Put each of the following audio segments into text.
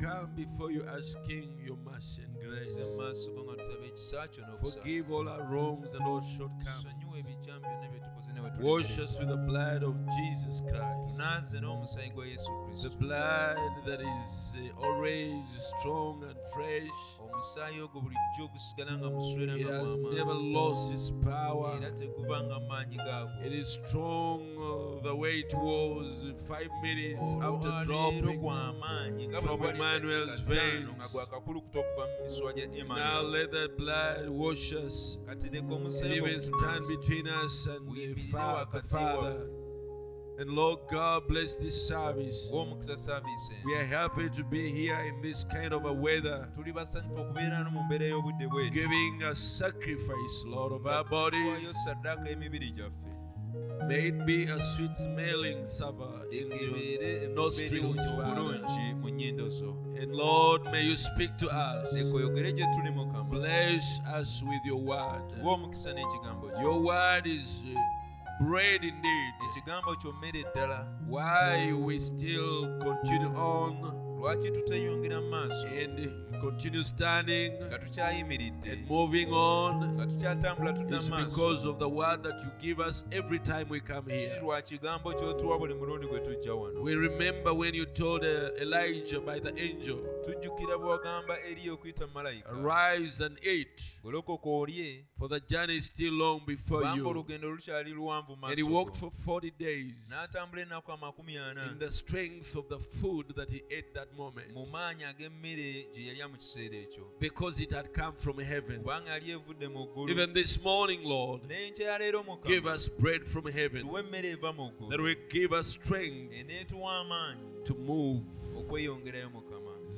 come before you asking your mercy and grace. mu maaso go nga tusaba Forgive all our wrongs and all shortcomings. sonyiwa ebikyamu byonna bye tukoze ne bwe tuli Wash us with the blood of Jesus Christ. tunaaze n'omusaayi gwa yesu The blood that is uh, always strong and fresh. Omusaayi ogwo bulijjo gusigala nga muswera nga has gw'amaanyi never lost its power. era teguvanga maanyi gaagwo It is strong uh, the way it was five minutes after dropping. gw'amaanyi nga bwe from Emmanuel's veins. okuva mu miswa gya Now let that blood wash us and even stand between us and the, Wiyimirire fa- the wakati Father. And Lord God, bless this service. We are happy to be here in this kind of a weather, tuli basanyufu okubeera no mu mbeera y'obudde bweti giving a sacrifice, Lord, of our bodies. saddaaka y'emibiri gyaffe May it be a sweet smelling savor in you. ekebeere nostrils, Father. obulungi mu nnyindo zo And Lord, may you speak to us. leka oyogere gye tuli mukama Bless us with your word. ng'omukisa n'ekigambo kyo Your word is uh, bread indeed. ekigambo kyo mmere ddala Why we still continue on lwaki tuteyongera mu maaso continue standing and moving on. Is because of the word that you give us every time we come here. We remember when you told uh, Elijah by the angel, Arise and eat, for the journey is still long before you. And he walked for 40 days in the strength of the food that he ate that moment mu maanyi ag'emmere gye yalya mu kiseera ekyo because it had come from heaven. kubanga yali evudde mu ggulu Even this morning, Lord, n'enkya ya leero give us bread from heaven tuwe emmere eva mu that will give us strength to move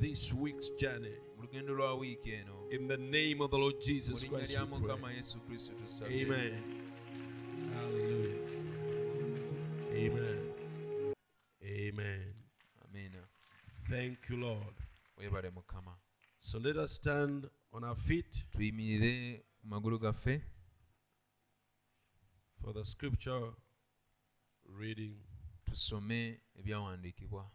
this week's journey. mu lugendo lwa wiiki eno In the name of the Lord Jesus Christ, lya we pray. yesu kristo tusabye Amen. Hallelujah. Amen. Amen. amiina Thank you, Lord. So let us stand on our feet tuyimirire ku magulu gaffe for the scripture reading. tusome ebyawandiikibwa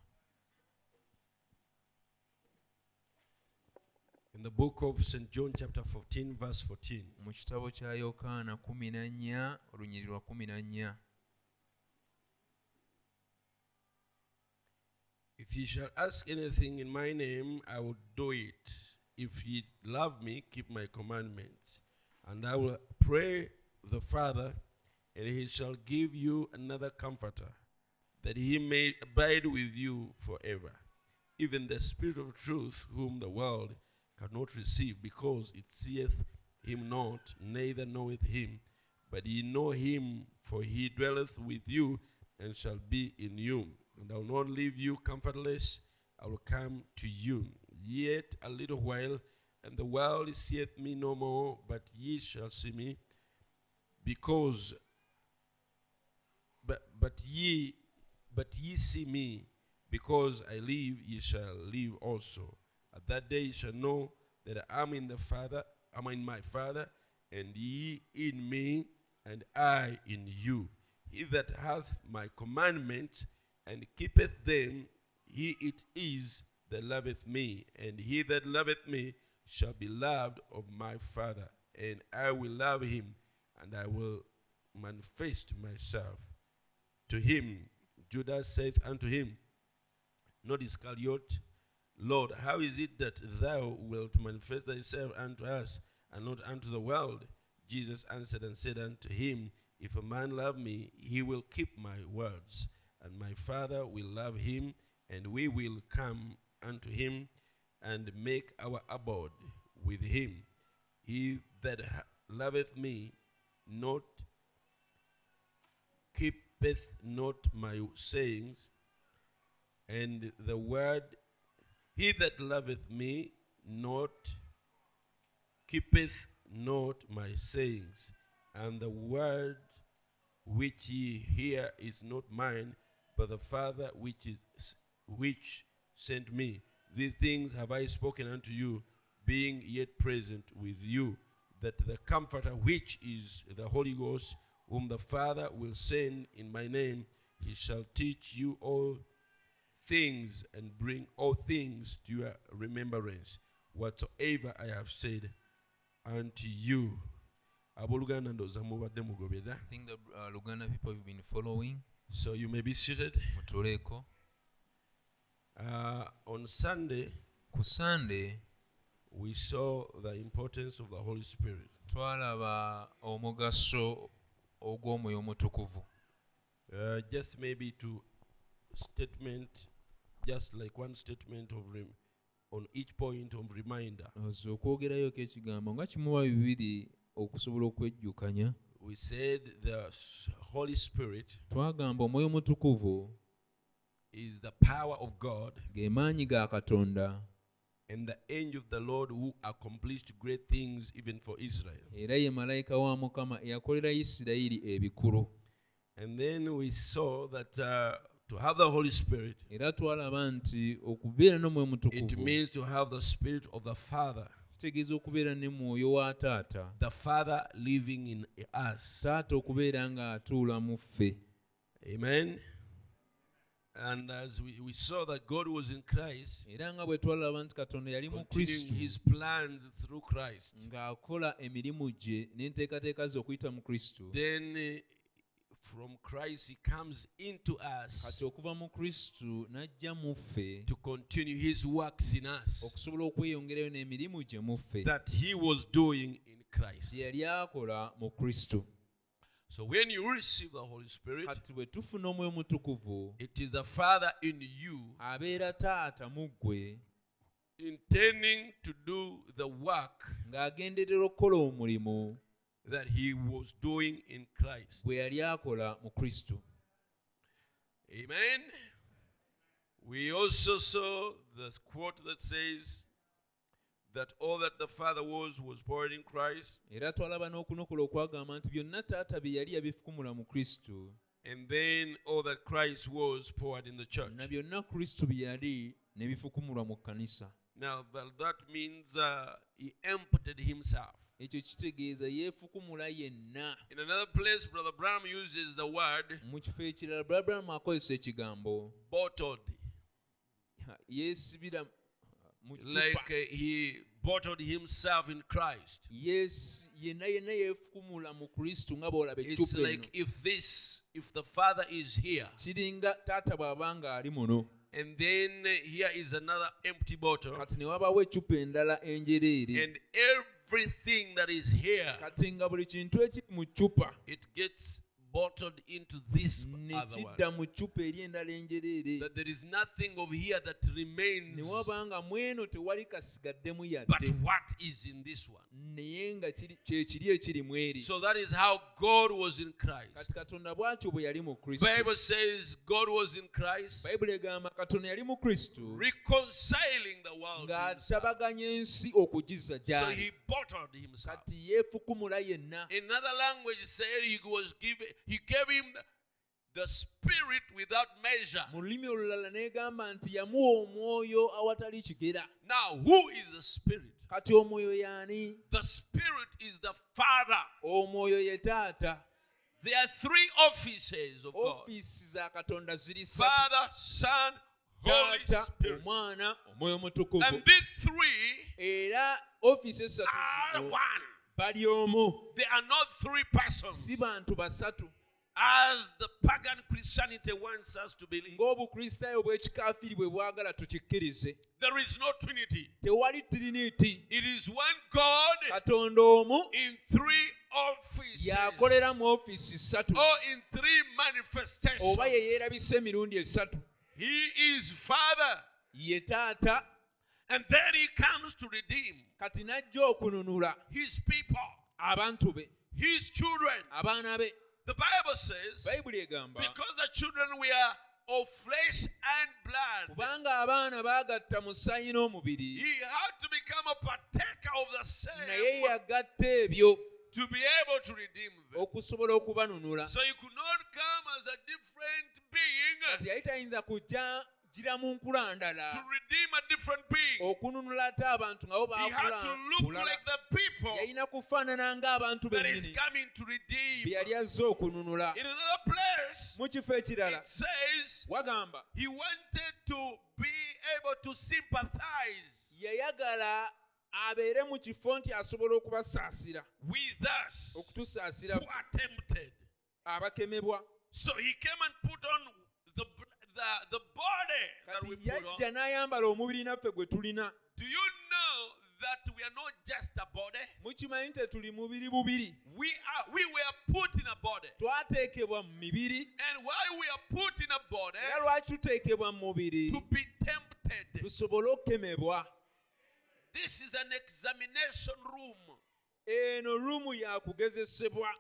In the book of St. John, chapter 14, verse 14. mu kitabo kya yokaana 14 olunyiri lwa 14 If ye shall ask anything in my name, I will do it. If ye love me, keep my commandments. And I will pray the Father, and he shall give you another comforter, that he may abide with you forever. Even the Spirit of truth, whom the world cannot receive, because it seeth him not, neither knoweth him. But ye know him, for he dwelleth with you and shall be in you. And I will not leave you comfortless, I will come to you. Yet a little while, and the world seeth me no more, but ye shall see me, because but but ye but ye see me, because I live, ye shall live also. At that day ye shall know that I am in the Father, I am in my Father, and ye in me, and I in you. He that hath my commandments and keepeth them, he it is that loveth me, and he that loveth me shall be loved of my Father, and I will love him, and I will manifest myself to him. Judas saith unto him, Not Iscariot, Lord, how is it that thou wilt manifest thyself unto us, and not unto the world? Jesus answered and said unto him, If a man love me, he will keep my words, and my Father will love him, and we will come unto him and make our abode with him. He that loveth me not keepeth not my sayings, and the word he that loveth me not keepeth not my sayings, and the word which ye hear is not mine, but the Father which is which sent me. These things have I spoken unto you, being yet present with you, that the Comforter, which is the Holy Ghost, whom the Father will send in my name, he shall teach you all things and bring all things to your remembrance, whatsoever I have said unto you. I think the uh, Luganda people have been following. So you may be seated. Mutuleeko. Uh, on Sunday, Ku Sunday we saw the importance of the Holy Spirit. twalaba omugaso ogw'omwoyo omutukuvu. Uh, just maybe to statement, just like one statement of rem- on each point of reminder. Ozo okwogerayoko ekigambo nga kimuwa bibiri okusobola okwejjukanya We said the Holy Spirit twagamba omwoyo omutukuvu is the power of God ge maanyi ga katonda. and the angel of the Lord who accomplished great things even for Israel. era ye malayika wa mukama eyakolera isirayiri ebikulu. And then we saw that uh, to have the Holy Spirit, era twalaba nti okubeera n'omwoyo it means to have the Spirit of the Father, kitegeeza okubeera ne mwoyo wa taata the Father living in us. taata okubeera ng'atuula mu ffe Amen. And as we, we saw that God was in Christ, nga continuing his plans through Christ, then uh, from Christ he comes into us kati okuva mu kristo n'ajja mu ffe to continue his works in us okusobola okweyongerayo n'emirimu gye mu ffe that he was doing in Christ. gye yali akola mu kristo So when you receive the Holy Spirit, kati bwe tufuna omwoyo mutukuvu it is the Father in you abeera taata mu ggwe intending to do the work ng'agenderera okukola omulimu that he was doing in Christ. yali akola mu kristo Amen. We also saw the quote that says that all that the Father was was poured in Christ, era twalaba n'okunokola okwagamba nti byonna taata bye yali yabifukumula mu kristo and then all that Christ was poured in the church. na byonna kristo bye yali ne bifukumulwa mu kkanisa Now that, that means uh, he emptied himself. Ekyo kitegeeza yeefukumula yenna. In another place, Brother Branham uses the word mu kifo ekirala bulabulamu akozesa ekigambo bottled, yeesibira like uh, he bottled himself in Christ. Yees- yenna yenna yeefukumula mu kristo nga bw'olaba It's like if this, if the Father is here, kiringa taata bw'aba nga ali muno and then uh, here is another empty bottle, and ne wabaawo eccupa endala enjereere and everything that is here, kati nga buli kintu ekiri mu ccupa it gets bottled into this other one. mu ccupa eri endala enjereere That there is nothing of here that remains, waba nga mu eno tewali kasigaddemu but what is in this one. naye nga kiri- kye kiri ekiri mu eri So that is how God was in Christ. kati katonda bw'atyo bwe yali mu kristo Bible says God was in Christ, bayibuli egamba katonda yali mu kristo reconciling the world. to himself. ng'atabaganya ensi okugiza So he bottled himself. kati yeefukumula yenna In another language, it said he was given. He gave him the spirit without measure. mu lulimi olulala n'egamba nti yamuwa omwoyo awatali kigera Now, who is the spirit? kati omwoyo y'ani The spirit is the Father. omwoyo ye taata There are three offices of God: ofiisi za katonda ziri ssatu Father, Son, Holy Spirit. omwana omwoyo mutukuvu And these three esatu are one. They are not three persons, si bantu basatu as the pagan Christianity wants us to believe. ng'obukristaayo bw'ekikaafiri bwe bwagala tukikkirize There is no Trinity. tewali It is one God katonda omu in three offices, yakolera mu ofiisi ssatu or in three manifestations. oba ye yeerabisa emirundi esatu He is Father, ye taata and then He comes to redeem kati n'ajja okununula His people, abantu be His children. abaana be The Bible says, because the children were of flesh and blood, kubanga abaana baagatta mu n'omubiri He had to become a partaker of the naye same yagatta ebyo to be able to redeem them. okusobola okubanunula So you could not come as a different being. kati yali tayinza kujja gira mu nkula ndala to redeem a different being. okununula ate abantu nga bo He had to look like the people yalina kufaanana ng'abantu that is coming to redeem. yali azze okununula In another place, mu kifo ekirala it says wagamba he wanted to be able to sympathize yayagala abeere mu kifo nti asobola okubasaasira with us okutusaasira who are tempted. abakemebwa So he came and put on the, the, the body that we put on. yajja n'ayambala omubiri naffe gwe tulina Do you know that we are not just a body? mukimanyi nti tuli mubiri bubiri We are we were put in a body. twateekebwa mu mibiri And why we are put in a body era lwaki tuteekebwa mu mubiri to be tempted. tusobole okukemebwa This is an examination room. eno ruumu yakugezesebwa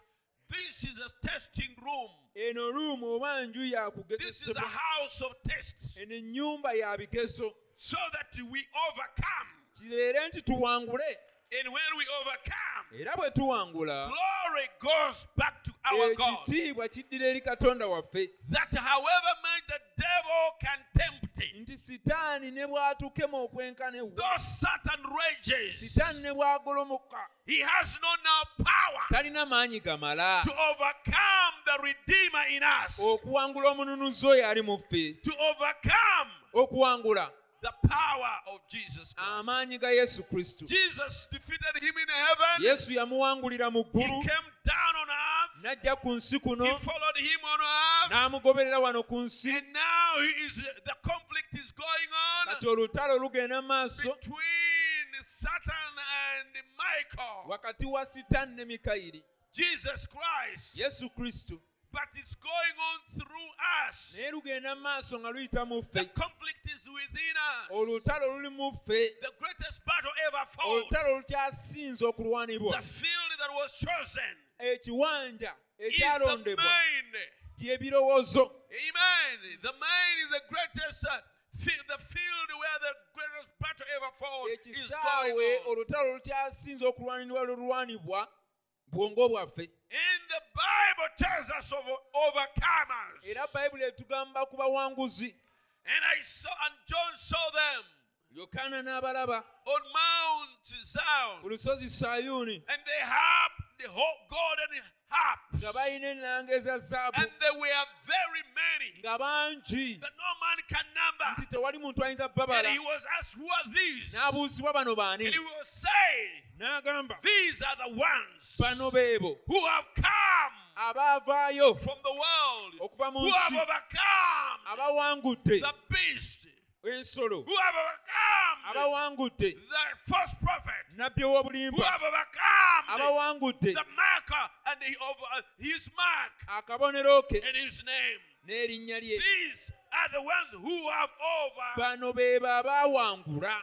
This is a testing room. eno ruumu oba nju This is a house of tests. eno ennyumba ya bigezo So that we overcome. kireere nti tuwangule And when we overcome, era bwe tuwangula glory goes back to our eh, God. ekitiibwa kiddira eri katonda waffe. That however much the devil can tempt him, nti sitaani ne bw'atukema okwenkana though Satan rages, sitaani ne bw'agolomoka he has no now power talina maanyi gamala. to overcome the Redeemer in us, okuwangula omununuzi oyo ali mu ffe. to overcome okuwangula the power of Jesus Christ. amaanyi ga yesu kristo Jesus defeated him in heaven. yesu yamuwangulira mu He came down on earth. n'ajja ku nsi kuno He followed him on earth. n'amugoberera wano ku nsi And now he is the conflict is going on kati olutalo lugenda mu maaso between Satan and Michael. wakati wa sitaani ne mikayiri Jesus Christ. yesu kristo But it's going on through us. naye lugenda mu maaso nga luyita mu The ffe conflict is within us. olutalo luli mu ffe The greatest battle ever fought. olutalo lukyasinze okulwanibwa The field that was chosen ekiwanja is the ekyalondebwa mind. by'ebirowoozo Amen. The mind is the greatest uh, field, the field where the greatest battle ever fought is ekisaawe going on. olutalo lukyasinze okulwanirwa lulwanibwa bwongo bwaffe. The Bible tells us of overcomers. era bayibuli etugamba ku bawanguzi. And I saw, and John saw them yokaana n'abalaba. on Mount ku Zion, lusozi sayuuni. And they have the whole golden harps, nga balina ennanga and they were very many that no man can number. nti tewali muntu ayinza And he was asked, Who are these? n'abuuzibwa bano baani? And he was saying, n'agamba These are the ones bano beebo who have come abaavaayo from the world, okuva mu who nsi have overcome abawangudde. the beast, ensolo. Who have overcome abawangudde. the false prophet, nabbi ow'obulimba. Abawangudde. the marker and the, over, uh, akabonero ke. N'erinnya lye. These are the ones who have over. bano beebo abaawangula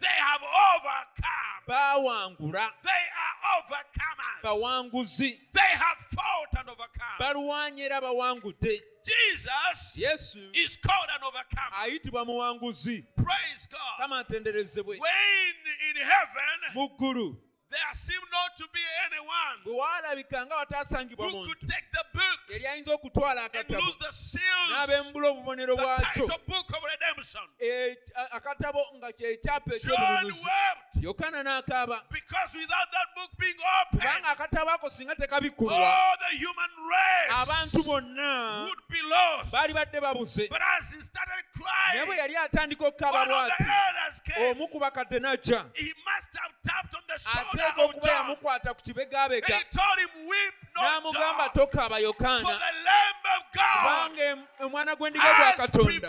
They have overcome. They are overcomers. bawanguzi They have fought and overcome. balwanye era bawangudde Jesus yesu is called an overcomer. ayitibwa muwanguzi Praise God. kama atenderezebwe When in heaven mu ggulu there seemed not to be anyone bwe waalabika nga wataasangibwa who could muntu take the book yali ayinza okutwala and akatabo lose the seals, n'abembula obubonero the bwakyo title book of redemption. A- akatabo nga kyekyapa John wept yokaana n'akaaba because without that book being opened, kubanga akatabo ako singa tekabikkulwa all the human abantu race bonna would be lost. baali badde babuze But as he started naye bwe crying, yali atandika okukaaba one of the bw'ati elders came. omu ku bakadde n'ajja He must have tapped on the shoulder ateeka of okuba John. yamukwata ku kibegaabega told him, Weep not, n'amugamba tokaaba for yokaana. the Lamb of God kubanga omwana gw'endiga gwa katonda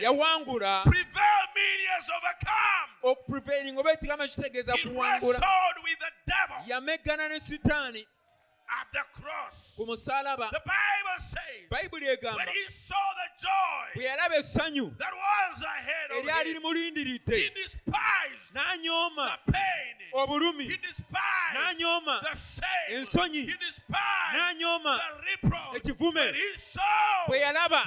yawangula. Prevail meaning has overcome. okuprevailing oba ekigambo kitegeeza He kuwangula. wrestled with the devil. Yameggana ne sitaani at the cross. ku musalaba. Bayibuli egamba bwe yalaba essanyu eryali limulindiridde n'anyooma obulumi n'anyooma ensonyi n'anyooma ekivume. Bwe yalaba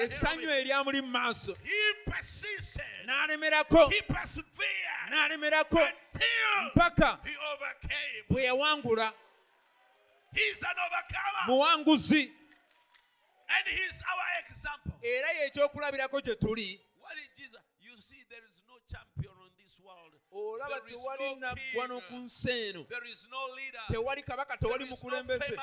essanyu eryamuli mu maaso n'alemerako n'alemerako mpaka bwe yawangula. muwanguzi. Era yekyokulabirako gye tuli. Olaba There is tewali no naggwano ku nsi eno There is no tewali kabaka tewali mukulembeze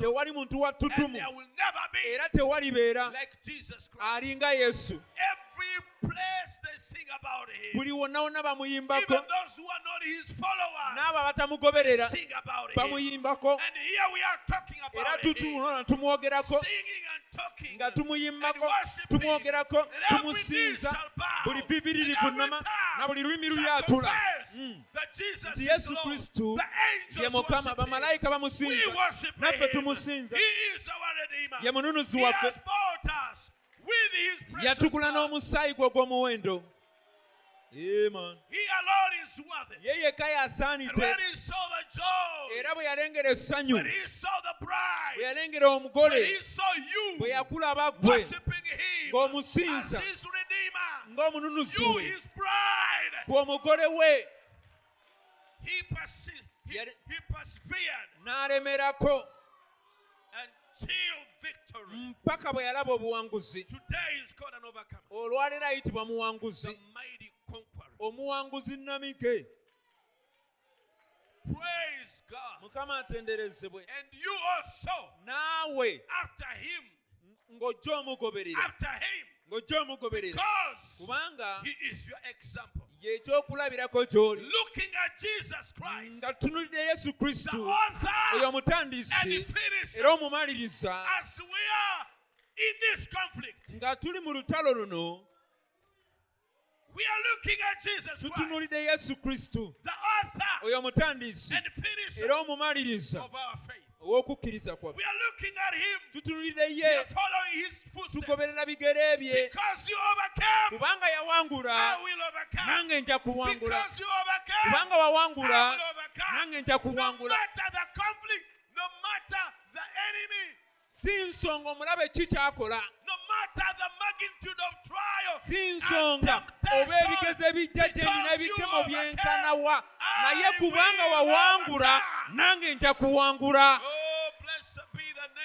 tewali muntu wa And ttutumu there will never be era Jesus Christ. alinga yesu Every place they sing about him. buli wonna wonna Even bamuyimbako those who are not his followers n'abo abatamugoberera sing about him. bamuyimbako And here we are talking era about him. tumwogerako Singing and talking. nga tumuyimbako worshiping. tumwogerako And every knee tumusinza buli bibiri And likunama every tongue na buli lulimi shall mukula nti mm. yesu kristu ye mukama bamalayika bamusinza naffe tumusinza. Ye mununuzi waffe. yatukula n'omusaayi gwe gw'omuwendo Amen. He alone is worthy. ye yekka And yasaanidde when he saw the joy, era bwe yalengera essanyu. when he saw the bwe bride, yalengera when omugole he saw you bwe yakulaba worshiping him ng'omusinza. As his Redeemer, ng'omununuzi. you his bride, gwe omugole we. He, perse- he, he persevered n'alemerako. until victory. mpaka bwe yalaba obuwanguzi. Today is called an overcomer, olwaleero ayitibwa muwanguzi. The mighty conqueror. Omuwanguzi namige Praise God. mukama atenderezebwe. And you also, naawe. after him, ng'ojja omugoberera after him, ng'ojja omugoberera kubanga he is your example. y'ekyokulabirako gy'oli. Nga tunulire yesu kristu oyo omutandisi. era omumaliriza. nga tuli mu lutalo luno we are looking at Jesus Christ, tutunulidde yesu author oyo omutandisi and finisher era omumaliriza of our faith. ow'okukkiriza kwaffe We are looking at him. We ye. Are following his footsteps. tugoberera bigere bye. Because you overcame, kubanga yawangula. I will overcome. nange nja kuwangula. Because you overcame, kubanga I wawangula will overcome. nange nja No kuwangula. matter the conflict, no matter the enemy, si nsonga omulabe ki kyakola? Si nsonga oba ebigezo ebijja gye nina ebitemo byenkanawa naye kubanga wawangula nange nja kuwangula.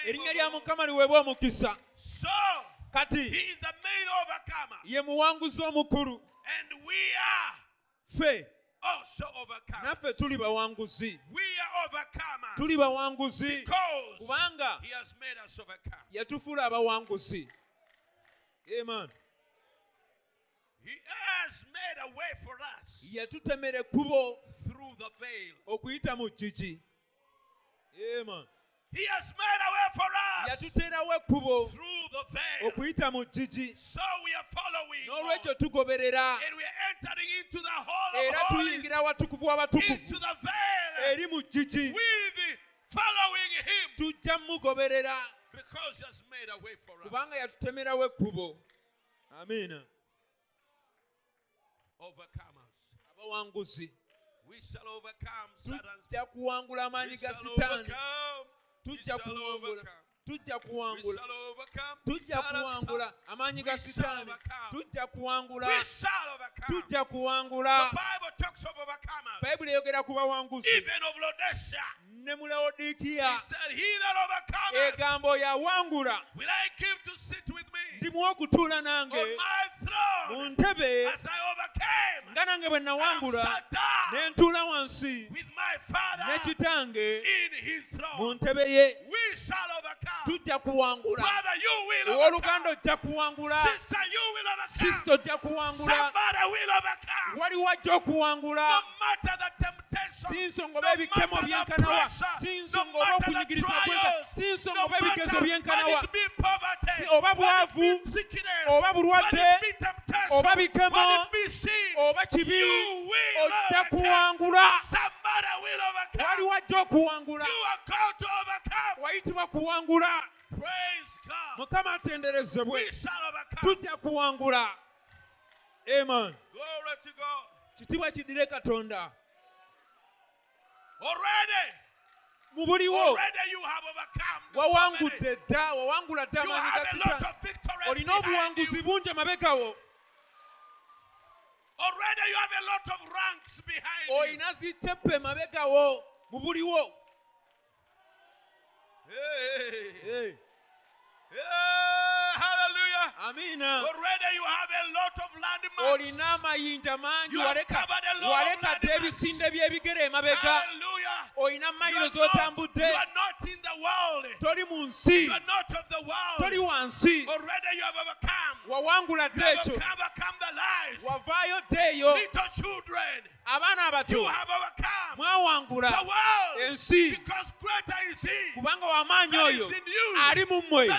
Erinnya lya mukama liweebwa omukisa. Kati ye muwanguzi omukulu. Ffe also naffe tuli bawanguzi We are overcomers. tuli bawanguzi Because kubanga he has made us overcome. yatufuula abawanguzi amen He has made a way for us yatutemera ekkubo through the veil. okuyita mu jjigi amen He has made a way for us. Yatuteerawo ekkubo. Through the veil. okuyita mu jjigi So we are following n'olwekyo tugoberera. And we are entering into the hall of era holies, tuyingira awatukuvu into the veil, eri mu with following Him. Tujja mugoberera. Because He has made a way for us. kubanga yatutemerawo ekkubo. Amiina. Overcomers. abawanguzi We shall overcome Satan's. tujja kuwangula amaanyi ga sitaani overcome. We tujja shall kuwangula overcome. Tujja We kuwangula shall overcome. tujja kuwangula amaanyi ga We shall sitaani overcome. tujja kuwangula We shall overcome. tujja kuwangula The Bible talks of overcomers. bayibuli eyogera ku bawanguzi Even of Laodicea. ne mu lawodikiya He said, He that overcometh egamba oyo awangula will I give to sit with me ndimuwa okutuula on nange my mu throne ntebe as I overcame. nga nange bwe nawangula ne ntuula wansi with my Father ne kitange in his mu throne. ntebe ye We shall overcome. Tujja kuwangula Brother, you will owooluganda overcome. ojja kuwangula Sister, you will overcome. sisita ojja kuwangula Somebody will overcome. waliwo ajja okuwangula No matter the temptation, si nsonga oba ebikemo byenkanawa si nsonga oba okunyigiriza kwenka si nsonga oba ebigezo byenkanawa whether it be poverty, oba bwavu, sickness, oba bulwadde, whether it be temptation, oba bikemo, whether it be sin, oba kibi you will ojja overcome. kuwangula Somebody will overcome. waliwo ajja okuwangula You are called to overcome. wayitibwa kuwangula Praise God. mukama atenderezebwe We shall overcome. tujja kuwangula amen Glory to God. kitiibwa kiddire katonda Already, mu buliwo already you have overcome. so many. wawangudde dda wawangula dda You amaanyi ga have a lot sitaani olina behind obuwanguzi you. bungi emabekawo Already you have a lot of ranks behind you. olina zitepe emabekawo mu buliwo Hey, Hey, Yeah, hallelujah. amiina Already you have a lot of olina landmarks. amayinja mangi You have covered a lot walekadde ebisinde by'ebigere emabega Hallelujah. olina You mayiro are, not, z'otambudde you are not in the world. toli mu nsi You are not of the toli wansi Already you have overcome. wawangula dde ekyo overcome the lies. wavaayo dde eyo Little children, abaana abato mwawangula ensi. kubanga w'amaanyi oyo ali mu mmwe.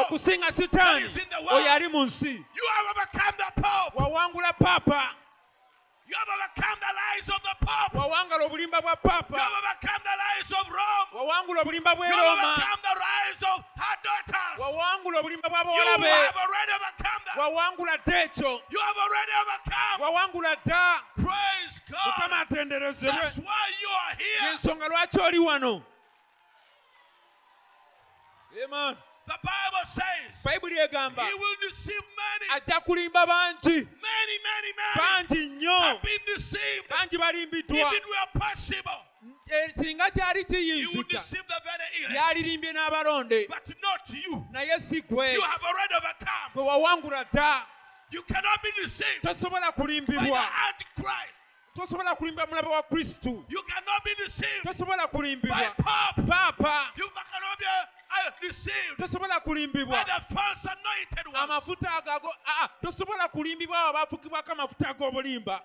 okusinga sitaani oyo ali mu nsi. Wawangula paapa wawangala obulimba bwa You paapa have overcome the lies of Rome. wawangula obulimba bw'e You have roma overcome the lies of her daughters. wawangula obulimba bwa You bawala be have already overcome wawangula dde ekyo You have already overcome. wawangula dda Praise mukama God. atenderezebwe That's why you are here. lwaki oli wano Amen. The Bible says bayibuli egamba he will deceive many. ajja kulimba bangi Many, many, many bangi nnyo have been deceived. bangi If balimbiddwa it were possible, Eh, singa kyali he would kiyinzika deceive the very elect. yalirimbye n'abalonde But not you. naye si gwe You have already overcome. gwe wawangula dda You cannot be deceived tosobola by the kulimbibwa Antichrist. Tosobola kulimba mulabe wa kristu. You cannot be deceived. Tosobola kulimbibwa. Paapa You cannot be uh, deceived. Tosobola kulimbibwa. By the false anointed ones. amafuta agago aa tosobola kulimbibwa abo abafukibwako amafuta ag'obulimba.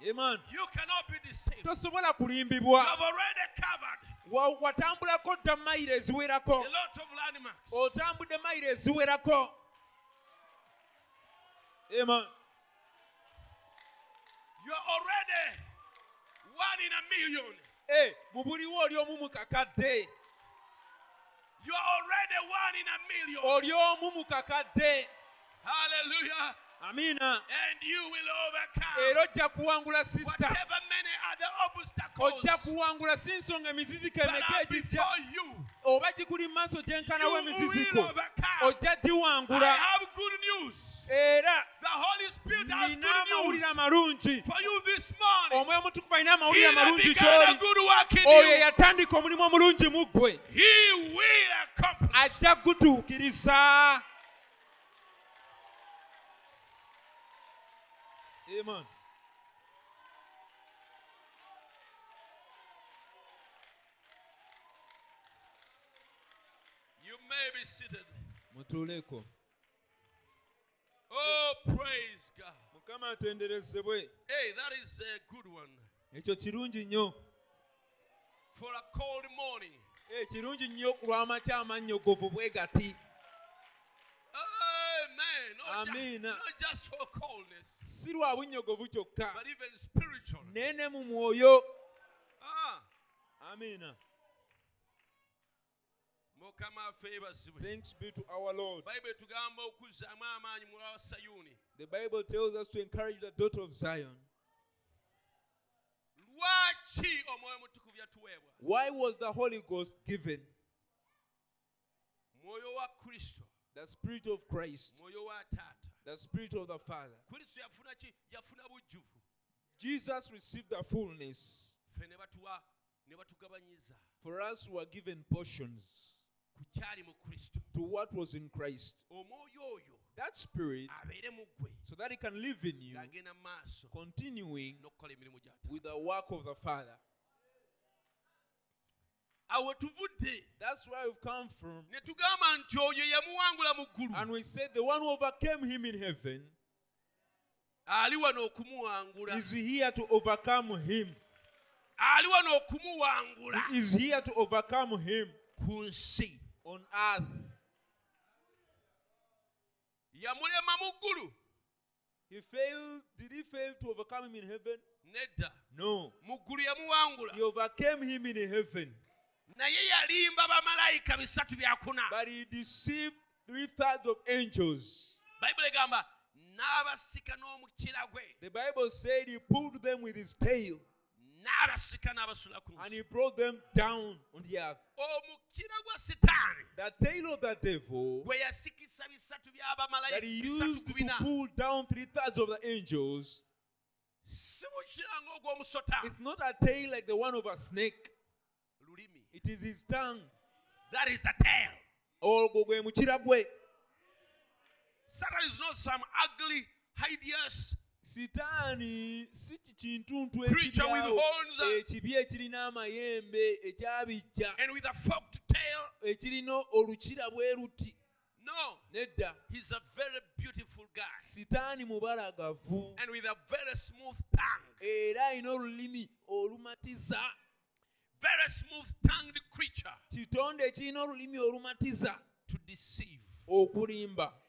You cannot be deceived. tosobola kulimbibwa. Have already covered. Watambulako dda mayiro eziwerako. Lot of landmarks. otambudde mayiro eziwerako. Amen. You are already one in a million. Eh, mu buliwo oli omu mu kakadde You are already one in a million. oli omu mu kakadde Hallelujah. amiina And you will overcome era ojja kuwangula sisita whatever many other obstacles ojja kuwangula si nsonga emiziziko emeka egijja before you. Oba gikuli mu maaso gyenkanawo You emiziziko ojja giwangula have good news. era The Holy Spirit has nina amawulire amalungi for you this morning. omwoyo omutukuvu alina amawulire amalungi gy'oli good work in oyo yatandika omulimu omulungi mu ggwe he will accomplish. ajja gutuukiriza Amen. May be seated. mutuuleko Oh, praise God. mukama atenderezebwe. Hey, that is a good one. ekyo kirungi nnyo. For a cold morning. Eh, kirungi nnyo ku lw'amakya amannyogovu bwe gati for coldness, si lwa bunnyogovu kyokka. naye ne mu mwoyo. Ah, amiina mukama thanks be to our lord. Bayibuli tugamba okuzzaamu amaanyi mu lwa sayuuni the bible tells us to encourage the daughter of zion. Lwaki omwoyo omutukuvu yatuweebwa? Why was the holy ghost given? Mwoyo wa kristo. The spirit of christ. Mwoyo wa taata. The spirit of the father. Kristo yafuna ki? Yafuna bujjuvu. Jesus received the fullness. Ffe ne batuwa ne batugabanyiza. For us who are given portions to what was in christ. That spirit abeere mu ggwe. so that it can live in you ng'agenda mu maaso continuing with the work of the father. Awo tuvudde that's where we've come from. ne tugamba nti oyo yamuwangula mu ggulu. And we said the one who overcame him in heaven ali wano okumuwangula. is here to overcome him. Ali wano okumuwangula. He is here to overcome him. Ku nsi on earth. Yamulema mu ggulu he failed did he fail to overcome him in heaven? Nedda. No. Mu ggulu yamuwangula. He overcame him in heaven. Naye yalimba bamalayika bisatu byakuna but he deceived three thirds of angels. Bayibuli egamba n'abasika n'omukira gwe. The bible said he pulled them with his tail. n'abasika n'abasula ku and he brought them down on the earth. Omukira gwa sitaani the tail of the devil that he used to pull down three thirds of the angels. Si mukira ng'ogw'omusota. It's not a tail like the one of a snake. It is his tongue. That is the tail. Oh, ogwo gwe mukira gwe Satan is not some ugly, hideous sitaani si kikintuntu Creature with ekiryawo horns. ekibi ekirina amayembe ekyabijja and with a forked tail. ekirina olukira bwe luti No, nedda he's a very beautiful guy sitaani mubalagavu and with a very smooth tongue. era alina olulimi olumatiza Very smooth tongued creature kitonde ekirina olulimi olumatiza to deceive. okulimba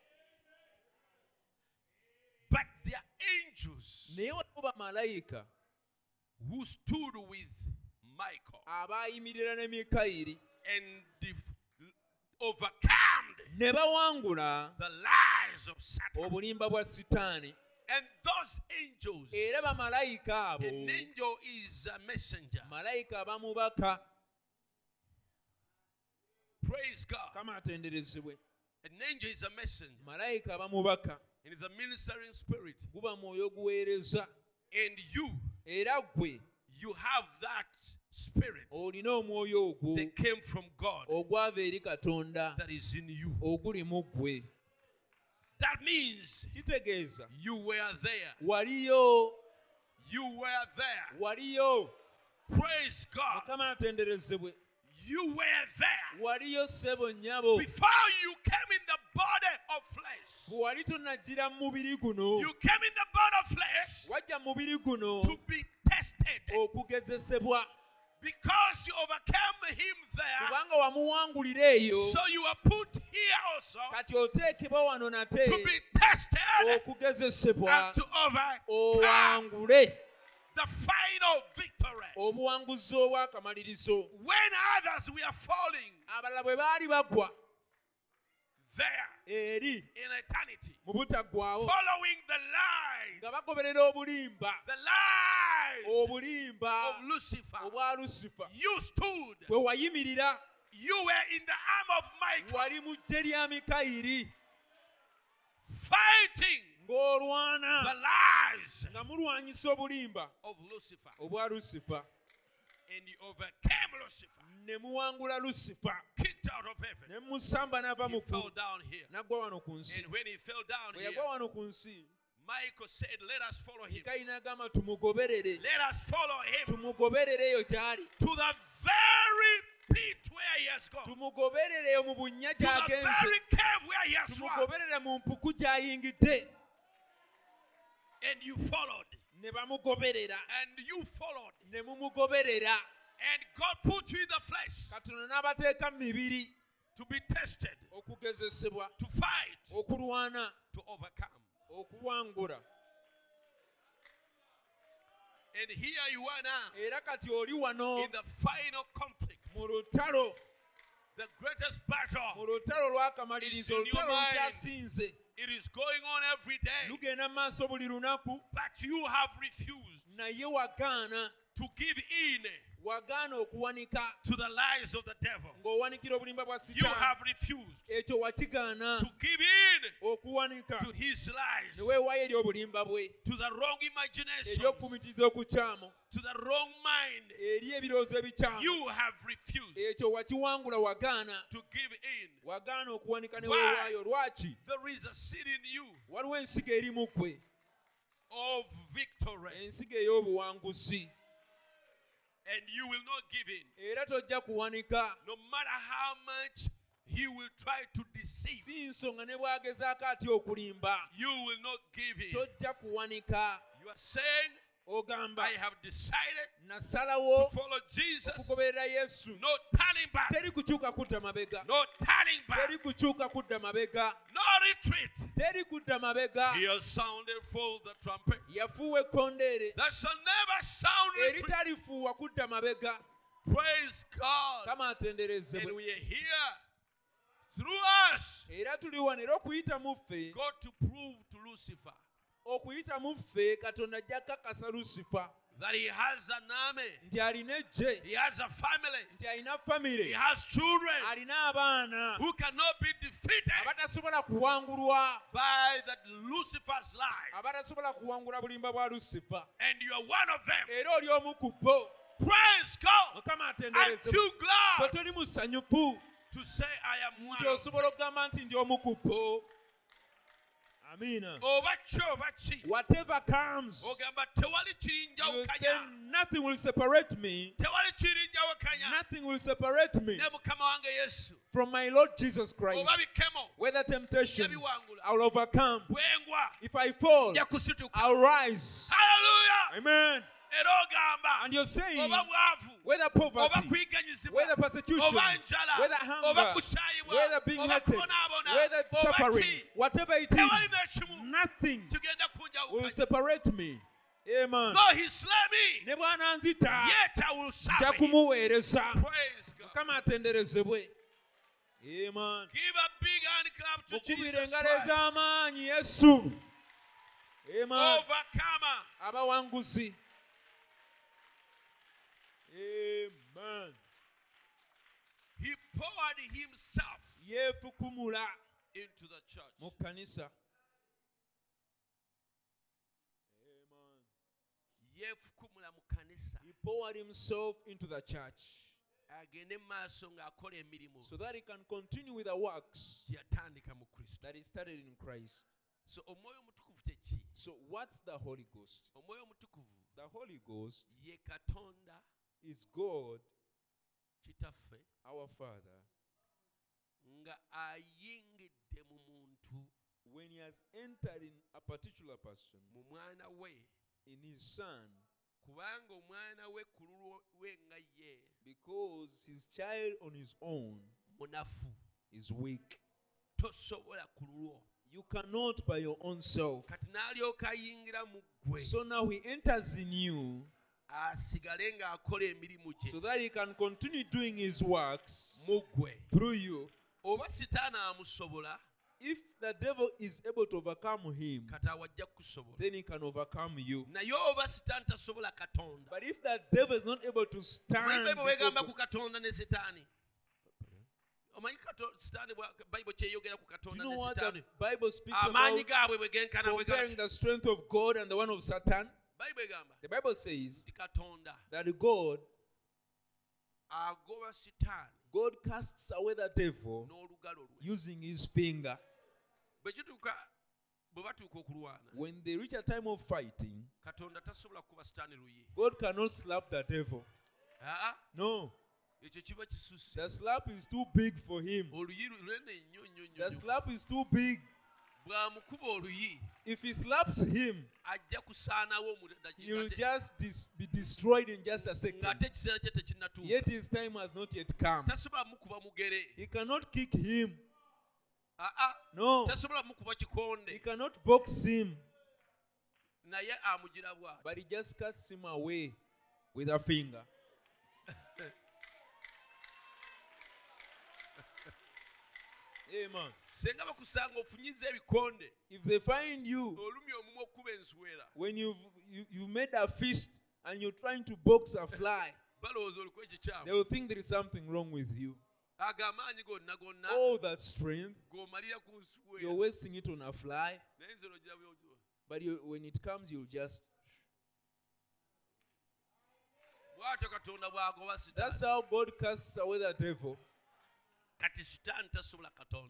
there are angels naye waliwo bamalayika. who stood with Michael ah, abaayimirira ne mikayiri. and overcome ne bawangula the lies of Satan. obulimba bwa sitaani. And those angels, era bamalayika abo an angel is a messenger. malayika abamubaka. Praise God. kama atenderezebwe. An angel is a messenger. Malayika abamubaka and is a ministering spirit. guba mwoyo guweereza And you, era gwe you have that spirit olina omwoyo ogwo that came from God ogwava eri katonda that is in you. oguli mu ggwe That means kitegeeza you were there. waliyo You were there. waliyo Praise God. mukama atenderezebwe You were there. waliyo ssebo nnyabo Before you came in the body of flesh, bwe wali tonajjira mu mubiri guno. You came in the body of flesh wajja mu mubiri guno to be tested. okugezesebwa. Because you overcame him there. kubanga wamuwangulira eyo So you are put here also kati oteekebwa wano nate to be tested and to overcome the final victory. obuwanguzi obwakamalirizo When others were falling abalala bwe baali bagwa there eri in eternity, mu butaggwawo following the lies, nga bagoberera obulimba the lies obulimba of Lucifer, obwa lusifa you stood. bwe wayimirira You were in the arm of Michael, wali mu ggye lya mikayiri fighting the lies nga mulwanyisa obulimba of Lucifer, obwa lusifa and you overcame Lucifer, ne muwangula lusifa kicked out of heaven. ne musamba n'ava He mu fell down here, n'aggwa wano ku nsi. And when he fell down bwe here, yagwa wano ku nsi Michael said, "Let us follow him. Let us follow him. To the very pit where he has gone, tumugoberere mu bunnya the gy'agenze. very cave where he has swum, tumugoberere mu mpuku gy'ayingidde and you followed, ne bamugoberera. And you followed, ne mumugoberera. And God put you in the flesh katono n'abateeka mu mibiri to be tested, okugezesebwa to fight, okulwana to overcome." okuwangula. And here you are now era kati oli wano in the final conflict, mu lutalo. The greatest mu battle. lutalo lw'akamalirizo It's in your olutalo lukyasinze It is going on every day, lugenda mu maaso buli lunaku. But you have refused naye wagaana. to give in wagaana okuwanika. to the lies of the devil. ng'owanikira obulimba bwa You have refused ekyo wakigaana. to give in okuwanika. to his lies, ne weewaayo eri obulimba bwe. To the wrong imagination, eri okukyamu to the wrong mind. eri ebirowoozo ebikyamu You have refused ekyo wakiwangula wagaana. to give in. wagaana okuwanika ne weewaayo lwaki? There is a seed in you waliwo ensigo eri mu ggwe. of victory, ensigo ey'obuwanguzi and you will not give in. era tojja kuwanika No matter how much he will try to deceive, si nsonga ne bw'agezaako atya okulimba you will not give in. tojja kuwanika You are saying, ogamba I have decided nasalawo to follow Jesus. okugoberera yesu No turning back. teri kukyuka kudda mabega No turning teri back. kukyuka kudda mabega No retreat. teri kudda mabega He has sounded forth the trumpet. yafuuwa ekkondeere That shall never sound eritalifuuwa kudda mabega Praise God. kama And atenderezebwe we are here through us. era tuli wano era okuyita mu ffe God to prove to Lucifer okuyita mu ffe katonda ajja kakasa lusifa that he has an army, nti alina ejje he has a family, he has children who cannot be defeated by that Lucifer's lie. abatasobola kuwangula bulimba bwa And you are one of them. era oli omu ku bo Praise God. mukama I'm atenderezebwe too bwe glad to say I am one. Whatever comes you say nothing will separate me. Nothing will separate me ne mukama wange yesu. from my lord jesus christ. Whether temptations i'll overcome. If i fall i'll rise. Haleluya amen era ogamba oba bwavu. oba kuyiganyizibwa oba njala. oba Amen. Though he slay me, ne bw'ananzita nja kumuweereza. Mukama atenderezebwe. Mukubira engalo ez'amaanyi yesu. Abawanguzi. Amen. He poured himself into the church. mu kkanisa yeefukumula mu kanisa. He poured himself into the church. Agende maaso ng'akola emirimu. So that he can continue with the works yatandika mu kristo. that he started in christ. So omwoyo omutukuvu so what's the holy ghost? Omwoyo omutukuvu? The holy ghost ye katonda is god kitaffe our father nga ayingidde mu muntu when he has entered in a particular person mu mwana we. in his son kubanga omwana we ku lulwe nga ye because his child on his own munafu is weak. tosobola ku lulwo you cannot by your own self. Kati n'alyoka ayingira mu ggwe. So now he enters in you asigale ng'akola emirimu gye. So that he can continue doing his works mu ggwe through you. Oba sitaana amusobola if the devil is able to overcome him kati awajja kusobola then he can overcome you. Naye oba sitaani tasobola katonda. But if the devil is not able to stand bayibuli before bwegamba ku God- katonda ne sitaani. Omanyi sitaani bayibuli kyeyogera ku katonda you ne know what the sitaani? Bible speaks amaanyi about gaabwe bwe genkana the strength of god and the one of satan the bible says that god god casts away the devil using his finger. Bwe bwe batuuka okulwana when they reach a time of fighting katonda tasobola kuba sitaani luyi. God cannot slap the devil. No. Ekyo kiba kisusse. The slap is too big for him. Oluyi lwene nnyo nnyo the slap is too big if he slaps him kusaanawo he'll just dis- be destroyed in just a second. Ng'ate ekiseera kye tekinnatuuka. Yet his time has not yet come. Tasobola mukuba mugere. He cannot kick him. No. he cannot box him. But he just casts him away with a finger amen. Senga bakusanga ofunyiza ebikonde. If they find you olumya omumwa okuba enswera. when you've you, you've made a fist and you're trying to box a fly balowooza oliko they will think there is something wrong with you. Ago amaanyi gonna gonna. All that strength g'omalira ku you're wasting it on a fly. Naye nze olojja but you, when it comes you'll just bw'atyo katonda bw'agoba that's how god casts away the devil kati sitaani tasobola katonda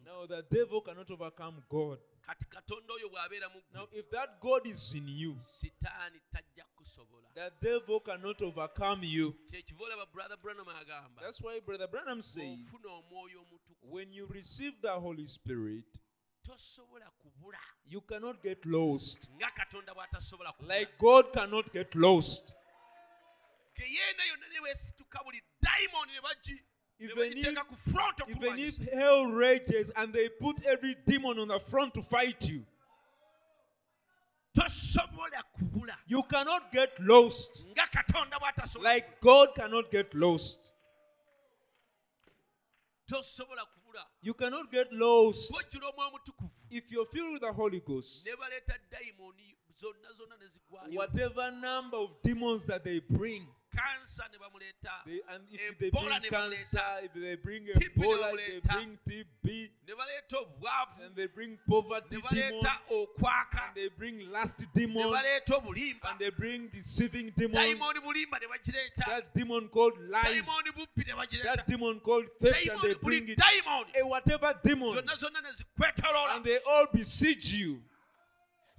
now the devil cannot overcome god. Kati katonda oyo bw'abeera mu now if that god is in you sitaani tajja kusobola the devil cannot overcome you. Kyekiva olaba brother branham agamba that's why brother branham says ofuna omwoyo omutukuvu. when you receive the holy spirit you cannot get lost. Nga katonda bw'atasobola kubula. Like god cannot get lost ke yeena yonna ne beesituka buli dayimoni ne bagi ne Even if- even if hell rages and they put every demon on the front to fight you you cannot get lost. Nga katonda bw'atasobola like god cannot get lost. You cannot get lost. Gwojjula omwoyo omutukuvu if you're filled with the holy ghost ne baleeta dayimoni zonna zonna ne zigwayo. whatever number of demons that they bring ne bamuleeta They, and if they bring cancer, if they bring Ebola, they bring TB, ne baleeta obwavu. And they bring poverty ne demon, baleeta okwaka. And they bring lust ne demon, baleeta obulimba. And they bring deceiving demon, dayimooni bulimba ne bagireeta that demon called lies, dayimooni bubbi ne bagireeta that demon called theft, and they bring it. dayimooni A eh, whatever demon, zonna zonna ne zikwetoloola and they all besiege you,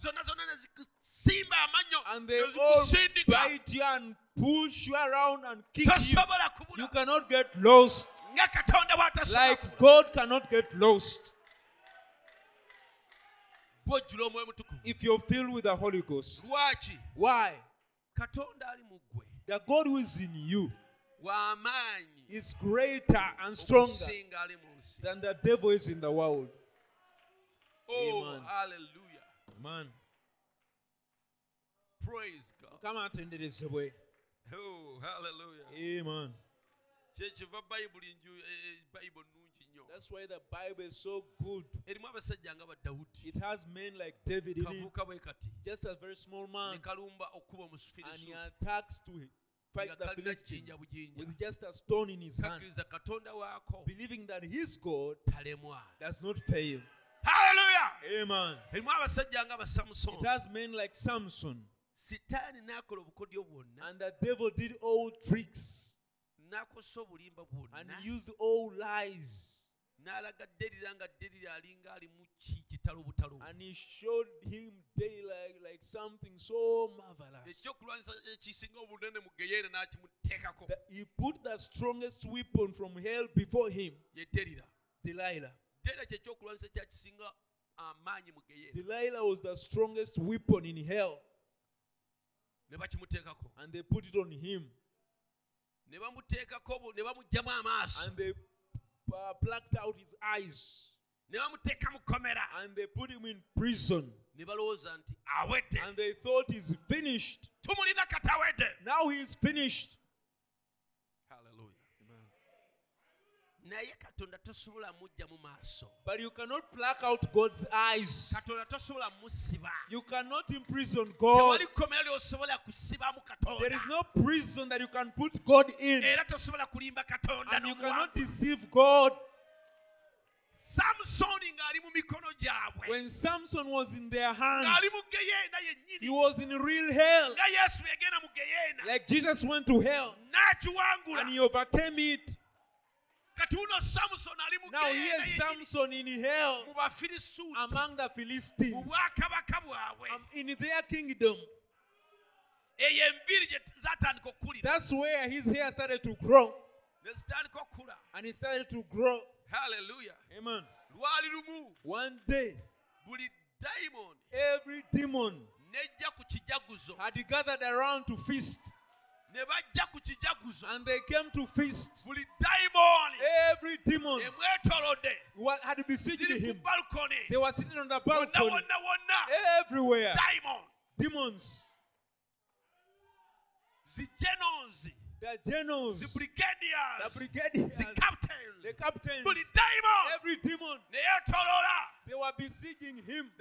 zonna zonna ne zikusimba amannyo and they all bite you and push you around and kick you. You cannot get lost. nga katonda Like God cannot get lost bw'ojjula omwoyo mutukuvu if you're filled with the Holy Ghost. lwaki Why? katonda ali mu ggwe The God who is in you w'amaanyi is greater and stronger okusinga ali mu nsi than the devil is in the world. oh Amen. hallelujah Man, praise god. Come out into this way. oh hallelujah. Amen. kyekiva bayibuli bayibuli nnungi nnyo That's why the Bible is so good. erimu abasajja nga badawudi It has men like David in it, kavuuka bwe kati. Just a very small ne man, kalumba okuba and he omusufirisuuti attacks to fight the kalina Philistine jjinja bujinja. with just a stone in his hand, kakkiriza katonda waako. Believing that his God talemwa. does not fail. Amen. erimu abasajja nga It has men like Samson, sitaani n'akola obukodyo bwonna and the devil did all tricks n'akosa obulimba and he used all lies. n'alaga derira nga derira alinga ali ki kitalo butalo And he showed him daily like, like something so marvelous. ekyokulwanyisa ekisinga obunene mu geyeera n'akimuteekako That he put the strongest weapon from hell before him, ye derira Delilah. derira kyekyokulwanyisa kyakisinga amaanyi mu geyeera Delilah was the strongest weapon in hell, and they put it on him, ne bamuteekako bu- ne bamuggyamu amaaso. And they uh, plucked out his eyes, ne bamuteeka mu and they put him in prison, ne balowooza nti awedde. And they thought he's finished. tumulina kati awedde. Now he's finished. Hallelujah. Naye katonda tosobola mujja mu maaso But you cannot pluck out God's eyes. katonda tosobola musiba You cannot imprison God. tewali kkomera lyosobola kusibamu There is no prison that you can put God in. era tosobola kulimba katonda And you cannot deceive God. samusoni ng'ali mu mikono gyabwe When Samson was in their ng'ali hands, mu geyeena he was in real hell. nga yesu yagenda mu geyeena Like Jesus went to hell n'akiwangula and he overcame it. Kati uno samusoni ali Now here's Samson in hell among the Philistines um, in their kingdom. eyo enviiri gye zatandika okkulira That's where his hair started to grow. And it started to grow. hallelujah Amen. lwali lumu One day, buli every demon nejja ku kijaguzo had gathered around to feast. And they came to feast. Every demon wa- had besieged him. They were sitting on the balcony. Everywhere. Demons. zijenonzi The generals. The brigadiers. zicaptains The captains. buli dayimoni Every demon. neyetolola They were besieging him.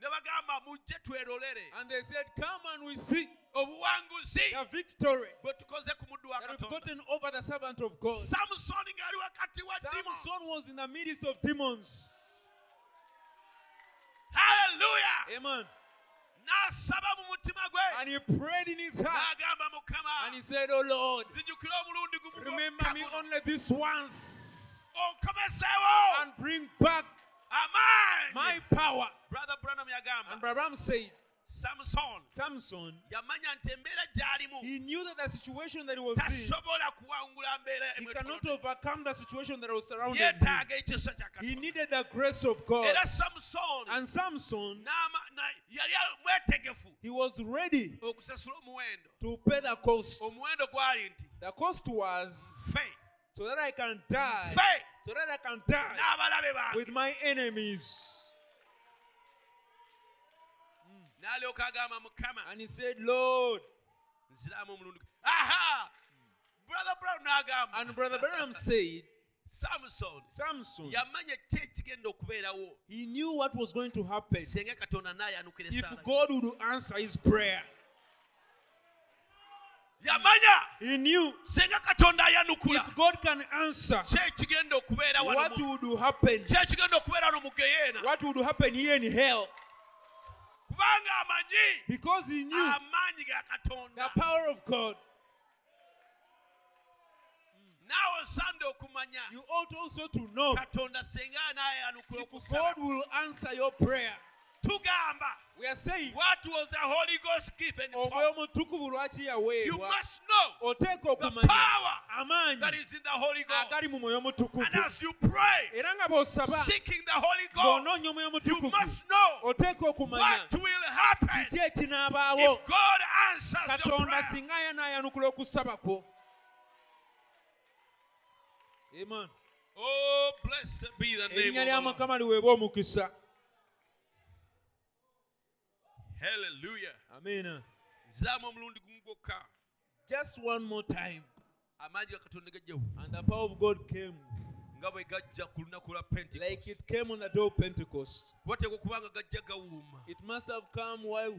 Ne bagamba mujje twerolere And they said, Come and we see. Obuwanguzi. The victory bwe tukoze ku muddu wa we've katonda. gotten over the servant of God. samusoni ng'ali wakati wa Samson was in the midst of demons. haleluya Amen. n'asaba mu mutima gwe. And he prayed in his heart. n'agamba mukama And he said, Oh Lord, zijjukira omulundi gumu remember me only this once and bring back my power. brother branham And Branham said, Samson. Samson, yamanya nti embeera gy'alimu he knew that the situation that he was in, tasobola kuwangula mbeera he cannot overcome the situation that was surrounding him. yeetaaga ekisa kya He needed the grace of God. era samusoni And Samson, n'ama- na- yali mwetegefu he was ready okusasula omuwendo to pay the cost. omuwendo gwali nti The cost was ffe so that I can die, ffe so that I can die. With my enemies. Mm. mukama And he said, Lord. nziramu omulundi gwe. aha! Brother brown And Brother Branham said, Samson, Samson, yamanya ki ekigenda okubeerawo he knew what was going to happen. Senga katonda n'ayanukira if God would answer his prayer. Yamanya He knew senga katonda ayanukula if God can answer, ki ekigenda okubeera wano what would happen? ki ekigenda okubeera wano mu geyeena What would happen here in hell? kubanga amanyi Because he knew amaanyi ga katonda the power of God. naawe osande okumanya You ought also to know katonda senga anaayanukula if okusaba God will answer your prayer. Tugamba. We are saying, what was the holy ghost given for? Omwoyo omutukuvu lwaki you yaweebwa must know oteeka the okumanya power amaanyi that is in the holy ghost. agali mu mwoyo omutukuvu and as you pray era nga bw'osaba seeking the holy ghost omwoyo you must know oteeka okumanya what will happen kiki ekinaabaawo. if God answers your katonda prayer. singa yanaayanukula okusaba kwo. Amen. oh blessed be the name erinnya of lya the Lord. mukama liweebwa omukisa hallelujah. Amiina nziramu omulundi gumu just one more time. Amaanyi ga katonda and the power of god came. Nga gajja ku lunaku lwa like it came on the day of pentecost. Wateekwa okubanga gajja gawuuma it must have come while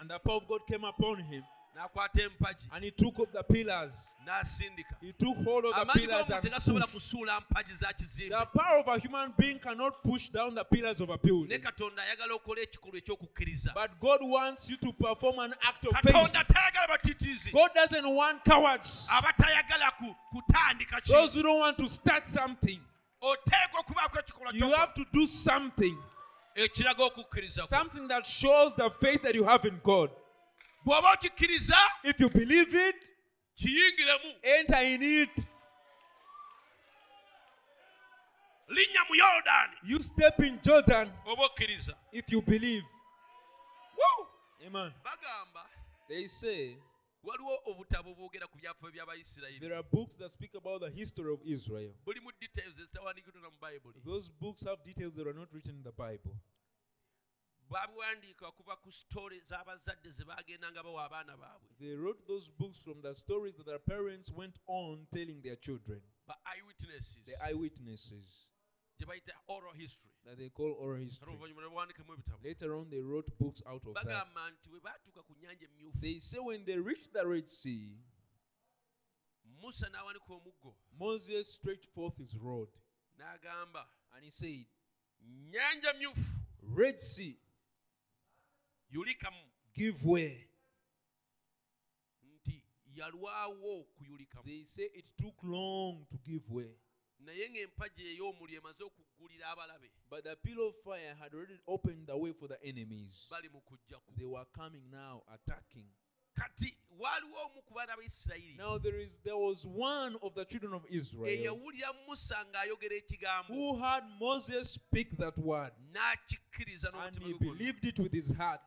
and the power of god came upon him n'akwata empagi and he took up the pillars. N'asindika. He took hold of the pillars and tegasobola kusuula mpagi za kizimbe. The power of a human being cannot push down the pillars of a ne building katonda ayagala ekikolwa ekyokukkiriza. But god wants you to perform an act of faith. Katonda tayagala batitiizi. God doesn't want cowards. Abatayagala ku- kutandika those who don't want to start something. Oteekwa okubaako ekikolwa you have to do something. Ekiraga okukkiriza something that shows the faith that you have in god bw'oba okikkiriza if you believe it kiyingiremu enter in it. Linnya mu yorudaani you step in jordan oba okkiriza if you believe. Woo! amen. Bagamba they say waliwo obutabo bwogera ku by'abayisirayiri. there are books that speak about the history of israel. Buli mu details ezitawandiikiddwa na mu bayibuli those books have details that are not written in the bible babiwandiika okuva ku sitole z'abazadde ze bagendanga bawa abaana baabwe. They wrote those books from the stories that their parents went on telling their children. Ba eyewitnesses. The eyewitnesses. Gye bayita oral history. That they call oral history. oluvannyuma ne bawandiikamu ebitabo. Later on they wrote books out of that. Bagamba nti bwe baatuuka ku nnyanja emyufu they say when they reached the red sea musa n'awanika omuggo. Moses stretched forth his rod n'agamba and he said nnyanja myufu red sea yulikamu give way. Nti yalwawo okuyulikamu they say it took long to give way. Naye ng'empagi ey'omuliro emaze okuggulira abalabe but the pillar of fire had already opened the way for the enemies. bali mu kujja ku. They were coming now attacking. Kati waaliwo omu ku baana b'isirayiri now there is there was one of the children of israel eyawulira musa ng'ayogera ekigambo. who heard moses speak that word. N'akikkiriza and he believed it with his heart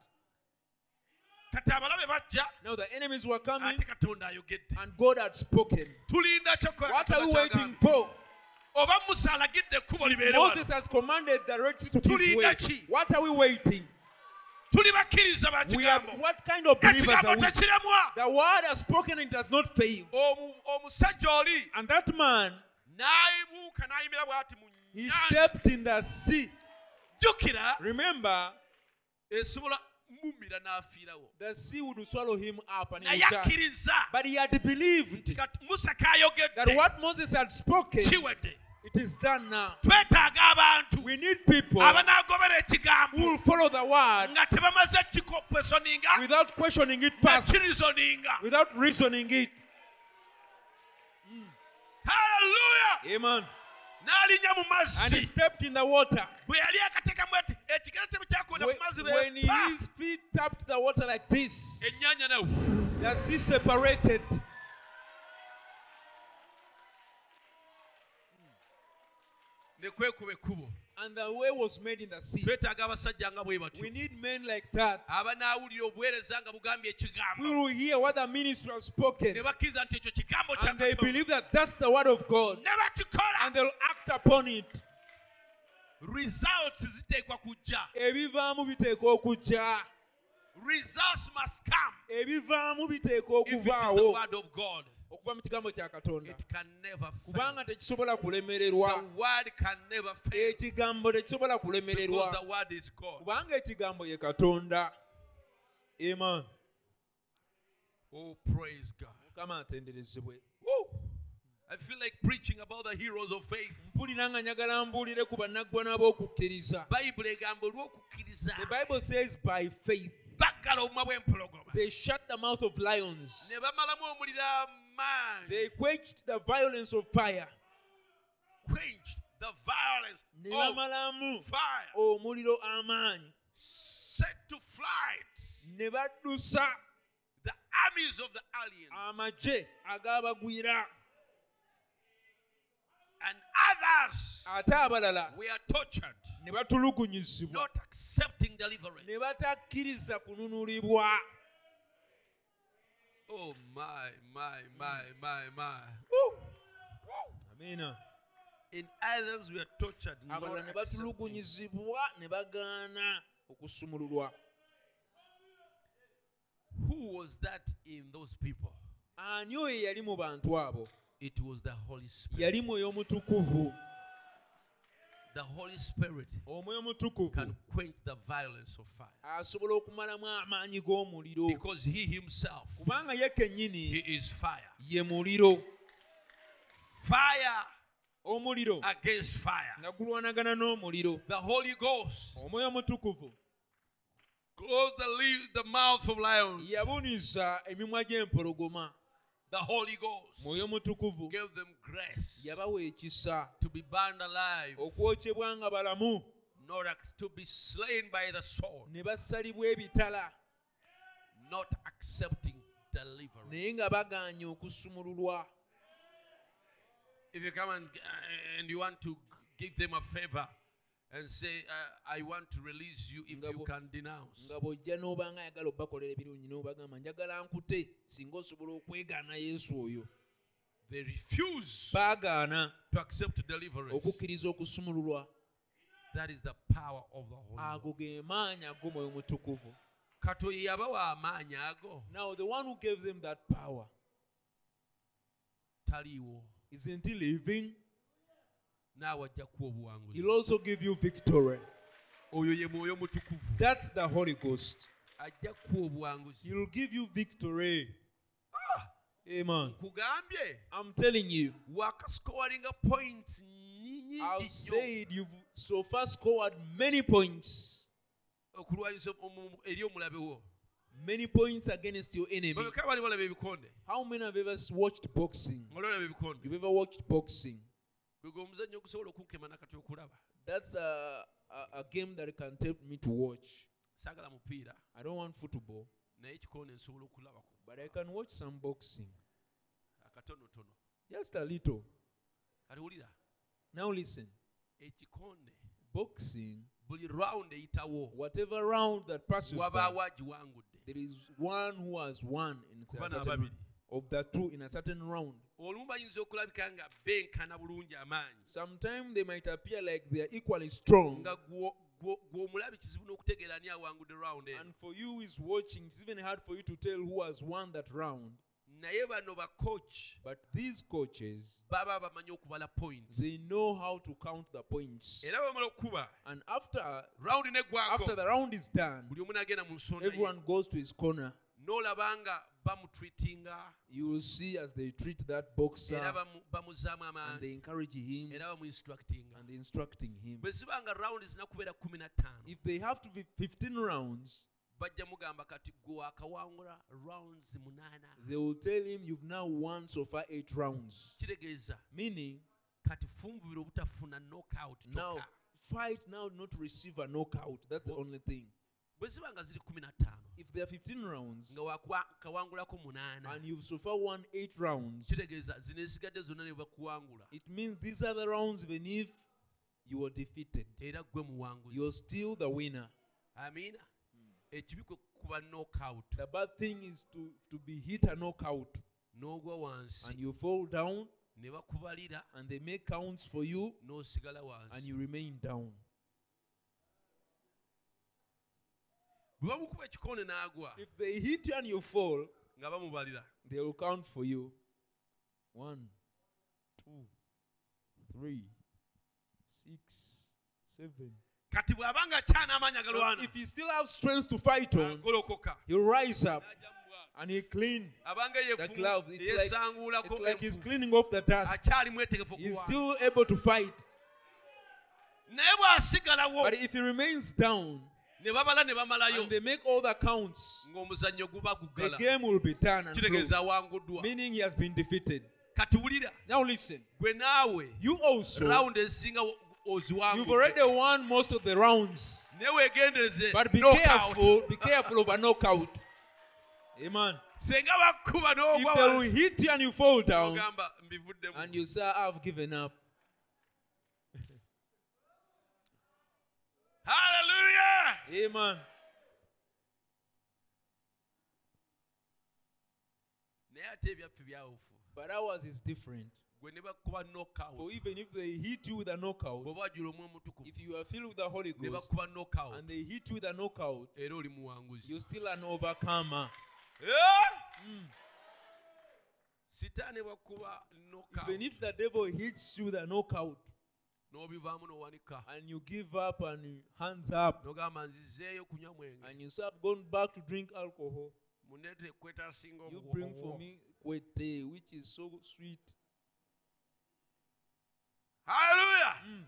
kati abalabe bajja now the enemies were coming ate katonda ayogedde. and god had spoken. Tulinda kyokola what are we waiting for? Oba musa alagidde ekkubo If libeere moses has commanded the red sea to give way what are we waiting? Tuli bakkiriza ba kigambo. what kind of believers ekigambo are we? tekiremwa the word has spoken and does not fail. Omusajja oli. And that man n'ayibuuka n'ayimira bw'ati mu he stepped in the sea. Jjukira. Remember esobola mumira n'afiirawo. The sea would swallow him up and he naye akkiriza but he had believed musa that what moses had spoken kiwedde. it is done now. We need people who will follow the word nga tebamaze kikokwesoninga without questioning it without reasoning it. Hallelujah. amen n'alinnya mu and he mazzi stepped in the water. Bwe yali akateekamu ati ekigere kye bwe kyakwenda when, mu mazzi when bepa his feet tapped the water like this ennyanja nawe. the sea separated. Ne kwekuba ekkubo and the way was made in the sea. Twetaaga abasajja nga bwe we batyo need men like that. Abanaawulira obuweereza nga bugambye we ekigambo will hear what the minister has spoken. Ne bakkiriza nti ekyo kigambo kya and they believe that that's the word of God. Ne bakikola. And they'll act upon it. Results ziteekwa kujja. Ebivaamu biteekwa okujja. Results must come. Ebivaamu biteekwa if it is the okuvaawo word of god okuva mu kigambo kya katonda. Kubanga tekisobola kulemererwa. Ekigambo tekisobola kulemererwa. Kubanga ekigambo ye katonda. Amen. Oh, Mukama atenderezebwe. I feel like preaching about the heroes of faith. Bible egamba olw'okukkiriza. The Bible says by faith. They shut the mouth of lions. Ne bamalamu omuliro amaanyi they quenched the violence of fire. Quenched the violence of fire. Omuliro amaanyi set to flight. Ne baddusa the armies of the aliens amagye ag'abagwira and others ate abalala were tortured. Ne batulugunyizibwa. Not accepting deliverance. Ne batakkiriza kununulibwa oh my my my my my. Amiina in others were tortured not abalala ne batulugunyizibwa ne bagaana okusumululwa. Who was that in those people? Ani oyo yali mu bantu abo? It was the holy spirit. Yali mwoyo mutukuvu the holy spirit can quench the violence of fire. asobola okumalamu amaanyi g'omuliro. Because he himself kubanga ye kennyini he is fire. fire omuliro against fire. nga gulwanagana n'omuliro. The holy ghost omwoyo mutukuvu close the, mouth of lions. yabuniza emimwa gy'empologoma the holy ghost. Mwoyo mutukuvu. Gave them grace yabawa ekisa. to be burned alive. Okwokyebwa nga balamu. Not to be slain by the sword. Ne basalibwa ebitala. Not accepting deliverance. Naye nga bagaanye okusumululwa. If you come and, and you want to give them a favor and say uh, i want to release you if you can denounce. nga bw'ojja n'obanga ayagala obbakolera ebirungi n'obagamba njagala nkute singa osobola okwegaana yesu oyo. They refuse baagaana to accept deliverance. okukkiriza okusumululwa. That is the power of the holy Ghost. ago ge maanyi ag'omwoyo mutukuvu. Kato ye yabawa amaanyi ago? Now the one who gave them that power taliiwo. isn't he living naawe ajja kuwa obuwanguzi he'll also give you victory. Oyo ye mwoyo mutukuvu that's the holy ghost. Ajja kuwa obuwanguzi he'll give you victory. Ah! Amen. I'm telling you. Wakascoringa points nyingi i've said you've so far scored many points. Okulwanyisa omu- eri omulabe wo. Many points against your enemy. Babeka bali balaba ebikonde how many have ever watched boxing? Nga olaba ebikonde you've ever watched boxing that's a, a, a game that can tempt me to watch. I don't want football. Naye ekikonde nsobola okulabako. But i can watch some boxing. Just a little. Now listen. Boxing buli round eyitawo whatever round that passes by, wabaawo agiwangudde. there is one who has won in Kuba n'ababiri. Of the two in a certain round. Olumu bayinza okulabika nga benkana bulungi amaanyi. Sometimes they might appear like they are equally strong. Nga gwo- gwo- gw'omulabi kizibu n'okutegeera ani awangudde round eno. And for you who is watching it's even hard for you to tell who has won that round. Naye bano bacoach but these coaches baba bamanyi okubala points. they know how to count the points. Era bamala okukuba. And after round after the round is done buli omu n'agenda mu nsonda ye. everyone goes to his corner. N'olaba nga bamutreatinga you will see as they treat that boxer era bamuzaamu amaanyi they encourage him era bamuinstructinga. and they instructing him. Bwe ziba nga round zinakubeera kumi na ttaano if they have to be 15 rounds bajja mugamba kati gwe wakawangula rounds munaana. they will tell him you've now won so far eight rounds. Kitegeeza meaning kati obutafuna knockout now fight now not receive a knockout. That's the only thing. bwe ziba nga ziri kumi na ttaano if there are 15 rounds nga wakawangulako munaana and you've so far won eight rounds kitegeeza zino ezigadde zonna ne bakuwangula. it means these are the rounds even if you are defeated. Era gwe muwanguzi. You're still the winner. Amiina ekibi kwe kuba knockout. The bad thing is to, to be hit a knockout. N'ogwa and you fall down ne bakubalira. and they make counts for you n'osigala and you remain down bwe bamukuba ekikonde n'agwa if they hit you and you fall nga bamubalira they will count for you One, two, three, six, seven. kati bw'abanga agalwana if he still has strength to fight on, agolokoka he'll rise up n'ajja mu bwalo. and he'll clean. The gloves, it's like- It's like he's cleaning off the dust. He's still able to fight. But if he remains down ne babala ne bamalayo they make all the counts, ng'omuzannyo guba the guggala game will be done and kitegeeza awanguddwa meaning he has been defeated. kati wulira Now listen, gwe naawe you also, rawundi ezisinga you've already won most of the rounds. But be careful, be careful of a knockout. Amen. If they will hit you and you fall down, and you say, I've given up. Haleluya Amen. naye ate ebyaffe byawufu But ours is different. gwe ne bakkuba knockout For even if they hit you with a knockout, bw'oba wajula omwe omutukuvu if you are filled with the Holy Ghost and they hit you with a knockout, muwanguzi you're still an overcomer. Eh? Mm. sitaani bwakkuba knockout Even if the devil hits you with a knockout and you give up and you hands up. N'ogamba nzizeeyo kunywa mwenge. And you say, I've back to drink alcohol, you bring for me kwete, which is so sweet. haleluya Mm.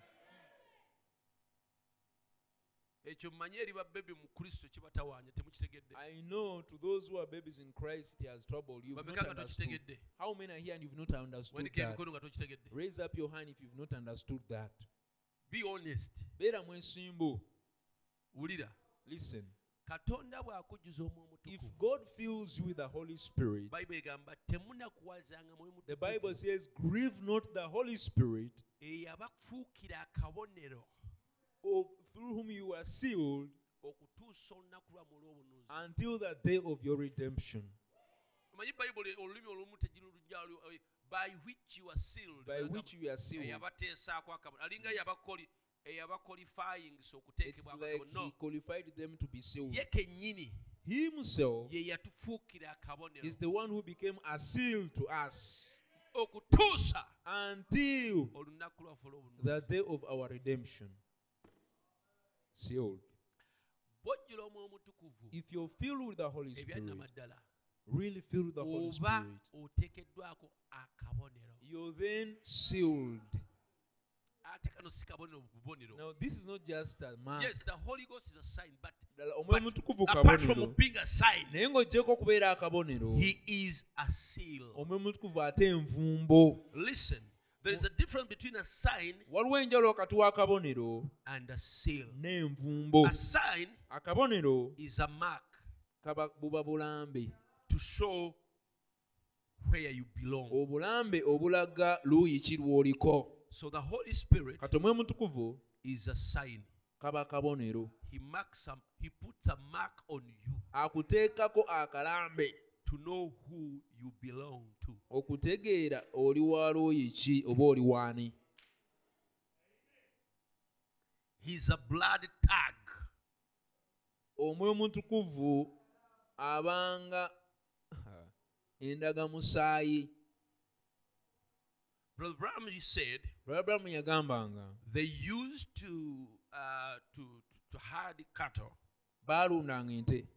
Ekyo mmanyi eri babbebi mu kristo kibatawaanya temukitegedde I know to those who are babies in Christ, it has troubled. You've babeka not understood. How many are here and you've not understood that? emikono nga tokitegedde Raise up your hand if you've not understood that. be honest Beera mwesimbu. wulira Listen. katonda bw'akujjuza omwoyo If God fills you with the Holy Spirit, bayibuli egamba temunakuwazanga mwoyo the Bible says, grieve not the Holy Spirit, eyabafuukira akabonero through whom you were sealed okutuusa olunaku lwamu olw'obunuzi until the day of your redemption. omanyi bayibuli olulimi olumu tegirulujja eh, by which you are sealed By which you are sealed. eyabateesaako akabonero alinga mm. eyabakoli eyabakolifayingisa It's okuteekebwa like he qualified them to be sealed. ye kennyini himself ye yatufuukira akabonero is the one who became a seal to us okutuusa until olunaku lwaffe olw'obunuzi the day of our redemption. Sealed. bw'ojjula omwoyo omutukuvu If you're filled with the Holy Spirit, really filled with the Holy Spirit, you're then sealed. ate kano si kabonero bubonero. Now, this is not just a mark. yes the holy ghost is a sign but but apart from being a sign. Naye ng'oggyeko okubeera akabonero he is a seal. Omwoyo mutukuvu ate envumbo. Listen there is a difference between a sign waliwo enjawulo wakati w'akabonero and a seal. n'envumbo. A sign akabonero is a mark kaba buba bulambe. to show where you belong. Obulambe obulaga luuyi ki lw'oliko. So the holy spirit kati omwoyo mutukuvu is a sign. kaba kabonero he marks a, he puts a mark on you. Akuteekako akalambe to know who you belong to. Okutegeera oli wa luuyi ki oba oli waani he's a blood tag. Omwoyo mutukuvu abanga endagamusaayi. Brother he said abulamu yagambanga they used to uh, to to herd cattle baalundanga ente.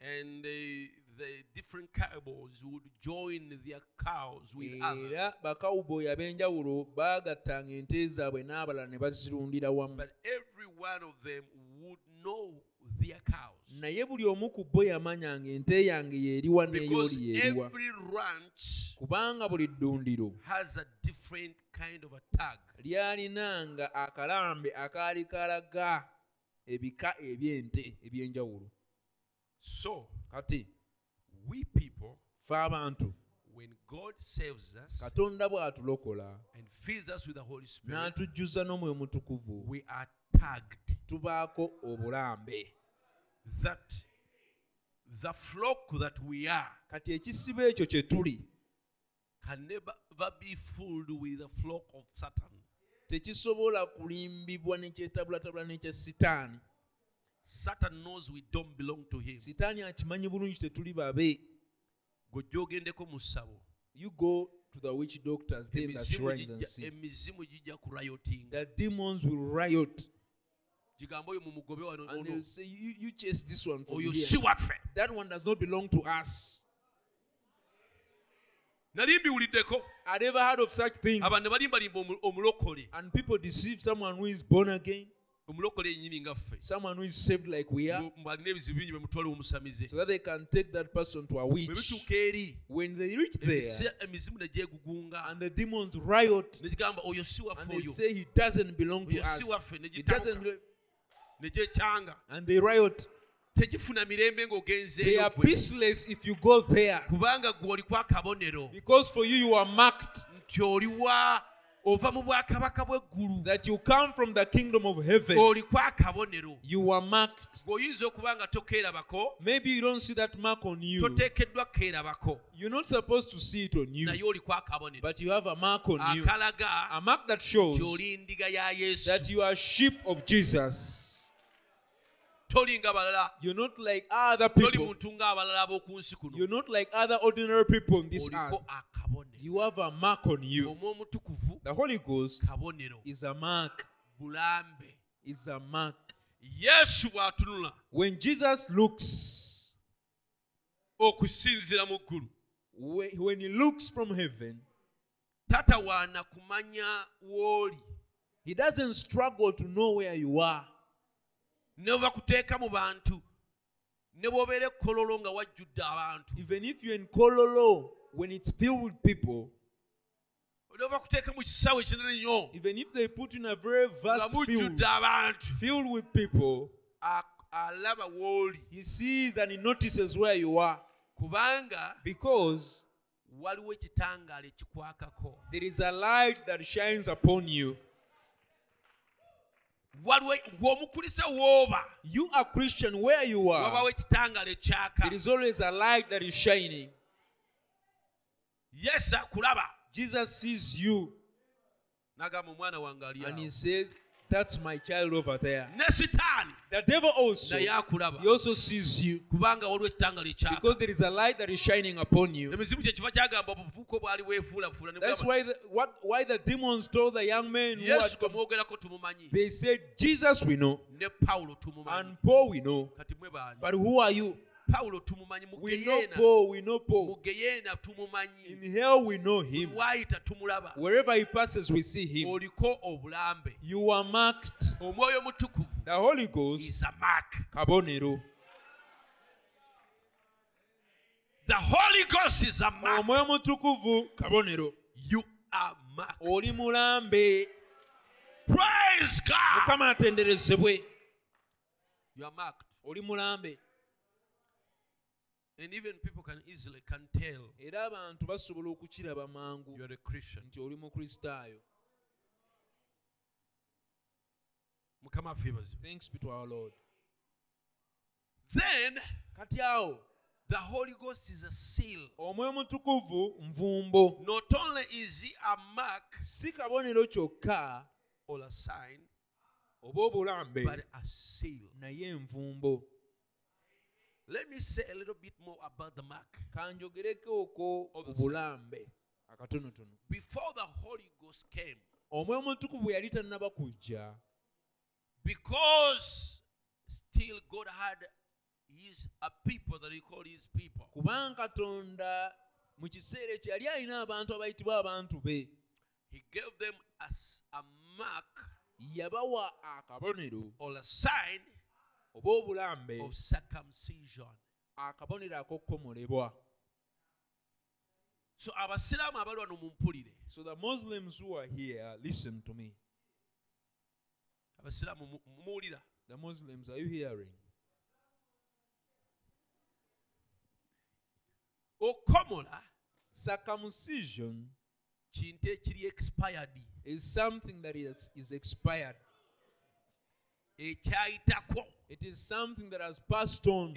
and they, the different cowboys would join their cows with others. era bakawuboyi ab'enjawulo baagattanga ente zaabwe n'abalala ne bazirundira wamu. But every one of them would know their cows. Naye buli omu ku bo yamanyanga ente yange yeeriwa because n'ey'oli yeeriwa every ranch kubanga buli ddundiro has a different kind of a tag lyalinanga akalambe akaali kalaga ebika eby'ente eby'enjawulo. So kati we people fe abantu when god saves us katonda bw'atulokola and fills us with the holy spirit n'atujjuza n'omwoyo mutukuvu we are tagged. tubaako obulambe. That the flock that we are kati ekisibo ekyo kye tuli can never be fooled with the flock of Satan. tekisobola kulimbibwa ne kyetabulatabula n'ekya sitaani Satan knows we don't belong to him. sitaani akimanyi bulungi tetuli babe Gwe gy'ogendeko mu ssabo you go to the witch doctors, then the emizimu shrines and gijja- see. emizimu gijja kuriotinga The demons will riot gigamba oyo mumugobe wano and they'll say, you, you chase this one oyo here. si waffe That one does not belong to us. nali mbiwuliddeko I never heard of such things. abantu ne balimbalimba omu- omulokole And people deceive someone who is omulokole yennyini nga ffe someone who is saved like we are, ebizibu bingi omusamize so that they can take that person to a witch. eri When they reach there, emizimu ne gyegugunga and the demons riot, ne gigamba oyo si and waffe oyo say he doesn't belong to Oyo si us. waffe, ne He doesn't gitabuka. belong. ne gyekyanga And they riot. tegifuna mirembe They are ng'ogenzeeyo gwe. peaceless if you go there. kubanga gwe oliko akabonero Because for you, you are marked nti oliwa ova mu bwakabaka bw'eggulu that you come from the kingdom of heaven. oliko akabonero You are marked. ng'oyinza okuba nga tokeerabako Maybe you don't see that mark on you. toteekeddwa keerabako You're not supposed to see it on you, naye oliko akabonero but you have a mark on you. akalaga A mark that shows nti oli ndiga ya yesu that you are sheep of Jesus. Toli nga balala You're not like other toli people. muntu ng'abalala ab'oku nsi kuno You're not like other ordinary people on this earth. oliko akabonero You have a mark on you. omwo omutukuvu The Holy Ghost kabonero is a mark. bulambe Is a mark. yesu bw'atunula When Jesus looks, okusinziira mu ggulu when when he looks from heaven, tatawaana kumanya w'oli he doesn't struggle to know where you are. Ne bakuteeka mu bantu ne bw'obeera ekkololo nga wajjudde abantu. Even if you're in Kololo, when it's filled with people, bakuteeka mu kisawo ekinene nnyo. even if they put in a very vast field, abantu. filled with people, a- alaba w'oli. he sees and he notices where you are. Kubanga because waliwo ekitangaala ekikwakako. there is a light that shines upon you. Waliwo ng'omukulisa w'oba. You are Christian where you are. There is always a light that is shining. akulaba Jesus sees you. N'agamba omwana wange ali and he says, That's my child over there. ne sitaani The devil also, naye akulaba he also sees you. Kubanga waliwo ekitangaala ekyaka because there is a light that is shining upon you. emizimu kyekiva kyagamba obuvubuka bwali bwefuulafuula ne That's why the, what, why the demons told the young men yesu tumumanyi. They said, Jesus we know. Ne pawulo tumumanyi. And Paul we know. kati mwe baani? But who are you? Pawulo tumumanyi mu We know geyeena Paul, we know Paul. In tumumanyi. Hell we know him. wayita tumulaba. Wherever he passes, we see him. oliko obulambe. You are marked. omwoyo mutukuvu. The Holy Ghost, is a mark. Kabonero. the holy ghost is a mark. Omwoyo mutukuvu kabonero. You are mark oli mulambe. Praise god. Mukama atenderezebwe. You are marked. Oli mulambe and even people can easily can tell era abantu basobola okukiraba mangu you are a christian. nti oli mukristaayo mukama thanks be to our lord. Then kati awo the holy ghost is a seal. omwoyo mutukuvu nvumbo not only is he a mark si kabonero kyokka or a sign oba obulambe but a seal. naye envumbo let me say a little bit more about the mark kanjogereko okwo obulambe. Akatonotono before the holy ghost came omwoyo mutukuvu yali tannaba kujja. because still god had his a people that he called his people. Kubanga katonda mu kiseera ekyo yali alina abantu abayitibwa abantu be. He gave them a, s- a mark yabawa akabonero. or a sign oba obulambe. of circumcision. Akabonero ak'okkomolebwa so abasiraamu abali wano mumpulire. So the muslims who are here listen to me. Abasiraamu muwulira. The muslims are you hearing? Okukomola circumcision kintu ekiri expired. is something that is, is expired it is something that has passed on.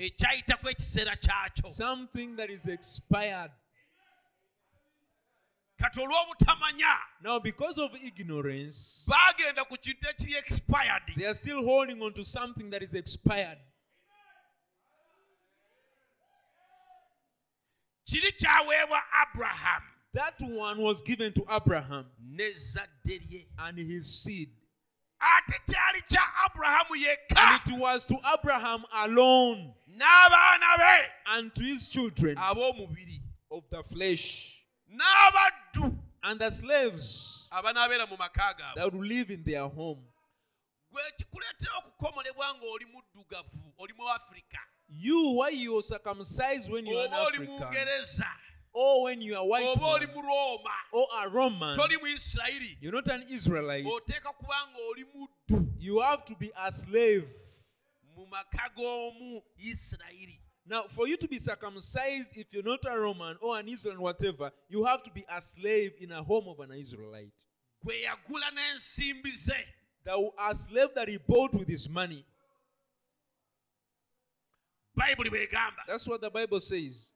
Something that is expired. Kati olw'obutamanya now because of ignorance baagenda ku kintu ekiri expired. they are still holding on to something that is expired. Kiri kyaweebwa aburahamu That one was given to Abraham. N'ezzadde lye and his seed. ate kyali kya abulahamu And it was to Abraham alone and to his children of the flesh and the slaves abanaabeera mu maka that would live in their home. gwe kikuleetera okukomolebwa ng'oli muddugavu oli mu afirika You, why you are circumcised when you are in oba oli mu Africa, or when you are white oba oli man, mu roma or a Roman, toli mu isirayiri you're not an Israelite. oteeka kuba ng'oli muddu You have to be a slave. mu maka g'omu isirayiri Now, for you to be circumcised, if you're not a Roman or an Israelite, whatever, you have to be a slave in a home of an Israelite. gwe yagula n'ensimbi ze The, a slave that he bought with his money. bayibuli bw'egamba That's what the Bible says.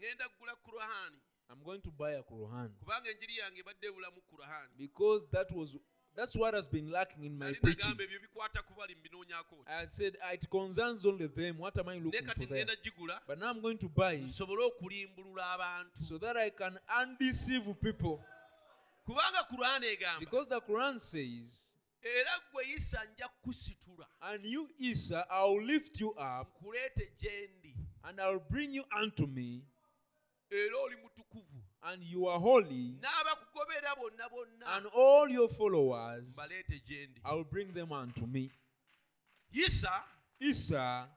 Ŋŋenda kugula kurahani I'm going to buy a Quran. Kubanga enjiri yange ebadde ebulamu kurahani because that was that's what has been lacking in my preaching. ebyo bikwata bali mbinoonyaako I said "Ah, it concerns only them. What am I naye looking kati for there? ŋŋenda gigula But now I'm going to buy it. Nsobole okulimbulula abantu. So that I can undeceive people. kubanga kurahani egamba Because the Quran says, era gwe isa nja And you, Isa, I'll lift you up nkuleete gye ndi. and I'll bring you unto me, era oli mutukuvu. And you are holy, n'abakugobera bonna bonna. and all your followers, mbaleete gye ndi. I'll bring them unto me. isa Isa,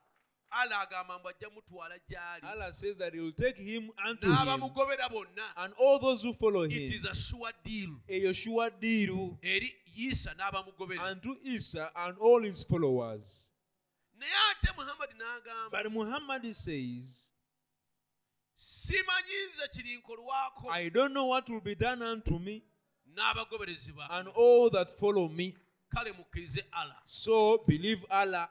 ala agamba mbu ajja mutwala gy'ali. Allah says that He will take him unto him, n'abamugobera bonna. And all those who follow him, is a sure deal. A eri isa n'abamugobera. Unto Isa and all his followers. naye ate muhammadi n'agamba But Muhammad says, simanyi nze kirinkolwako I don't know what will be done unto me n'abagoberezi and all that follow me. kale mukkirize allah So believe Allah.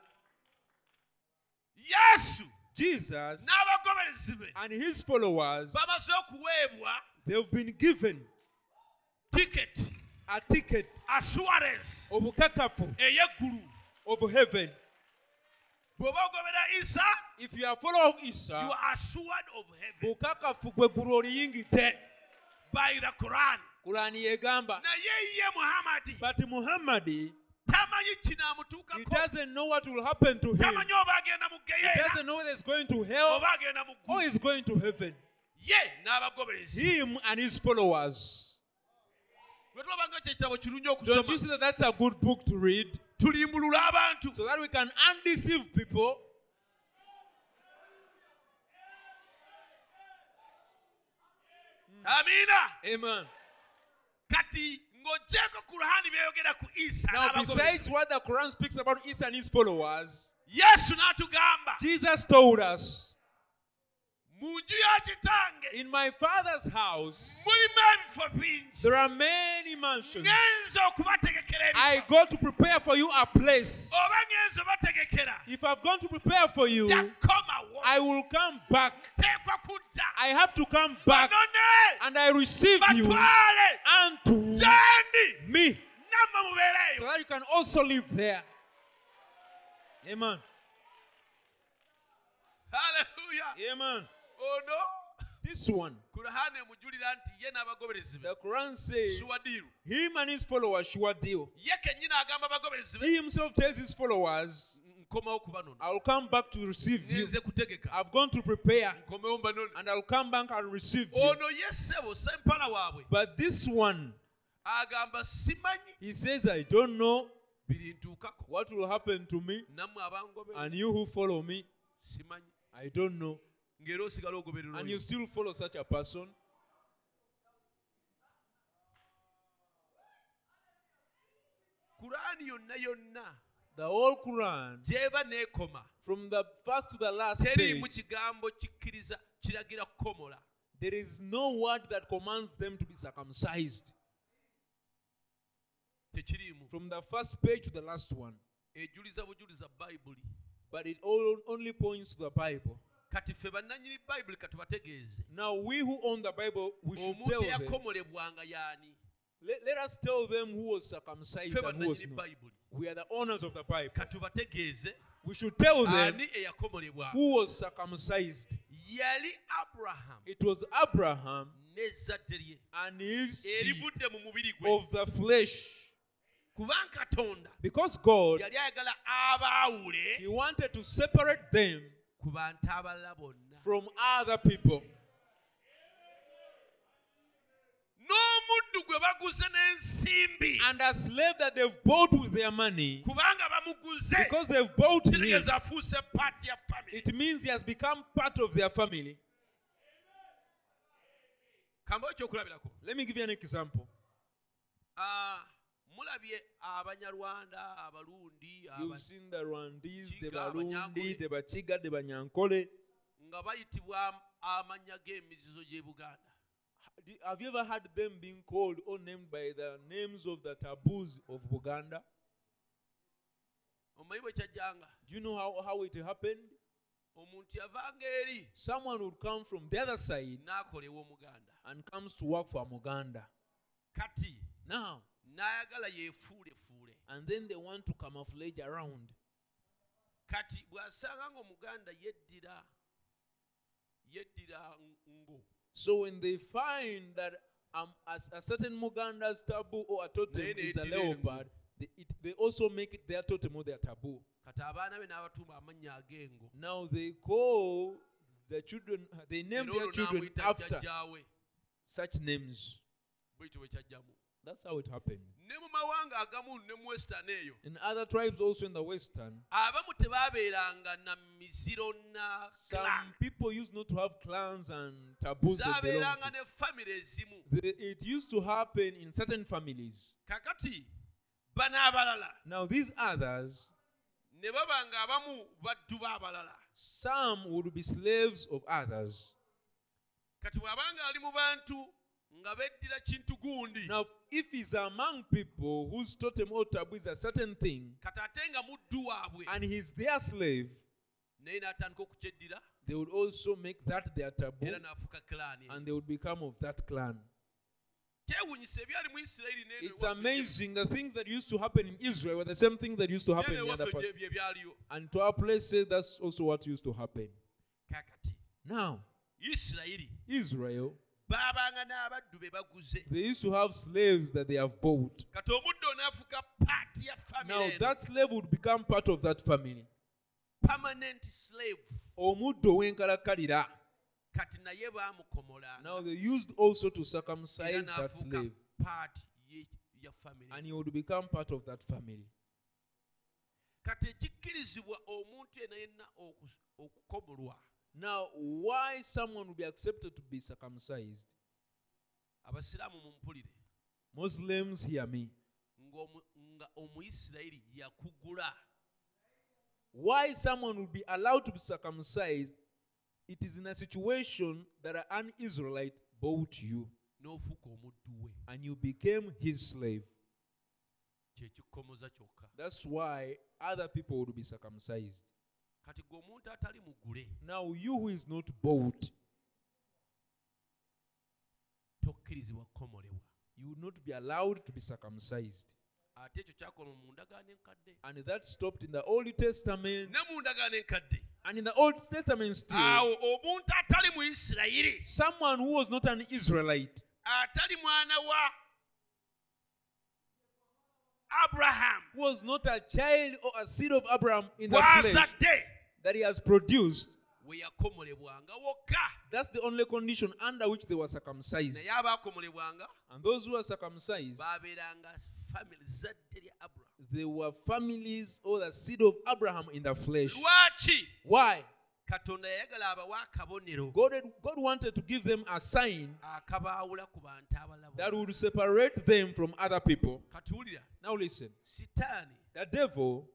yesu Jesus n'abagoberezi be and his followers, bamaze okuweebwa they've been given ticket a ticket assurance obukakafu ey'eggulu of heaven. Bw'oba ogobera isa If you are follower of Isa, you are assured of heaven bukakafu gwe gulu oliyingidde. by the quran Kurani yegamba. naye ye muhammadi But Muhammad, he tamanyi kinaamutuukako doesn't know what will happen to him. tamanyi oba agenda mu He doesn't know whether he's going to hell oba agenda mu or he's going to heaven. ye n'abagoberezi Him and his followers. bwe tulaba nga kyekitabo kirungi Don't you see that that's a good book to read? Tulimbulula abantu So that we can undeceive people. amiina Amen. kati ng'oggyeko ku byeyogera ku isa Now, besides what the Quran speaks about Isa and his followers, yesu n'atugamba Jesus told us, mu nju ya kitange In my Father's house, mulimu ebifo bingi there are many mansions. I go to prepare for you a place. oba ŋŋenza obategekera If I've gone to prepare for you, I will come back. I have to come back and I receive you unto me so that you can also live there. Amen. Hallelujah. Amen. Oh, ono This one, kurahani emujulira nti ye n'abagoberezi be. The Quran says, him and his followers sure deal. ye kennyini agamba abagoberezi be. He himself tells his followers, I'll come back to receive you. I've gone to prepare and I'll come back and receive you. Oh, ono ye ssebo sempala waabwe. But this one, he says, I don't know what will happen to me and you who follow me. I don't know. Ng'era osigala ogoberera And you still follow such a person. kuraani yonna yonna The whole Quran, gy'eba from the first to the last teriimu page, kigambo kikkiriza kiragira kukomola there is no word that commands them to be circumcised. tekiriimu From the first page to the last one. ejuliza bujuliza bayibuli But it all only points to the Bible. Kati ffe bannannyini bayibuli katubategeeze Now, we who own the Bible, we should omuntu tell them. eyakomolebwanga y'ani Let, let us tell them who was circumcised and who was not. We are the owners of the Bible. katubategeeze We should tell them ani eyakomolebwanga who was circumcised. yali It was Abraham n'ezzadde lye and his seed erivudde mu mubiri gwe of the flesh. katonda Because God, yali ayagala abaawule He wanted to separate them ku bantu abalala bonna from other people. n'omuddu gwe baguze n'ensimbi And a slave that they've bought with their money, kubanga bamuguze because they've bought him, kitegeeza afuuse paati ya famire it means he has become part of their family. ekyokulabirako Let me give you an example. Ah, mulabye abanyarwanda abalundi You've aba- seen the Rwandese, the Barundi, the Bachiga, the Banyankole. nga bayitibwa am- amannya g'emizizo gy'e buganda Have you ever heard them being called or named by the names of the taboos of Buganda? omanyi bwe kyajjanga Do you know how, how it happened? omuntu yavanga eri Someone would come from the other side and comes to work for Muganda. Now, n'ayagala yeefuulefuule and then they want to camouflage around. kati bw'asanga ng'omuganda yeddira yeddira ngo So when they find that um, as a certain Muganda's taboo or a totem is a leopard, they, it, they also make it their totem or their taboo. kati abaana be n'abatuuma amannya ag'engo Now they call the children, they name their children after such names. bwekyo bwe kyajjamu That's how it happened. ne mu mawanga agamu ne mu western eyo In other tribes, also in the Western, abamu tebaabeeranga na miziro na some clan. people used not to have clans and taboos. They belong zaabeeranga to. ne famire ezimu The- It used to happen in certain families. kakati bano abalala Now, these others, ne baba nga abamu baddu b'abalala some would be slaves of others. kati bw'abanga ali mu bantu nga beddira kintu gundi. Now, if he's among people whose totem or taboo is a certain thing, kati ate nga muddu waabwe. and he's their slave, naye n'atandika okukyeddira they would also make that their taboo, era n'afuuka kilaani and they would become of that clan. kyewunyisa ebyali mu isirayiri n'eno It's amazing. The things that used to happen in Israel were the same thing that used to happen in other parts. gye- bye byaliyo. And to our places, that's also what used to happen. Now, Israel, baabanga n'abaddu be baguze they used to have slaves that they have bought. kati omuddo onaafuuka paati ya Now, famire that slave would become part of that family. permanent slave Omuddo w'enkalakkalira. kati naye baamukomolanga Now, they used also to circumcise that n'afuuka slave. paati ye- ya famire And he would become part of that family. kati ekikkirizibwa omuntu yenna yenna oku- okukomolwa Now, why someone would be accepted to be circumcised? abasiraamu mumpulire Muslims, hear me. ng'omu- nga omuyisirayiri yakugula Why someone would be allowed to be circumcised? It is in a situation that an Israelite bought you n'ofuuka omuddu we and you became his slave. kyekikkomoza kyokka That's why other people would be circumcised. Kati gwe omuntu atali mugule Now, you who is not bought, tokkirizibwa kukomolebwa you would not be allowed to be circumcised. ate ekyo mu ndagaano enkadde And that stopped in the Old Testament. ne mu ndagaano enkadde And in the Old Testament, still, awo omuntu atali muyisirayiri someone who was not an Israelite, atali mwana wa aburahamu who was not a child or a seed of Abraham in the flesh that he has produced, we yakomolebwanga wokka that's the only condition under which they were circumcised. And those who were circumcised, baabeeranga family zadde lya aburahamu they were families or the seed of Abraham in the flesh. Why? Katonda yayagala abawe akabonero God, God wanted to give them a sign akabaawula ku bantu abalala that would separate them from other people. katuwulira Now listen, sitaani the devil,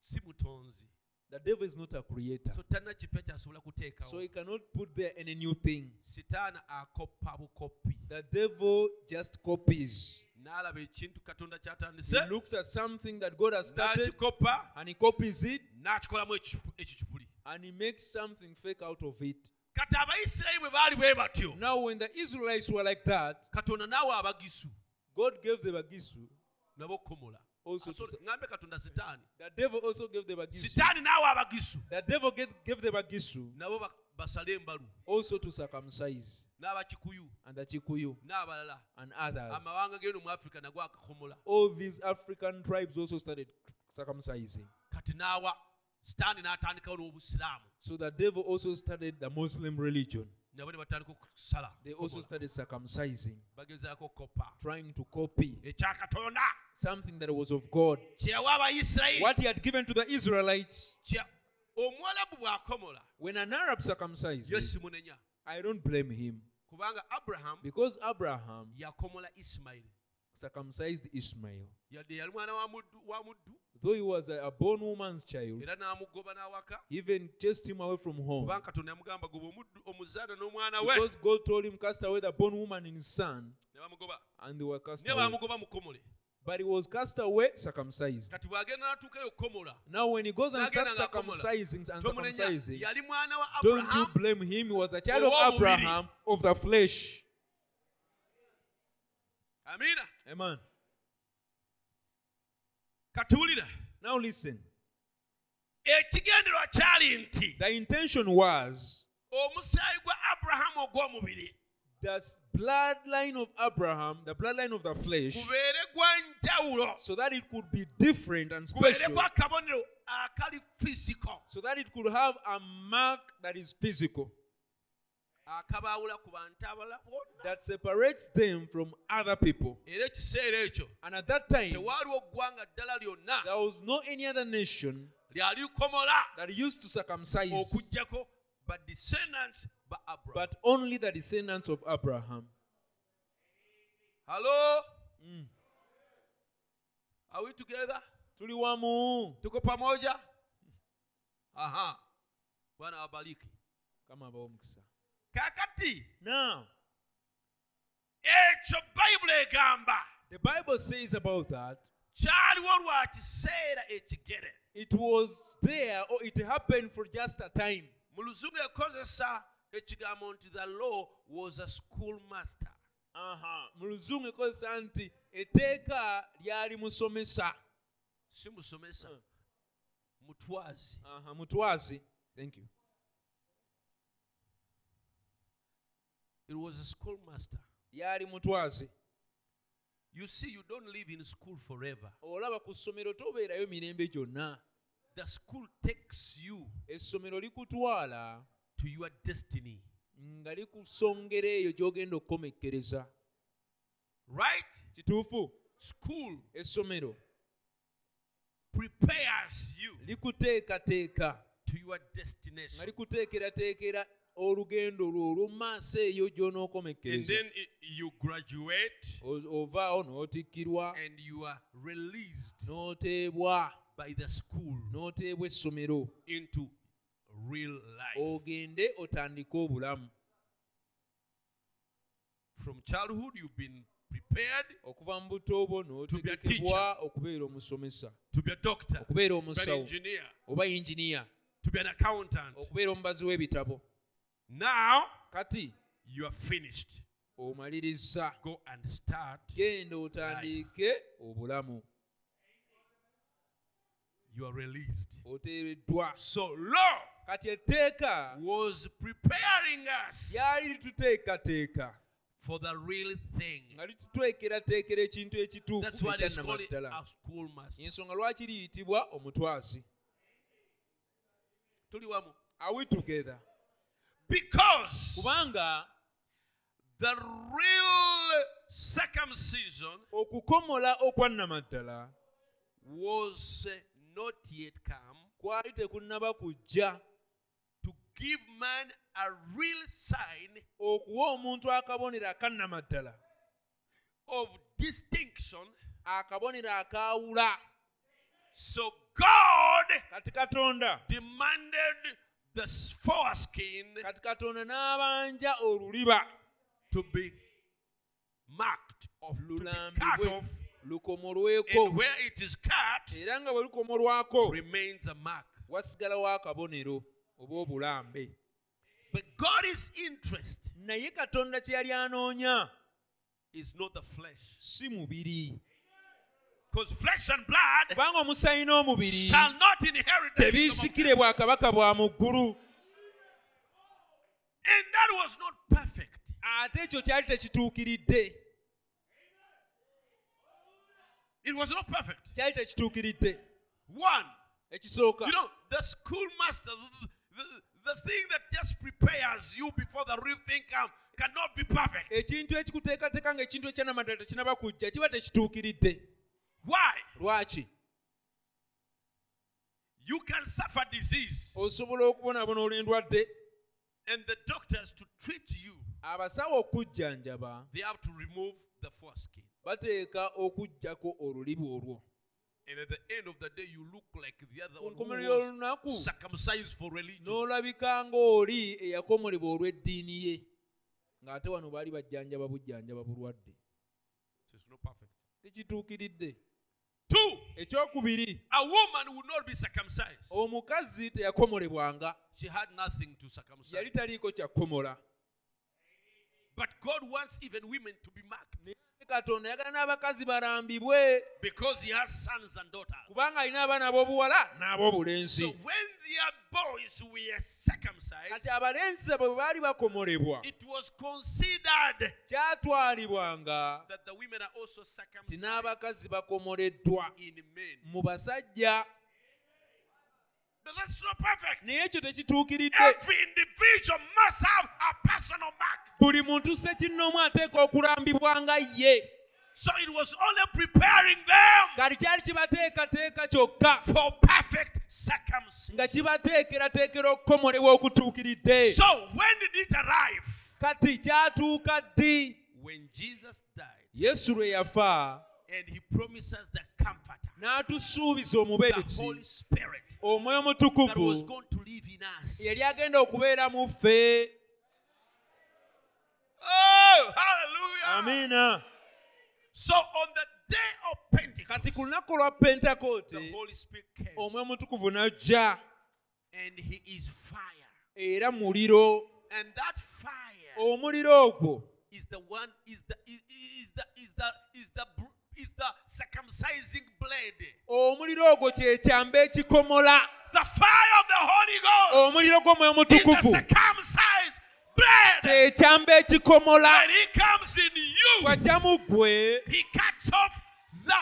si mutonzi the devil is not a creator. so tannakipya kyasobola So kuteekawo he cannot put there any new thing. sitaani akoppa bukopi The devil just copies. N'alaba ekintu katonda He kyatandise looks at something that God has started and he copies it n'akikolamu ekikipuli and he makes something fake out of it. kati abayisirayiri bwe baali bwe batyo Now, when the Israelites were like that, katonda naawe abagisu God gave the Bagisu nabo komola also to, katonda sitaani. The devil also gave the bagisu. Sitaani n'awa abagisu. The devil gave, gave the bagisu. Nabo ba- basale embalu also to circumcise. N'abakikuyu. And the chikuyu. N'abalala. And others. Amawanga g'eno mu afirika nago akakomola. All these african tribes also started circumcising. Kati n'awa sitaani n'atandikawo n'obusiraamu. So the devil also started the muslim religion. Nabo ne batandika okusala they also started circumcising. Bagezaako trying to copy. Ekya katonda. Something that was of god. What he had given to the israelites. Kya omuwalabu bw'akomola when an arab circumcises i don't blame him. Because abraham circumcised ishmael yadde yali mwana wa muddu though he was a, a born woman's child era n'amugoba n'awaka. he even chased him away from home. Kubanga katonda yamugamba goba omuddu omuzaana n'omwana we. Because god told him cast away the born woman and his son and they were cast away but he was cast away circumcised. Kati bw'agenda n'atuukayo okukomola. Now when he goes and starts circumcising and circumcising yali mwana wa don't you blame him? He was a child of abraham of the flesh. Amen. Now listen. Ekigenderwa kyali nti the intention was omusaayi gwa aburahamu ogw'omubiri the bloodline of abraham the bloodline of the flesh gubeere gwa njawulo. so that it could be different and special. gwa kabonero akali fisiko so that it could have a mark that is physical. Akabaawula ku bantu abalala bonna. That separates them from other people. Era ekiseera ekyo and at that time there was no any other nation that used to circumcise But descendants but only the descendants of abraham. Hello? Mm. are we together? Tuli wamu tuko pamoja? Aha. Bwana wabariki kama abawo omukisa kakati. Now ekyo bayibuli egamba. the bible says about that kyaliwo lwa kiseera ekigere. it was there or it happened for just a time. Mu luzungu ekozesa ekigambo nti the law was a school master aha. Mu luzungu ekozesa nti etteeka lyali musomesa. Si musomesa. Mutwazi. Aha mutwazi. Thank you. It was a school master lyali mutwazi. You see you don't live in school forever. Olaba ku ssomero tobeerayo mirembe gyonna. The school takes you. Essomero likutwala to your destiny. Nga likusongera eyo gy'ogenda okukomekkereza right? Kituufu. School essomero. prepares you likuteekateeka. to your nga destination likuteekerateekera olugendo lwo olw'omaaso eyo i- you graduate ovaawo n'otikkirwa and you are released n'oteebwa. by the school n'oteebwa essomero. into real life. Ogende otandike obulamu. From childhood you've been prepared okuva mu buto bwo n'otegekebwa okubeera omusomesa. Okubeera omusawo. oba accountant. Okubeera omubazi w'ebitabo. Now kati you are finished. omaliriza. Go and start genda otandike obulamu. You are released. Oteereddwa. So law kati etteeka was preparing us lyali lituteekateeka. for the real thing. Nga litutwekerateekera ekintu that's ekituufu why they call it ekyannamaddala a schoolmaster ensonga lwaki liyitibwa omutwazi? Tuli wamu. Are we together? Because kubanga the real circumcision okukomola okwannamaddala was not yet come. kwali tekunnaba kujja give man a real sign okuwa omuntu akabonero akannamaddala of distinction. Akabonero akaawula so god kati katonda demanded the foreskin kati katonda n'abanja oluliba to be marked of to be cut lulambibwe off. lukomolweko and where it is cut era nga bwe lukomolwako remains a mark. wasigalawo akabonero oba obulambe But God is interest. naye katonda kye yali anoonya is not the flesh. si mubiri. Kubanga omusayi n'omubiri tebiisikire bwakabaka bwa mu ggulu. Ate ekyo kyali tekituukiridde. Kyali tekituukiridde. Ekisooka. The the, thing that just prepares you before the real thing comes, cannot be perfect. ekintu ekikuteekateeka ng'ekintu ekyanamaddala tekinaba kujja kiba tekituukiridde Why? lwaki You can suffer disease, osobola okubonaabona olw'endwadde and the doctors to treat you, abasawo okujjanjaba they have to remove the foreskin. bateeka okuggyako olulibu olwo And at the end of the day, you look like the other one who was circumcised for religion. n'olabika ng'oli eyakomolebwa olw'eddiini ye. Ng'ate wano baali bajjanjaba bujjanjaba bulwadde. Tekituukiridde. Ekyokubiri omukazi teyakomolebwanga. Yali taliiko kyakukomola But God wants even women to be marked katonda yagala n'abakazi balambibwe kubanga alina abaana ab'obuwala n'ab'obulenzi. Kati abalenzi bwe baali bakomolebwa kyatwalibwanga ti n'abakazi bakomoleddwa mu basajja But that's not perfect. naye ekyo tekituukiridde Every individual must have a personal mark. buli muntu sekinnoomu ateeka okulambibwa nga ye. So it was only preparing them kati kyali kibateekateeka kyokka. for perfect circumcision. nga kibateekerateekera okukomolebwa okutuukiridde So when did it arrive? kati kyatuuka ddi? When Jesus died. Yesu lwe yafa. And he promises the comforter, n'atusuubiza the Holy Spirit omwoyo that was mutukuvu going to live in us. yali agenda okubeera mu ffe Oh, hallelujah. amiina So on the day of Pentecost, kati ku lunaku lwa the pentekote Holy Spirit came omwoyo mutukuvu n'ajja and he is fire. era muliro And that fire omuliro ogwo is the one is the is, is the is the is the br- is the circumcising blade. omuliro ogwo kyekyamba ekikomola The fire of the Holy Ghost omuliro gw'omwoyo is the mutukuvu circumcised blade. kyekyamba ekikomola When he comes in you, bw'ajja mu ggwe he cuts off the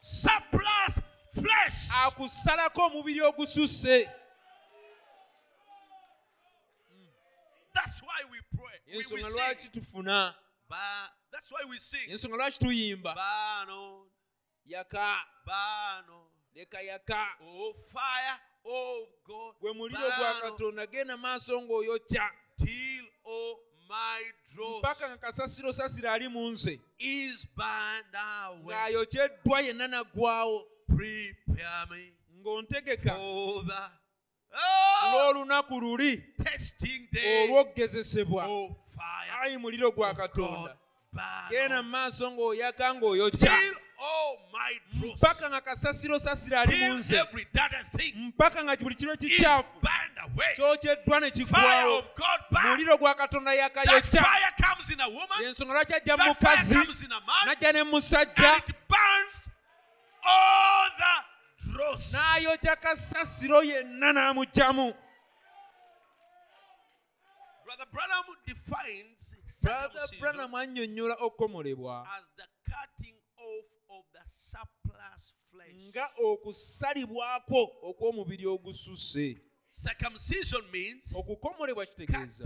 surplus flesh. akusalako omubiri ogususse That's why we pray. We, we ensonga lwaki tufuna that's why we sing. ensonga lwaki tuyimba Bano, yaka. Bano, leka yaka. Oh fire, oh God, gwe muliro gwa katonda genda maaso ng'oyokya. Till oh my mpaka dross nga kasasiro sasiro ali mu nze. is burned away. ng'ayokeddwa yenna naggwawo Prepare me ng'ontegeka. for the oh, n'olunaku luli. testing day. olw'okugezesebwa Oh ayi muliro gwa katonda genda mu maaso ng'oyaka ng'oyokya till my dross, mpaka nga kasasiro sasiro ali mu nze every dirty thing mpaka nga buli kiro kikyafu kyokeddwa ne God muliro gwa katonda yakayokya fire comes in a woman. ensonga lwaki ajja mu mukazi comes in a man. n'ajja ne musajja And it burns all the dross. n'ayokya kasasiro yenna n'amuggyamu Brother Branham defines brother branham annyonnyola okukomolebwa nga okusalibwako okw'omubiri ogususse. Okukomolebwa kitegeeza.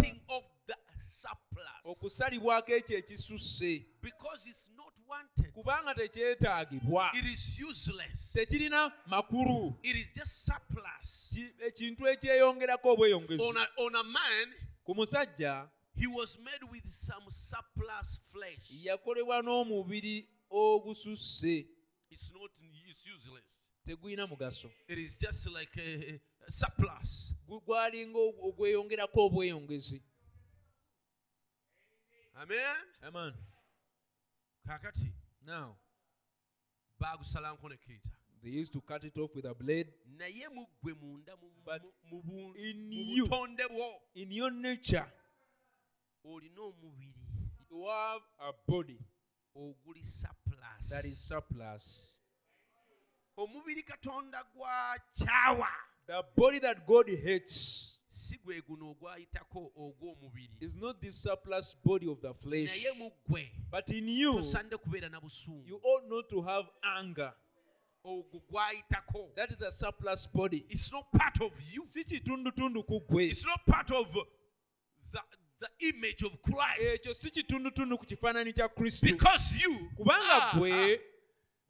okusalibwako ekyo ekisusse. Kubanga tekyetaagibwa. Tekirina makulu. Ekintu ekyeyongerako obweyongezi. Ku musajja he was made with some surplus flesh. yakolebwa n'omubiri ogususse It's not, it's useless. tegulina mugaso It is just like a, a surplus. Gwalinga ogweyongerako obweyongezi Amen. amen Kakati now bagusalanko ne kirita. they used to cut it off with a blade naye mu ggwe munda mu- But mu- mu bu- in you- in your nature olina omubiri you have a body oguli surplus. that is surplus. omubiri katonda gwakyawa The body that God hates si gwe guno ogwayitako ogw'omubiri. is not this surplus body of the flesh, naye mu ggwe but in you, tosande kubeera na busungu. you ought not to have anger. ogwo gwayitako. That is the surplus body. it's not part of you. Si kitundutundu ku ggwe it's not part of the, the image of christ. Ekyo si kitundutundu ku kifaananyi kya kristo. Because you kubanga ah.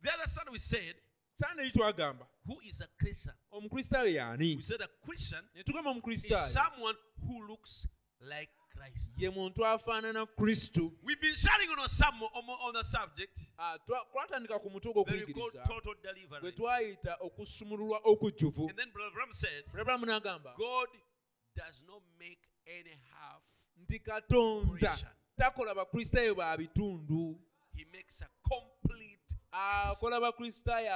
the other side we said sande eri twagamba who is a christian. Omukristaayo y'ani we said a christian ne tugamba is someone who looks like christ. Ye muntu afaanana kristo we've been sharing on some on, on the subject. Ah, twa- twatandika ku mutwe that we call gw'okuyigiriza total gwe deliverance twayita okusumululwa okujjuvu and then brother Branham said n'agamba god does not make any half nti katonda. Takola bakristaayo ba bitundu. He makes a complete ah, akola bakristaayo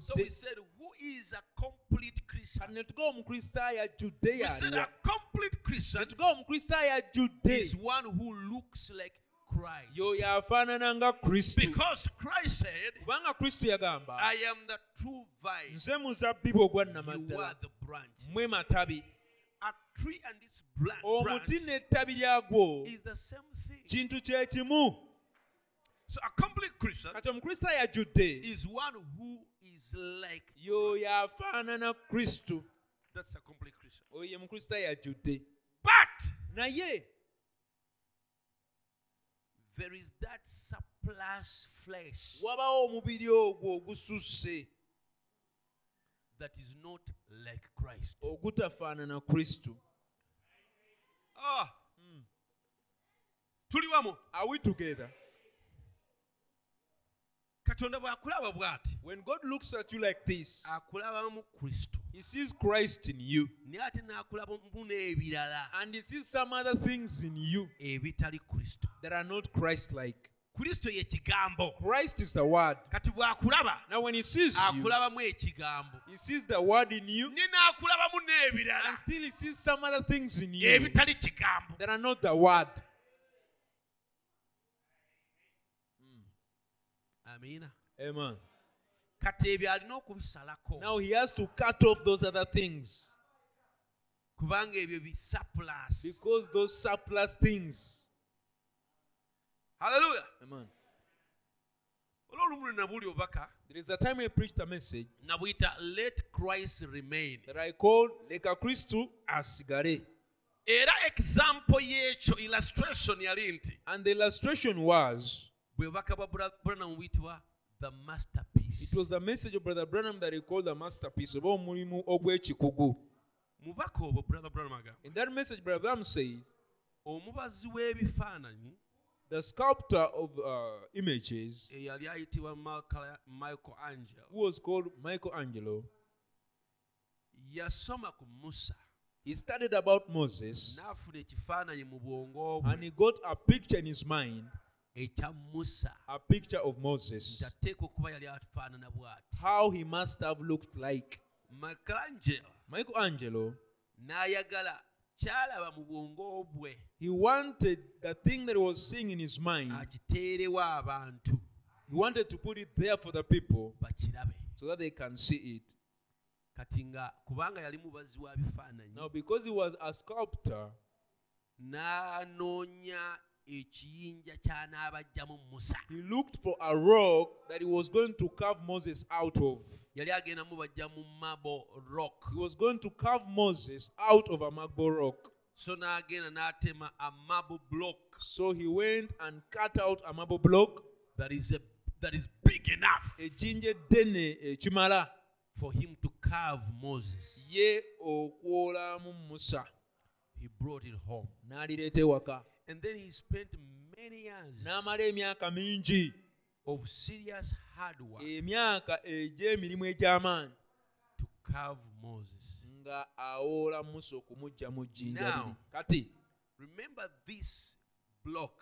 so we abajjudde said who is a complete christian? Kati ne tugaa omukristaayo ajjudde we said a complete christian ne tugaa omukristaayo ajjudde is one who looks like christ. Y'oyo afaanana nga kristo. Because christ said kubanga kristo yagamba i am the true vine. Nze muzabbibu ogwa you are nnamaddala the branch mmwe matabi omuti n'ettabi lyagwo is the same thing. Kintu kye kimu. So a complete christian kati omukristaayo ajjudde is one who is like y'oyo afaanana kristo that's a complete christian. Oyo ye mukristaayo ajjudde but naye there is that surplus flesh. Wabawo omubiri ogwo ogususse that is not like christ. Ogutafaanana kristo ah tuli wamu are we together? Katonda bw'akulaba bw'ati? When god looks at you like this akulaba mu kristo. he sees christ in you. Naye ate n'akulaba mu n'ebirala. And he sees some other things in you ebitali kristo. that are not christ like kristo ye kigambo. Christ is the word. Kati bw'akulaba now when he sees you akulabamu ekigambo he sees the word in you ne n'akulabamu n'ebirala. and still he sees some other things in you ebitali kigambo. that are not the word. Hmm. Amiina amen. Kati ebyo alina okubisalako. Now he has to cut off those other things. Kubanga ebyo bisurplus because those surplus things haleluya amen. Olwolumu lwe nabuli obubaka there is a time i preached a message let christ remain. that i called leka kristo asigale era example y'ekyo illustration yali nti and the illustration was bwe bubaka bwa Bra- branham buyitibwa the masterpiece. it was the message of brother branham that he called the masterpiece oba omulimu ogw'ekikugu mubaka obwo brother branham agamba in that message brother branham says omubazi w'ebifaananyi the sculptor of uh, images eyali ayitibwa Michael- michael angel who was called michelangelo. Yasoma ku musa. He studied about moses n'afuna ekifaananyi mu and he got a picture in his mind ekya musa. a picture of moses. Nti okuba yali afaanana bw'ati. How he must have looked like michelangelo michelangelo n'ayagala kyalaba mu bwongo bwe. He wanted the thing that he was seeing in his mind. Akiteerewo abantu. He wanted to put it there for the people bakirabe. so that they can see it. Kati nga kubanga yali mubazi wa bifaananyi. Now because he was a sculptor n'anoonya ekiyinja ky'anaabajjamu musa. He looked for a rock that he was going to carve moses out of. Yali agenda mubajja mu mabo rock. He was going to carve moses out of a marble rock. So n'agenda n'atema a marble block. So he went and cut out a marble block. That is, a, that is big enough ejjinja eddene ekimala. for him to carve moses. Ye okwolamu musa. He brought it home. N'alireeta ewaka and then he spent many years n'amala emyaka mingi. of serious hard work emyaka egy'emirimu egy'amaanyi. to carve moses. Nga awola musa okumuggya mu jjinja Now. kati remember this block.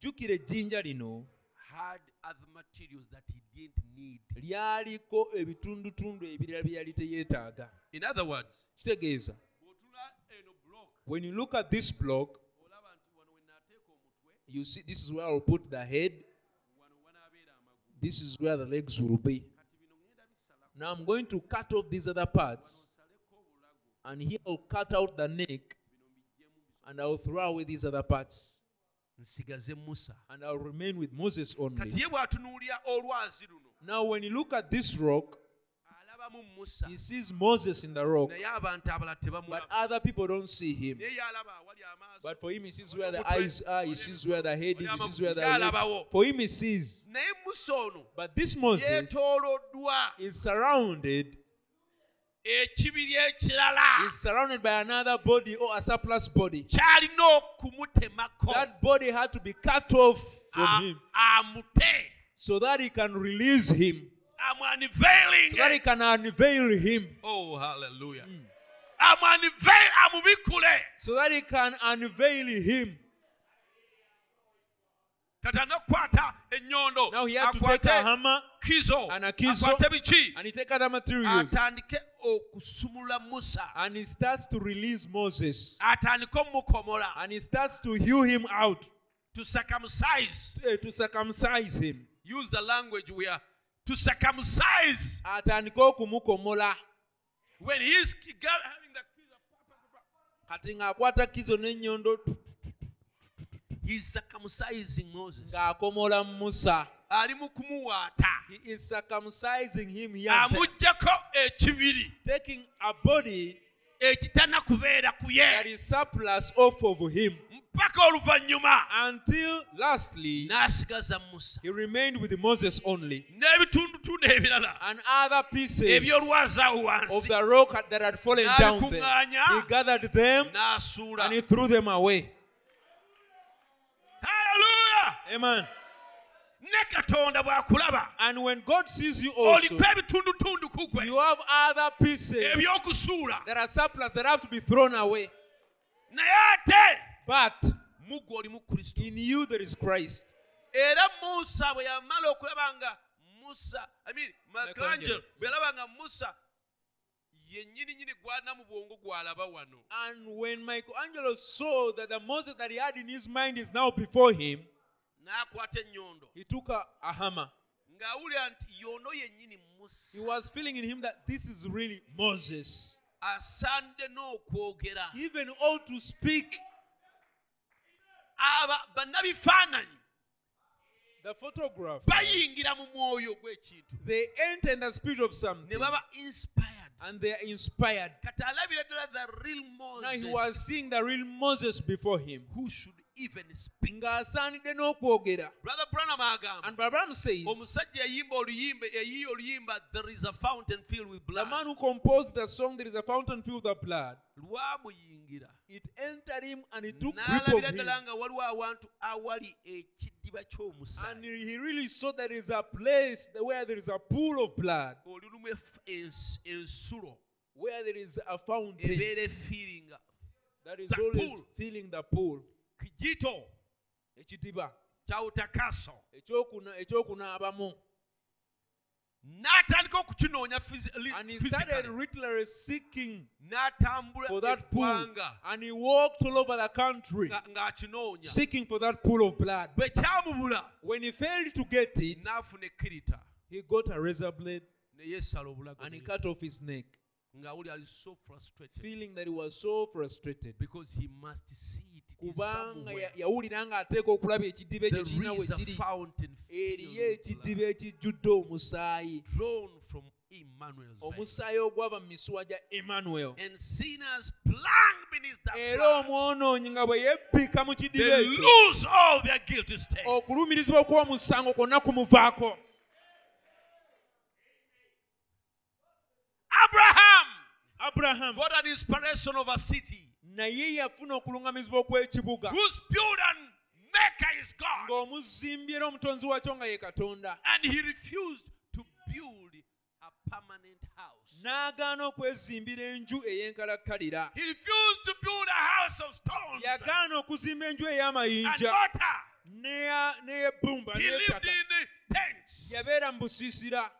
jjukira ejjinja lino. Had other materials that he didn't need. Lyaliko ebitundutundu ebirala bye yali teyeetaaga. In other words kitegeeza bw'otunula eno block when you look at this block olaba nti wano we naateeka omutwe you see this is where I'll put the head. Wano wanaabeera amagulu this is where the legs will be. Now I'm going to cut off these other parts, and here I'll cut out the neck, and I'll throw away these other parts, nsigaze musa. And I'll remain with Moses only. kati ye bw'atunuulira olwazi luno. Now, when you look at this rock, he sees Moses in the rock, naye abantu abalala but other people don't see him. naye yalaba awali amaaso. But for him, he sees where the eyes are, he sees where the head is, he sees where the legs. For him, he sees. But this Moses is surrounded, ekibiri ekirala. is surrounded by another body or a surplus body. kyalina okumutemako. That body had to be cut off from him amute. so that he can release him, so that he can unveil him, oh hallelujah. Amwaniveil amubikule so that he can unveil him. kati anakukwata ennyondo Now he had to take a akwate hammer kizo. and a kizo, akwate biki and he take other materials atandike okusumulula musa. And he starts to release Moses. Atandike omumukomola and he starts to hew him out. To circumcise. Eh, to circumcise him. use the language we are to circumcise. Atandike okumukomola when he is having the kati ng'akwata kizo n'ennyondo he's circumcising moses. Ng'akomola musa. Ali mu kumuwaata. He is circumcising him young amuggyako ekibiri. Taking a body ekitana kubeera ku ye is surplus off of him mpaka oluvannyuma until lastly n'asigaza musa. he remained with Moses only. N'ebitundutundu ebirala. And other pieces ebyolwazi awo of the rock that had fallen down there he gathered them n'asuula and he threw them away. Hallelujah! Amen. Ne katonda bw'akulaba. And when God sees you also oliko ebitundutundu ku gwe. you have other pieces ebyokusuula. that are surplus that have to be thrown away. Naye ate but mugwe olimu kristo. in you there is Christ. Era musa bwe yamala okulaba nga musa I mean, Michelangelo. michelangelo bwe yalaba nga musa yennyini nyini gwana mu bwongo gwalaba wano. And when Michelangelo saw that the Moses that he had in his mind is now before him n'akwata ennyondo. he took a, a hammer. Ng'awulira nti yono yennyini musa. He was feeling in him that this is really Moses. Asande n'okwogera. He even ought to speak aba bannabifaananyi. The photograph. Bayingira mu mwoyo they enter in the spirit of something. And they are inspired. Kati alabira ddala the real now he was seeing the real Moses before him. Who should even speak ng'asaanidde n'okwogera brother branham agamba and Branham says omusajja yayimba oluyimba yayiye oluyimba there is a fountain filled with the man who composed the song there is a fountain filled with blood lwamuyingira it entered him and it took n'alabira ddala nga waliwo awantu awali ekidiba ky'omusaayi. And he really saw there is a place where there is a pool of blood. Olulimu ensulo. Where there is a fountain. Ebeera efiiringa that is always filling the pool kijito ekidiba kyawutakaso ekyokuna- ekyokunaabamu n'atandika okukinoonya phys- li- and he started physically. literally seeking n'atambula for that pool. and he walked all over the country seeking for that pool of blood. Kyamubula when he failed to get it he got a razor blade ne yeesala obulago and he cut off his neck. Ng'awuli ali so frustrated. Feeling that he was so frustrated. Because he must see it. It is kubanga yawulira ng'ateeka okulaba ekidiba ekyo kirina we kiri. eriyo ekidiba ekijjudde omusaayi. Omusaayi ogwava mu misuwa gya emmanuel. Era omwonoonyi nga bwe yebbika mu kidiba ekyo. okulumirizibwa kw'omusango kwonna kumuvaako. Abraham! God had inspiration of a city. naye yafuna okuluŋŋamizibwa okw'ekibuga. Ng'omuzimbye era omutonzi waakyo nga ye katonda. N'agaana okwezimbira enju ey'enkalakkalira. Yagaana okuzimba enju ey'amayinja n'ey'ebbumba n'ettaka. yabeera mu busiisira.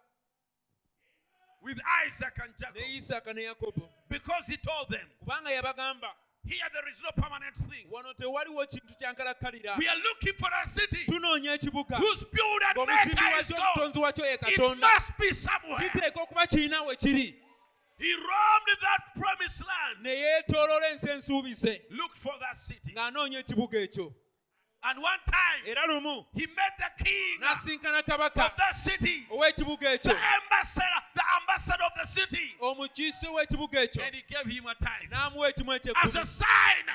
ne isaaka ne yakobo. Because he told them kubanga yabagamba Here there is no permanent thing. wano tewaliwo kintu kyankalakkalira We are looking for a city tunoonya ekibuga whose builder and ng'omusimbi wakyo omutonzi wakyo ye It katonda must be somewhere. kiteeka okuba kirina we kiri He roamed that promised land, ne yeetooloola ensi ensuubize looked for that city. ng'anoonya ekibuga ekyo And one time, era lumu. he met the king n'asinkana kabaka. of that city, ow'ekibuga the ambassador, the ambassador of the city. omukiise w'ekibuga ekyo. And he gave him a tithe. N'amuwa ekimu as a sign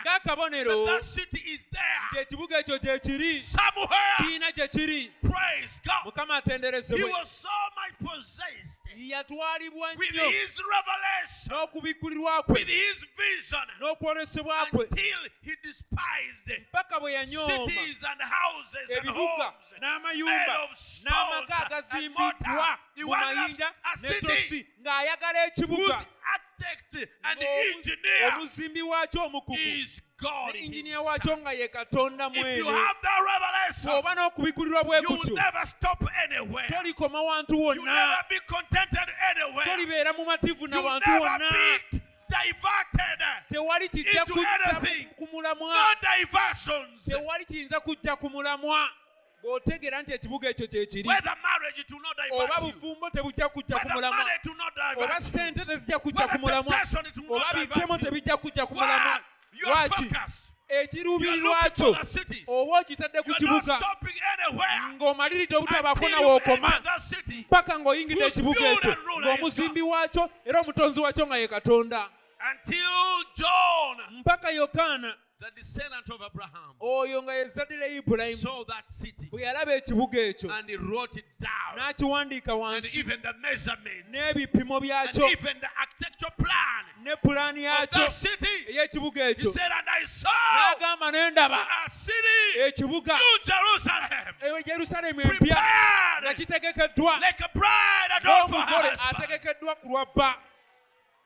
that ng'akabonero that city is there. ekibuga ekyo gye kiri somewhere. kiina gye kiri. Praise God. mukama He was so much possessed yatwalibwa with nnyo his revelation, n'okubikkulirwa kwe. with his vision, n'okwolesebwa kwe. until he despised paka bwe yanyooma. cities and houses and ebibuga n'amayumba of stone n'amaka and agazimbiddwa mu mayinja a ne city tosi ng'ayagala ekibuga. architect and ng'omu- engineer omuzimbi waakyo God ne inginiya waakyo nga ye katonda mwene. have that revelation, bw'oba n'okubikkulirwa bwe you will kutyo. never stop anywhere. tolikoma wantu You wonna. never be contented anywhere. tolibeera mu mativu na You wantu never wonna. tewali kijja into kujja anything. ku mulamwa. No diversions. tewali kiyinza kujja ku mulamwa. Ng'otegeera nti ekibuga ekyo kye kiri. Whether marriage it will not oba you. bufumbo tebujja kujja ku mulamwa. oba divert you. sente tezijja kujja ku mulamwa. temptation it will oba tebijja kujja ku mulamwa. lwaki focused. ekirubiri You are lwakyo looking for the city. oba okitadde ku You are not kibuga ng'omaliridde obutabaako until na you wookoma city. paka ng'oyingidde ekibuga ekyo and ruler is ng'omuzimbi waakyo era omutonzi waakyo nga ye katonda Until John, mpaka yokaana the descendant of Abraham, oyo nga ye lya ibulayimu saw that city. Bwe yalaba ekibuga ekyo. And he wrote it down. n'akiwandiika And wansi. even the measurements. N'ebipimo and byakyo. even the architecture plan ne pulaani of that city. ey'ekibuga He ekyo. said, And I saw n'agamba ne ndaba. a city, ekibuga. New Jerusalem, yerusaalemu empya. Nga prepared kitegekeddwa. Like a bride adorned for her ng'omugole husband. ategekeddwa ku lwa bba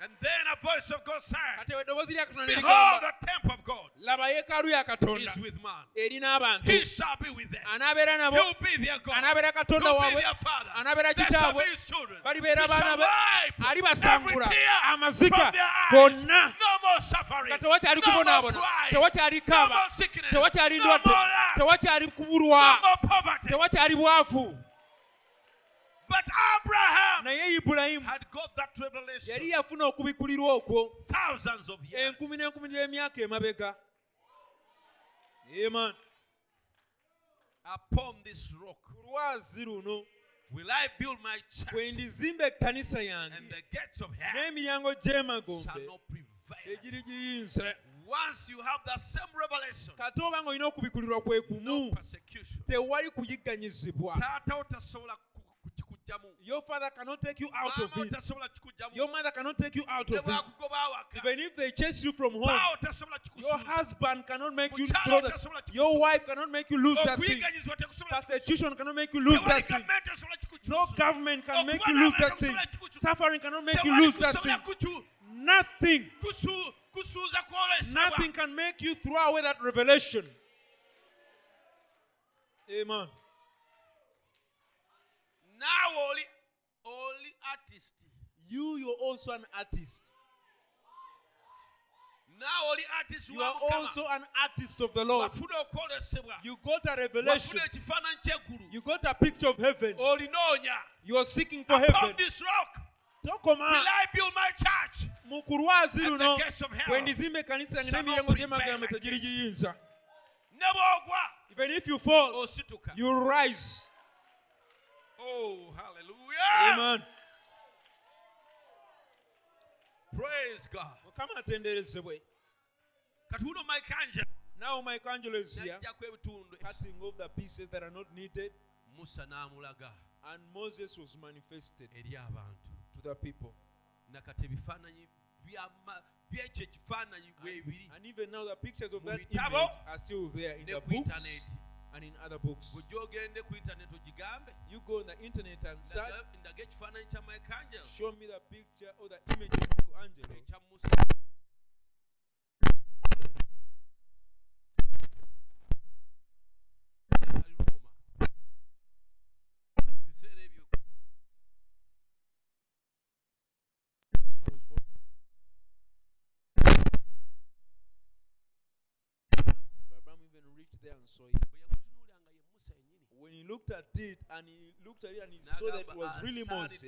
And then a voice of God said, kati ewe eddoboozi lya katonda ne Behold, ligamba the temple of God laba yeekaalu ya katonda is with man. eri n'abantu He shall be with them. anaabeera nabo He'll be their God. anaabeera katonda He'll be waabwe their father. anaabeera They shall kitaabwe be his children. balibeera He baana shall be wipe every alibasangula tear amaziga from their eyes. gonna No more suffering. nga tewakyali No more kubonaabona crying. tewakyali No kaaba more sickness. tewakyali No ndwadde more lack. tewakyali No kubulwa more poverty. But Abraham naye ibulayimu had got that revelation yali yafuna okubikulirwa okwo thousands of years. enkumi n'enkumi gy'emyaka emabega Amen. Upon this rock kulwazi luno will I build my church, ndizimba ekkanisa and the gates of hell n'emiryango shall gy'emagombe not prevail. tegirigiyinze Once you have that same revelation, kate oba ng'olina okubikulirwa kwe kumu tewali kuyigganyizibwa taata otasobola your father cannot take you out of it. your mother cannot take you out of it. even if they chase you from home your husband cannot make you throw that your wife cannot make you lose that thing. persecution cannot make you lose that thing. gavumenti esobola kikukyusa. no government can make you lose that thing. suffering cannot make you lose that thing. nothing. Kusu- kusuuza kwolesebwa nothing can make you throw away that revelation. Amen naawe only, oli artist. You you're also an artist. Now only artist you are also an artist of the lord. You got a revelation. You got a picture of heaven. You are seeking for upon heaven. this rock. Tokoma will I build my church? Mu ku lwazi and luno the gates of hell. Bwe ndizimba ekkanisa yange shall not n'emiryango prevail gy'emagambo tegiri giyinza. Even if you fall you rise oh hallelujah. Amen. Praise god. Mukama atenderezebwe kati uno michael now Michelangelo is here. najjako ebitundu cutting off the pieces that are not needed. Musa n'amulaga. And moses was manifested eri abantu. to the people. Nakati ebifaananyi byekyo ekifaananyi weebiri and even now the pictures of that image are still there in the books and in other books bw'ojja ogende ku intaneti ogigambe you go on the internet and search ndaga ndaga ekifaananyi kya michael show me the picture or the image of Michelangelo ekya musa Ali Roma. Ebiseera ebyo This one was for there and saw it. bwe yamutunuulira nga ye musa yennyini When he looked at it and he looked at it and he saw that it was really Moses,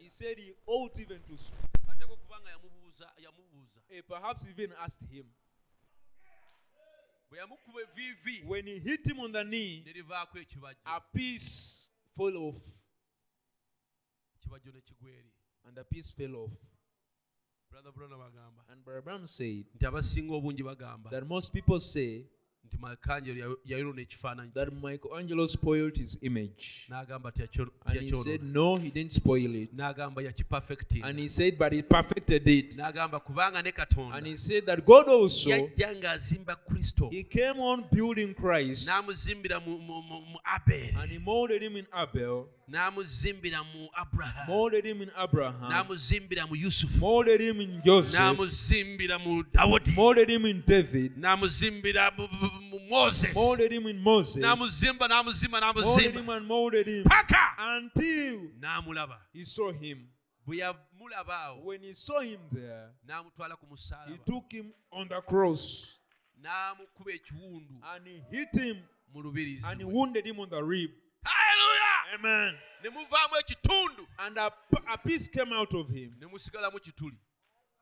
he said he ought even to speak. ate ko kubanga yamubuuza yamubuuza Eh, perhaps even asked him. bwe yamukuba eviivi When he hit him on the knee, ne livaako ekibajjo. a piece fell off, ekibajjo ne kigwa eri and the piece fell off. brother brona bagamba And Brother Branham said nti abasinga obungi bagamba. that most people say nti ekifaananyi that Michelangelo spoiled his image. n'agamba And he said, no, he didn't spoil it. n'agamba And he said, but he perfected it. n'agamba kubanga ne katonda. And he said that God also, yajja ng'azimba kristo. he came on building Christ n'amuzimbira mu- aberi and he molded him in Abel, n'amuzimbira mu aburahamu molded him in Abraham, n'amuzimbira mu yusufu molded him in Joseph, n'amuzimbira mu dawudi molded him in David, n'amuzimbira mu- mu mu moses. Molded him in Moses, n'amuzimba n'amuzimba n'amuzimba. Molded him paka! Until n'amulaba. he saw him. bwe yamulaba awo When he saw him there, n'amutwala ku he took him on the cross. N'amukuba ekiwundu. And he hit him. Mu lubirizi and he wounded him on the rib. Hallelujah! Amen. ne muvaamu ekitundu. And a, a piece came out of him, ne musigalamu kituli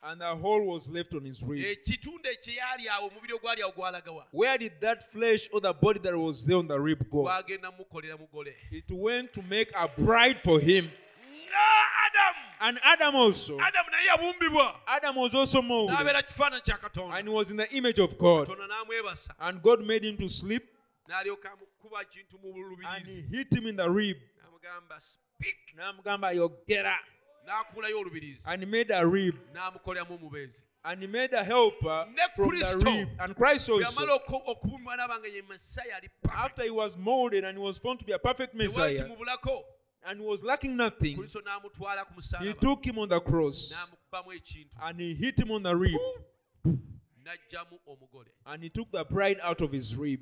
and a hole was left on his rib. ekitundu ekyeyali awo omubiri ogwali awo gwalagawa Where did that flesh or the body that was there on the rib go? gwagenda mukolera mugole It went to make a bride for him. nga adamu And Adam also. adamu naye yabumbibwa Adam was also molded. n'abeera kifaananyi kya katonda And he was in the image of God. katonda n'amwebasa And God made him to sleep. n'alyoka amukuba kintu mu And he hit him in the rib. n'amugamba speak Namugamba yogera. N'akulayo olubirizi And he made a rib. n'amukoleramu omubeezi And he made a helper Ne from the rib. And Christ also. yamala oku- okubumbibwa n'abanga ye masaya ali perfect. After he was molded and he was found to be a perfect Messiah. And he was lacking nothing. kristo n'amutwala ku He took him on the cross. And he hit him on the rib. And he took the bride out of his rib.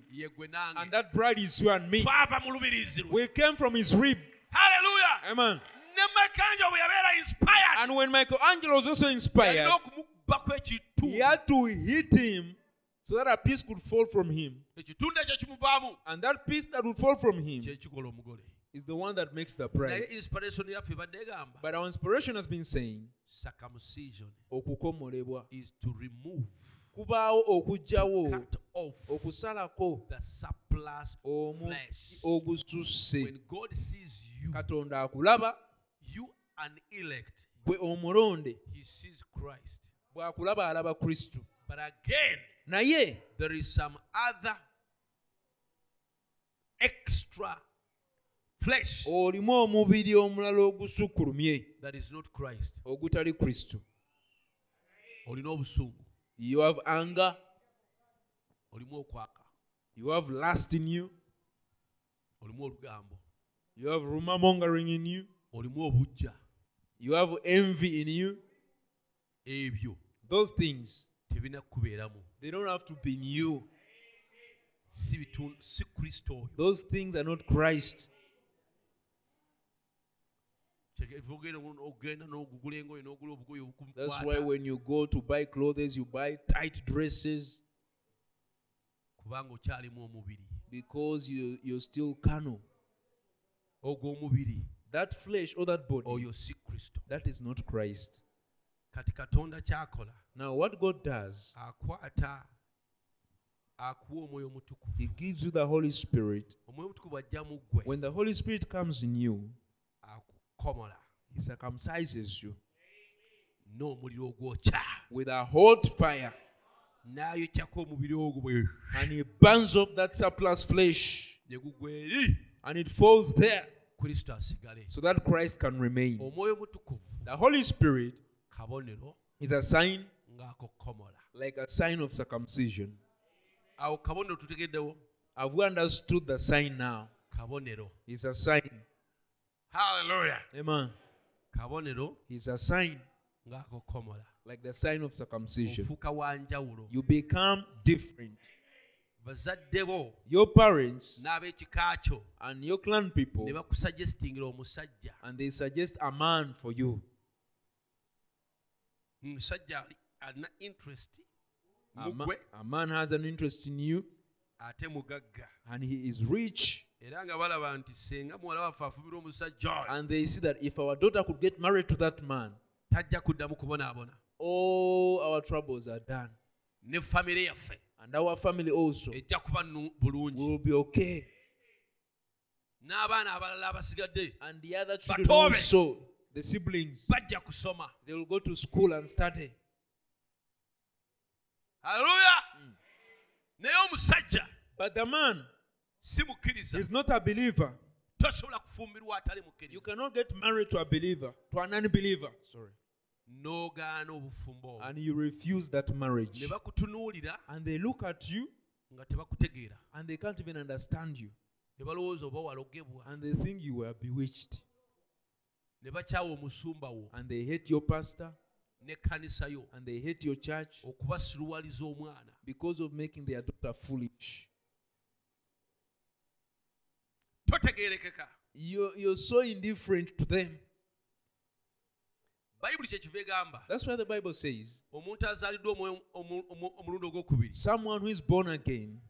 And that bride is you and me. twava mu lubirizi lwe We came from his rib. haleluya Amen. Ne makanjo bwe yabeera inspired. And when Michelangelo was also inspired, he had to hit him so that a piece could fall from him. ekitundu ekyo kimuvaamu And that piece that would fall from him is the one that makes the naye bride. inspiration yaffe ebadde egamba. But our inspiration has been saying, is to remove kubaawo off okusalako the surplus omu flesh. ogususse. When god sees you katonda akulaba you an elect bwe omulonde he sees christ. Bw'akulaba alaba kristo. But again naye there is some other extra flesh olimu omubiri omulala ogusukkulumye that is not christ. ogutali kristo. Olina obusungu. You have anger. Olimu okwaka. You have lust in you. Olimu olugambo. You have rumor mongering in you olimu obujja you have envy in you. Ebyo. Those things they don't have to be in you si bitundu si kristo oyo. Those things are not christ. Kyekeva ogenda ogenda n'ogugula engoye n'ogula obugoye that's why when you go to buy clothes you buy tight dresses. Kubanga okyalimu omubiri. Because you, you're still carnal that flesh or that body oyo si kristo that is not christ. Kati katonda kyakola now what god does akwata akuwa omwoyo omutukuvu he gives you the holy spirit. Omwoyo omutukuvu ajja mu ggwe when the holy spirit comes in you akukomola. he circumcises you. N'omuliro ogwokya with a hot fire. N'ayokyako omubiri ogwo bwe. And he burns off that surplus flesh. Ne gugwa eri. And it falls there kristo asigale. So that christ can remain. Omwoyo omutukuvu. The holy spirit kabonero is a sign like a sign of circumcision. Awo kabonero tutegeddewo have we understood the sign now? Kabonero. It's a sign. Haleluya amen. Kabonero it's a sign ng'akukomola like the sign of circumcision. You become different bazadde bo your parents n'ab'ekika kyo. and your clan people ne bakusuggestingira omusajja. and they suggest a man for you. Omusajja ali- alina interest a, mu ma- ggwe a man has an interest in you ate mugagga. and he is rich era nga balaba nti senga muwala waffe omusajja and they see that if our daughter could get married to that man tajja kuddamu kubonaabona. all our troubles are done. Ne famire yaffe and our family also ejja kuba nu- bulungi. will be okay. N'abaana abalala abasigadde. And the other children Batobe. also the siblings bajja kusoma. they will go to school and study. Haleluya hmm. naye omusajja but the man si mukkiriza. is not a believer. Tosobola kufumbirwa atali you cannot get married to a believer to an unbeliever. Sorry n'ogaana obufumbo and you refuse that marriage. Ne bakutunuulira and they look at you nga tebakutegeera. and they can't even understand you. Ne balowooza oba walogebwa. And they think you were bewitched. Ne bakyawa omusumba wo. And they hate your pastor. N'ekkanisa yo. And they hate your church. Okubasiruwaliza omwana because of making their daughter foolish. Totegeerekeka. You're, you're so indifferent to them bayibuli kyekiva egamba that's why the bible says omuntu azaaliddwa omwoyo omu- omu- omulundi ogwokubiri someone who is born again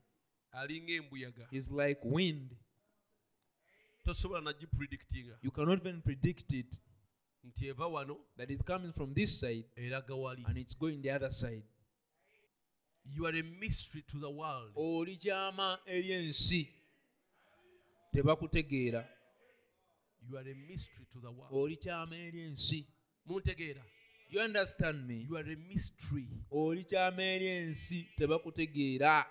alinga embuyaga is like wind. Tosobola nagipredictinga you cannot even predict it nti eva wano that it's coming from this side eraga wali. and it's going the other side. You are a mystery to the world. Oli kyama eri ensi tebakutegeera. You are a mystery to the world. Oli kyama eri ensi muntegeera you understand me? You are a mystery. Oli kyama eri ensi tebakutegeera.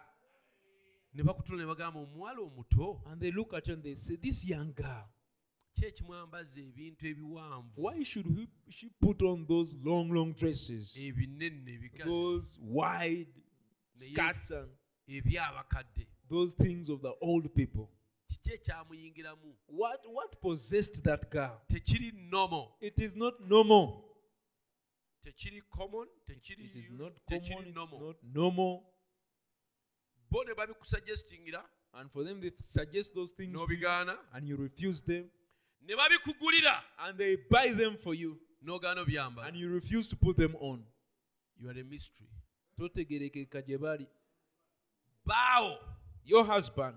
Ne bakutula ne bagamba omuwala omuto? And they look at you and they say this young girl. Ki ekimwambaza ebintu ebiwanvu? Why should he, she put on those long long dresses? Ebinene ebigazi those wide skirts and ebyabakadde. those things of the old people kiki ekyamuyingiramu what what possessed that girl? Tekiri nomo it is not normal. Tekiri common tekiri it is not common it's normal. not normal. Bo ne babikusuggestingira. And for them they suggest those things n'obigaana and you refuse them. Ne babikugulira. And they buy them for you. N'ogaana obyambala and you refuse to put them on. You are a mystery. Totegerekeka gye bali. Baawo your husband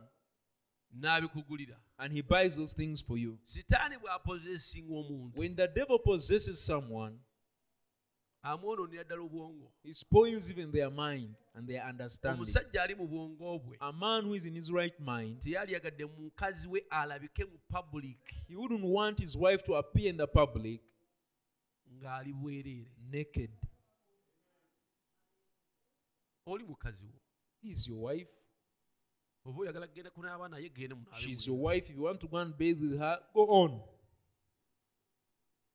n'abikugulira. And he buys those things for you. Sitaani bw'apozesinga omuntu. When the devil possesses someone amwonoonera ddala obwongo. he spoils even their mind and their understanding. Omusajja ali mu bwongo bwe. A man who is in his right mind mukazi we alabike mu public. he wouldn't want his wife to appear in the public ng'ali bwereere. naked. Oli mukazi wo. Is your wife oba oyagala kugenda kunaaba naye gende munaabe she's your wife. If you want to go and bathe with her go on.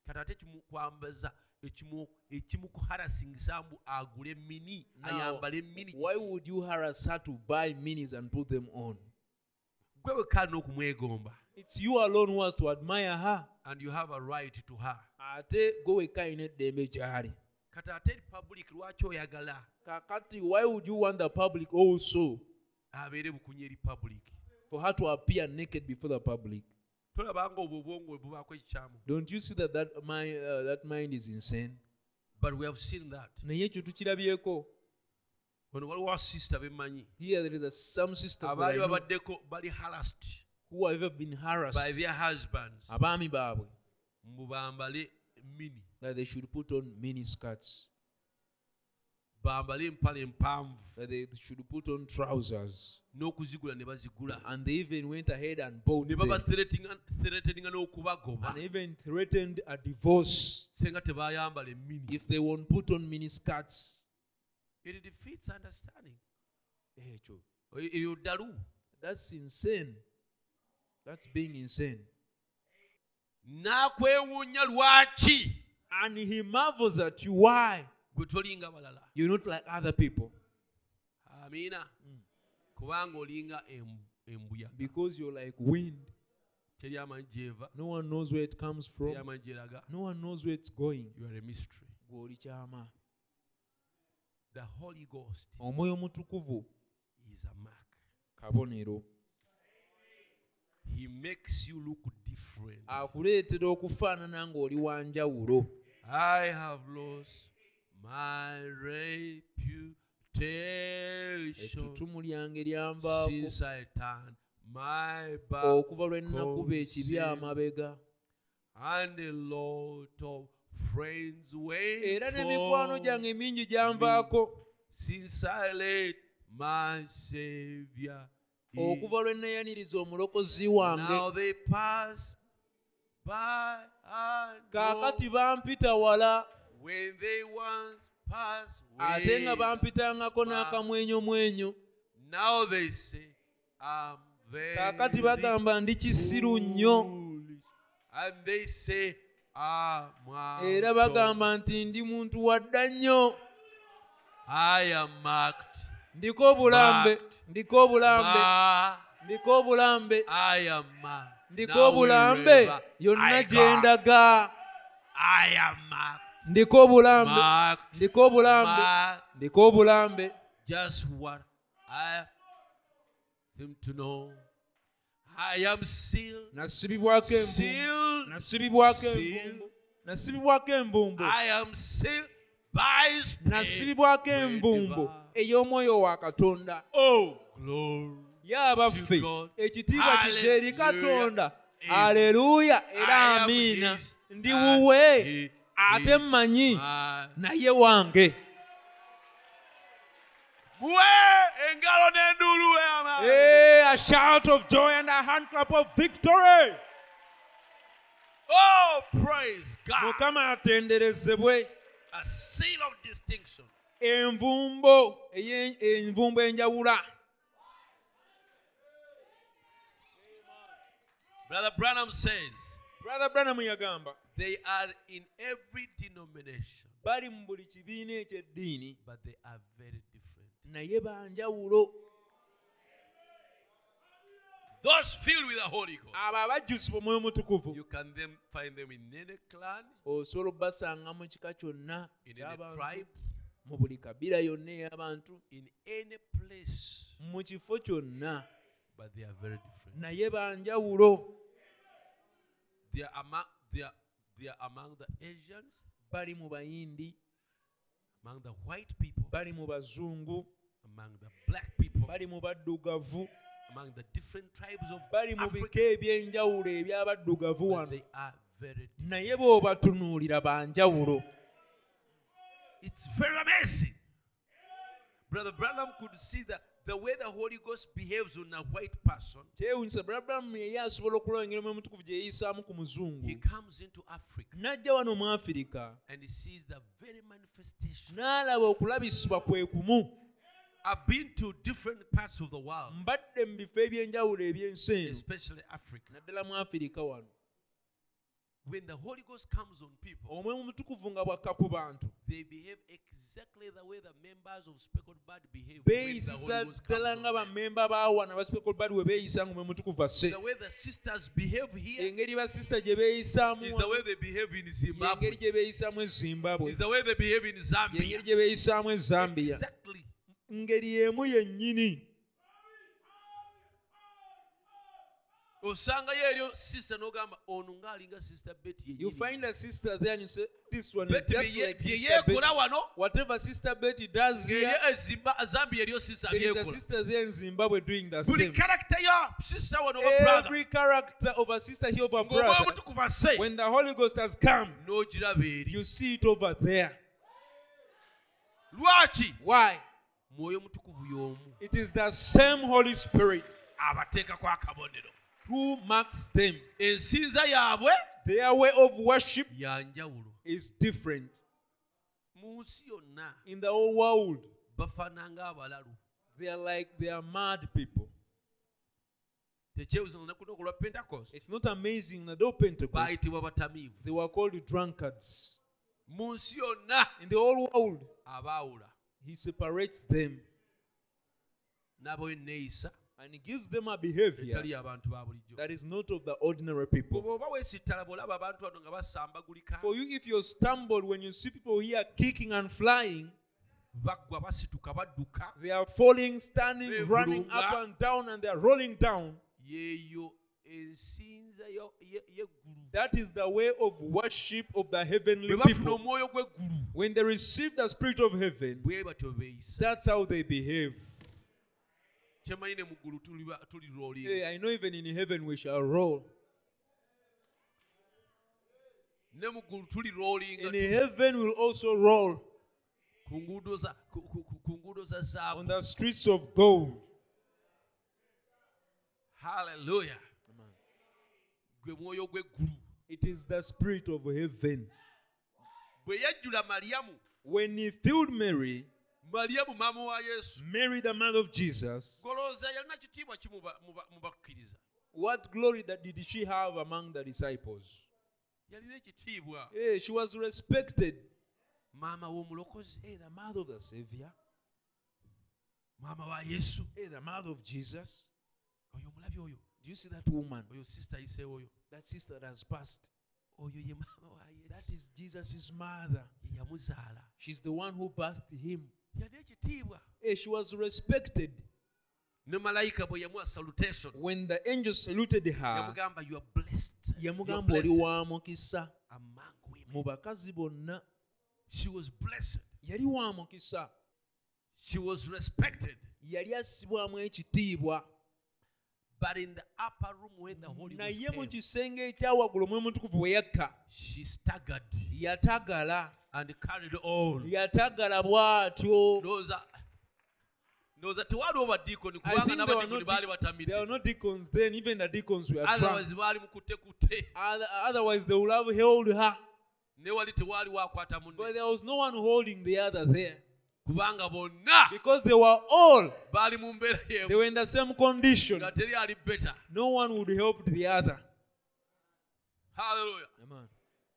Kati ate kimukwambaza ekimu- agule mini Now, ayambale mini. why would you harass her to buy minis and put them on? Gwe wekkaali n'okumwegomba. It's you alone who has to admire her. And you have a right to her. Ate gwe wekka alina eddembe gy'ali. Kati ate public lwaki oyagala? Kakati why would you want the public also abeere bukunya eri public. For her to appear naked before the public. Tolabanga obwo obwongo bwe bubaako ekikyamu. Don't you see that that mind, uh, that mind is insane? But we have seen that. Naye ekyo tukirabyeko. Wano waliwo sisita bemmanyi. Here there is a, some I abaali babaddeko bali harassed who have ever been harassed by their husbands. Abaami baabwe. Mbu bambale mini. That they should put on mini skirts bambale empale empanvu that they should put on trousers. N'okuzigula ne bazigula. And they even went ahead and bought ne baba threateninga n'okubagoba and even threatened a divorce. Senga tebayambala emini. If they won't put on mini skirts. It defeats understanding. Eh, Ekyo eyo ddalu that's insane. That's being insane. N'akwewuunya lwaki? And he marvels at you. Why gwe tolinga balala you're not like other people. Amiina kubanga olinga embuyaga because you're like wind. Teri amanyi gyeva no one knows where it comes teri from. Amanyi gyeraga no one knows where it's going. You are a mystery. Gwe oli kyama the holy ghost omwoyo omutukuvu is a mark. Kabonero. He makes you look different. Akuleetera okufaanana ng'oli wa i have lost my reputation ettutumu lyange lyambaako since I turned my back okuva lwe nnakuba ekibi amabega. And a lot of friends wait era n'emikwano for gyange mingi gyanvaako since I let my Savior okuva lwe neyaniriza omulokozi wange. Kaakati bampita wala ate nga bampitangako n'akamwenyomwenyo kaakati bagamba ndi kisiru nnyo. era bagamba nti ndi muntu wadda nnyo. Ndiko obulambe ndiko obulambe ndiko obulambe. Ndiko obulambe yonna gye ndaga. Ndiko obulambe. Ndiko obulambe. Ndiko obulambe. Just what I seem to know. I am sealed, nasibibwako sealed. nasibibwako envumbu nasibibwako envumbu I am sealed by His nasibibwako envumbu ey'omwoyo wa katonda. Oh, glory. ye abaffe To God. ekitiibwa kijje eri katonda. Aleluya era amiina. ndi wuwe ate mmanyi mine. naye wange. Hey, a shout of joy and a hand clap of victory Oh, praise God. mukama atenderezebwe A seal of distinction. envumbo envumbo enjawula Brother Branham says brother branham yagamba they are in every denomination, bali mu buli kibiina eky'eddiini. But they are very different. naye banjawulo Those filled with the Holy Ghost, abo abajjusibwa omwoyo mutukuvu. You can then find them in any clan, osobola obbasanga mu kika kyonna in any tribe, mu buli kabira yonna ey'abantu in any place, mu kifo kyonna. But they are very different. naye banjawulo They are among they are, they are among the Asians, bali mu bayindi. Among the white people, bali mu bazungu. Among the black people, bali mu baddugavu. Among the different tribes of bali mu bika eby'enjawulo eby'abaddugavu wano. they are very different. naye bw'obatunuulira banjawulo. It's very amazing. Brother Branham could see that the way the Holy Ghost behaves on a white person, kyewunyisa bulabulamu yeye asobola okulaba engeri omwoyo mutukuvu gye yeeyisaamu ku muzungu he comes into Africa n'ajja wano mu afirika and he sees the very manifestation. n'alaba okulabisibwa kwe kumu I've been to different parts of the world, especially Africa. When the Holy Ghost comes on people, omwoyo omutukuvu nga bwakka ku bantu they behave exactly the way the members of Speckled Bird behave. Beeyisisa ddala nga on them. ba speckled bird we beeyisa nga omwoyo omutukuvu asse The way the sisters behave here engeri basista gye beeyisaamu is the way they behave in y'engeri Zimbabwe. gye beeyisaamu e zimbabwe Is the way they behave in y'engeri Zambia. gye beeyisaamu e zambia Exactly. ngeri emu yennyini osangayo eryo sister n'ogamba ono ng'alinga sister betty you find a sister there and you say this one is just like sister Betty. yeekola wano? Whatever sister betty does here e zambia eriyo sister there is a sister there in zimbabwe doing the same. character ya sister wano brother. Every character of a sister here of a brother when the holy ghost has come n'ogiraba eri. you see it over there. Lwaki? Why? Mwoyo mutukuvu y'omu. It is the same holy spirit. Abateekako akabonero who marks them? Ensinza yaabwe their way of worship is different. Mu nsi yonna in the whole world bafaananga abalalu. they are like they are mad people. Tekyebuza olunaku luno olwa pentecost. It's not amazing that though pentecost they were called drunkards. In the whole world he separates them and he gives them a behavior etali abantu ba bulijjo. that is not of the ordinary people. Bw'oba weesittala bw'olaba abantu bano nga basambagulika for you if you stumble when you see people here kicking and flying baggwa basituka badduka they are falling standing running up and down and they are rolling down. yeeyo ensinza yo- ye- y'eggulu. That is the way of worship of the heavenly bafuna people. omwoyo gw'eggulu when they receive the spirit of heaven bwe batyo beeyisa. that's how they behave kyemanyi ne mu ggulu tuliba- Hey, I know even in heaven we shall roll. ne mu ggulu In heaven we'll also roll. Ku nguudo za ku- nguudo on the streets of gold. haleluya gwe mwoyo gw'eggulu It is the spirit of heaven. bwe yajjula maliyamu When he filled Mary, maliyamu maama wa yesu Mary, the mother of Jesus, golooza yalina kitiibwa ki mu ba- mu ba- mu bakkiriza what glory that did she have among the disciples? yalina ekitiibwa Hey, eh, she was respected. maama w'omulokozi Hey, the mother of the Savior. maama wa yesu Hey, the mother of Jesus. oyo omulabye oyo Do you see that woman? oyo sisita ayiseewo oyo That sister that has passed. oyo ye maama wa That yesu is Jesus' mother. ye yamuzaala She's the one who birthed him. Yalina she was respected. ne malayika bwe yamuwa salutation. When the angel saluted her, yamugamba you are blessed. You are yamugamba oli blessed. wa mukisa. Mu bakazi bonna she was blessed. yali wa mukisa. She was respected. Yali assibwamu ekitiibwa but in the upper room where the holy naye mu kisenge ekyawaggulu omwoyo omutukuvu we yakka she staggered yatagala and carried on yatagala bw'atyo ndowooza ndowooza badiikoni kubanga n'abadiikoni baali de- batamidde there were no deacons then, even the deacons were drunk. otherwise baali mukuttekutte Otherwise, they would have held her. ne wali tewaaliwo akwata munne there was no one holding the other there. Kubanga bonna Because they were all, baali mu mbeera they were in the same condition. nga teri ali beta No one would help the other. haleluya Amen.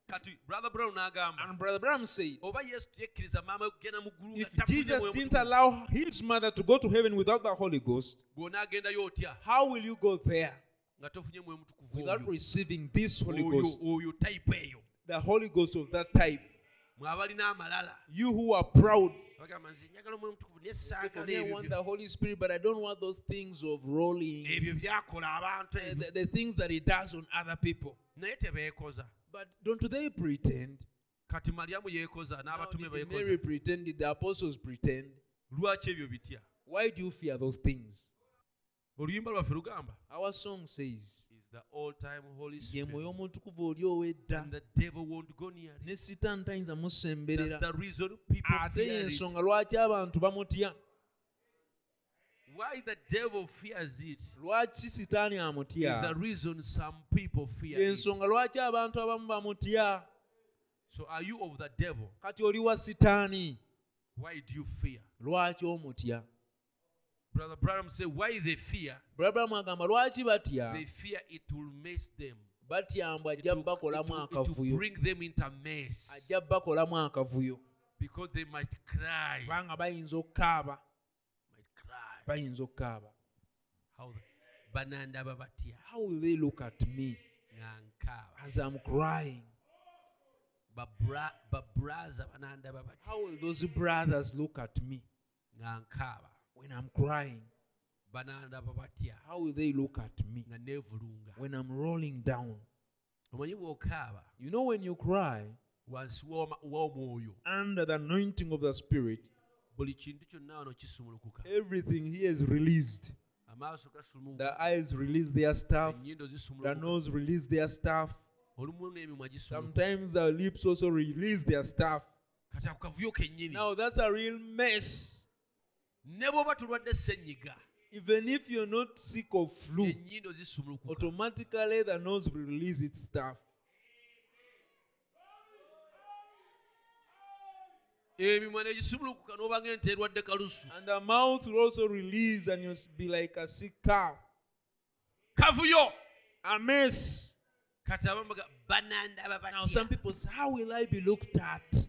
kati brother brown n'agamba And Brother Bram said, oba yesu teyekkiriza maama we mu ggulu if Jesus didn't allow his mother to go to heaven without the Holy Ghost, gw'onaagendayo otya how will you go there nga tofunye mwoyo mutukuvu without receiving this Holy Ghost? oyo type eyo The Holy Ghost of that type. mwe abalina amalala You who are proud, bagamba nze njagala omwoyo mutukuvu naye say, for saagala me, I want the Holy Spirit, but I don't want those things of rolling, ebyo byakola abantu eh, ebyo the, the things that He does on other people. naye tebeekoza But don't they pretend? kati malyamu yeekoza Now, n'abatume did Mary beekoza pretend? Did the apostles pretend? lwaki ebyo bitya Why do you fear those things? oluyimba lwaffe lugamba Our song says, ye mwoyo omutukuvu oli ow'edda. Ne sitaani tayinza musemberera. Ate y'ensonga lwaki abantu bamutya? Why the devil fears it lwaki sitaani is the amutya reason some people fear it. y'ensonga lwaki abantu abamu bamutya? So are you of the devil? Kati oli wa sitaani? Why do you fear? Lwaki omutya brother Branham said why they fear? Bulabulamu agamba lwaki batya? They fear it will mess them. Batya it ajja bakolamu will, it will akavuyo bring them into mess. Ajja bakolamu akavuyo because they might cry. Kubanga bayinza okukaaba. Bayinza okukaaba. Banandaba batya? How will they look at me. Nga nkaaba. As i'm crying. Babra- babraza banandaba batya. How will those brothers look at me. Nga nkaaba when i'm crying how will they look at me? When i'm rolling down. You know when you cry wansi w'oma- w'omwoyo. under the anointing of the spirit buli kintu kyonna everything here is released. The eyes release their stuff. The nose release their stuff. Olumu n'emimwa gisumulukuka sometimes the lips also release their stuff. Kati ako kavuyo kennyini. Now that's a real mess ne bw'oba tulwadde even if you're not sick of flu ennyindo zisumulukuka automatically the nose will release its stuff. Emimwa ne gisumulukuka n'oba ng'ente erwadde kalusu. And the mouth will also release and you'll be like a sick cow. Kavuyo! A mess. Kati abamuga banandaba now some batya people say how will i be looked at?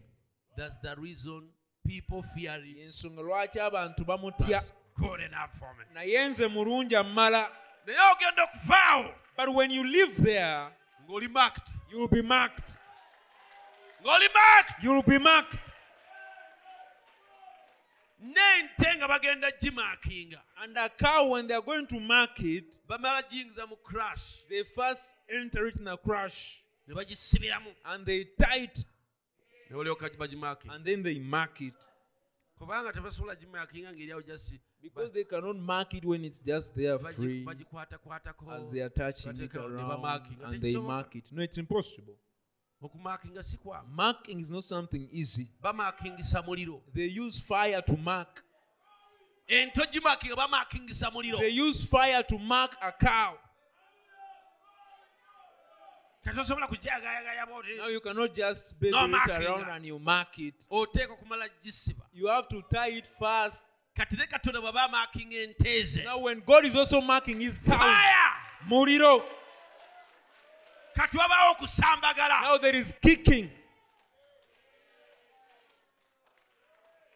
That's the reason people fear it ensonga lwaki abantu bamutya? Good enough for me. Naye nze mulungi amala naye ogenda okuvaawo but when you live there ng'oli marked. you will be marked. Ng'oli marked. You will be marked. N'ente nga bagenda gimakinga and a cow when they are going to mark it bamala giyingiza mu crash. they first enter it in a crush ne bagisibiramu. And they tie it and then they mark it kubanga tebasobola gimakinga ng'eryawo jasi Because they cannot mark it when it's just there free as they are touching it around and they mark it. No, it's impossible. okumakinga si kwamu Marking is not something easy. They use fire to mark. ento gimakinga bamakingisa muliro They use fire to mark a cow. Tetosobola kujagayagaya boti Now you cannot just baby No it around and you mark it. oteeka okumala gisiba You have to tie it fast. kati ne katonda bwe bamakinga ente Now when God is also marking his cow, faya muliro. kati wabaawo okusambagala Now there is kicking.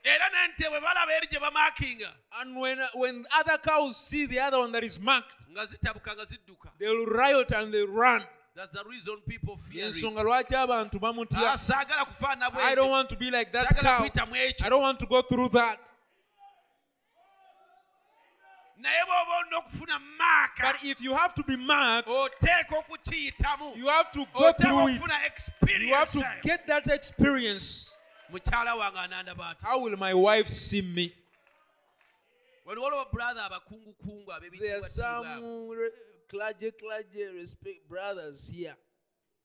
era n'ente bwe balaba eri gye bamakinga And when when other cows see the other one that is marked, nga zitabuka nga zidduka they'll riot and they run. That's the reason people fear ensonga lwaki abantu bamutya? Ah, i don't want to be like that cow. i don't want to go through that. Naye bw'oba olina okufuna maaka but if you have to be marked oteeka okukiyitamu you have to go through it. you have to get that experience. Mukyala wange anandaba ati how will my wife see me? Waliwo brother abakungukungu there clergy clergy respect brothers here.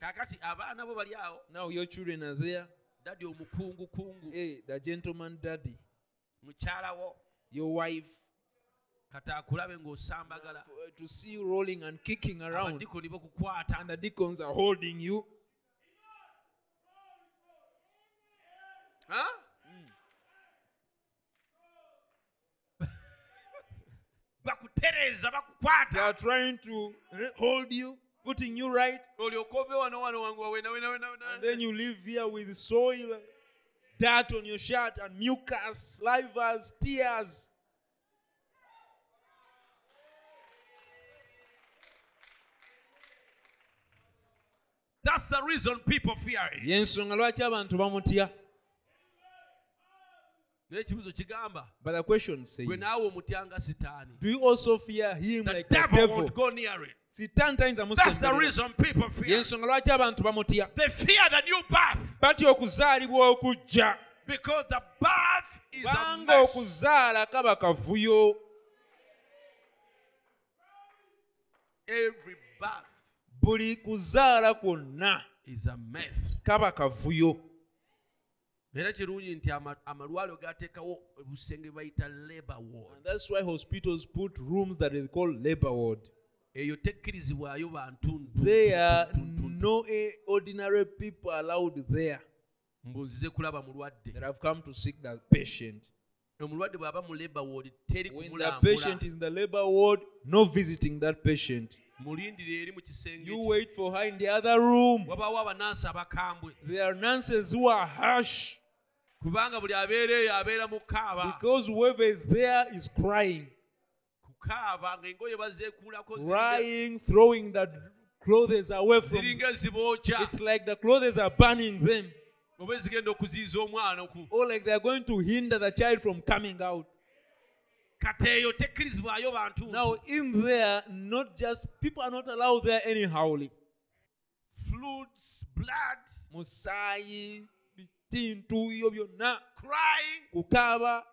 Kaakati abaana bo bali awo now your children are there. Dadi omukungukungu hey the gentleman daddy. Mukyala wo. Your wife. Kati akulabe ng'osambagala uh, to see you rolling and kicking around. Abadikoni bakukwata and the deacons are holding you Ha? bakutereeza they bakukwata are trying to eh, hold you putting you right olyoka ove wano wano wange then you live here with soil, dirt on your shirt, and mucus, salivas, tears. That's the reason people fear it. yensonga lwaki abantu bamutya naye ekibuzo kigamba but the question says gwe naawe omutyanga sitaani. do you also fear him the like the devil devil? won't go near it. Sitaani tayinza that's the reason people fear. It. yensonga lwaki abantu bamutya they fear the new birth. Batya okuzaalibwa okujja. Because the birth is a kubanga okuzaala kaba kavuyo. Buli kuzaala kwonna is a mess. kaba kavuyo era kirungi nti amalwaliro gateekawo obusenge bayita labor ward. And that's why hospitals put rooms that they call labor ward. Eyo tekkirizibwayo bantuntu There are no ordinary people allowed there mbunzize kulaba mulwadde. that have come to seek that patient. omulwadde bw'aba mu labor ward teri When the kumulambula. patient is in the labor ward, no visiting that patient. mulindire eri mu kisenge You wait for her in the other room. abanansi abakambwe. There are nurses who are harsh kubanga buli abeera eyo abeera mu because whoever is there is crying, kukaaba ng'engoye bazeekuulako crying, throwing the clothes away from. ziringa It's like the clothes are burning them, oba ezigenda okuziyiza omwana oku or like they are going to hinder the child from coming out. kati eyo tekkirizibwayo bantu. Now, in there, not just people are not allowed there anyhow. fluids blood. Musaayi bitintu byo byonna. Kukaaba.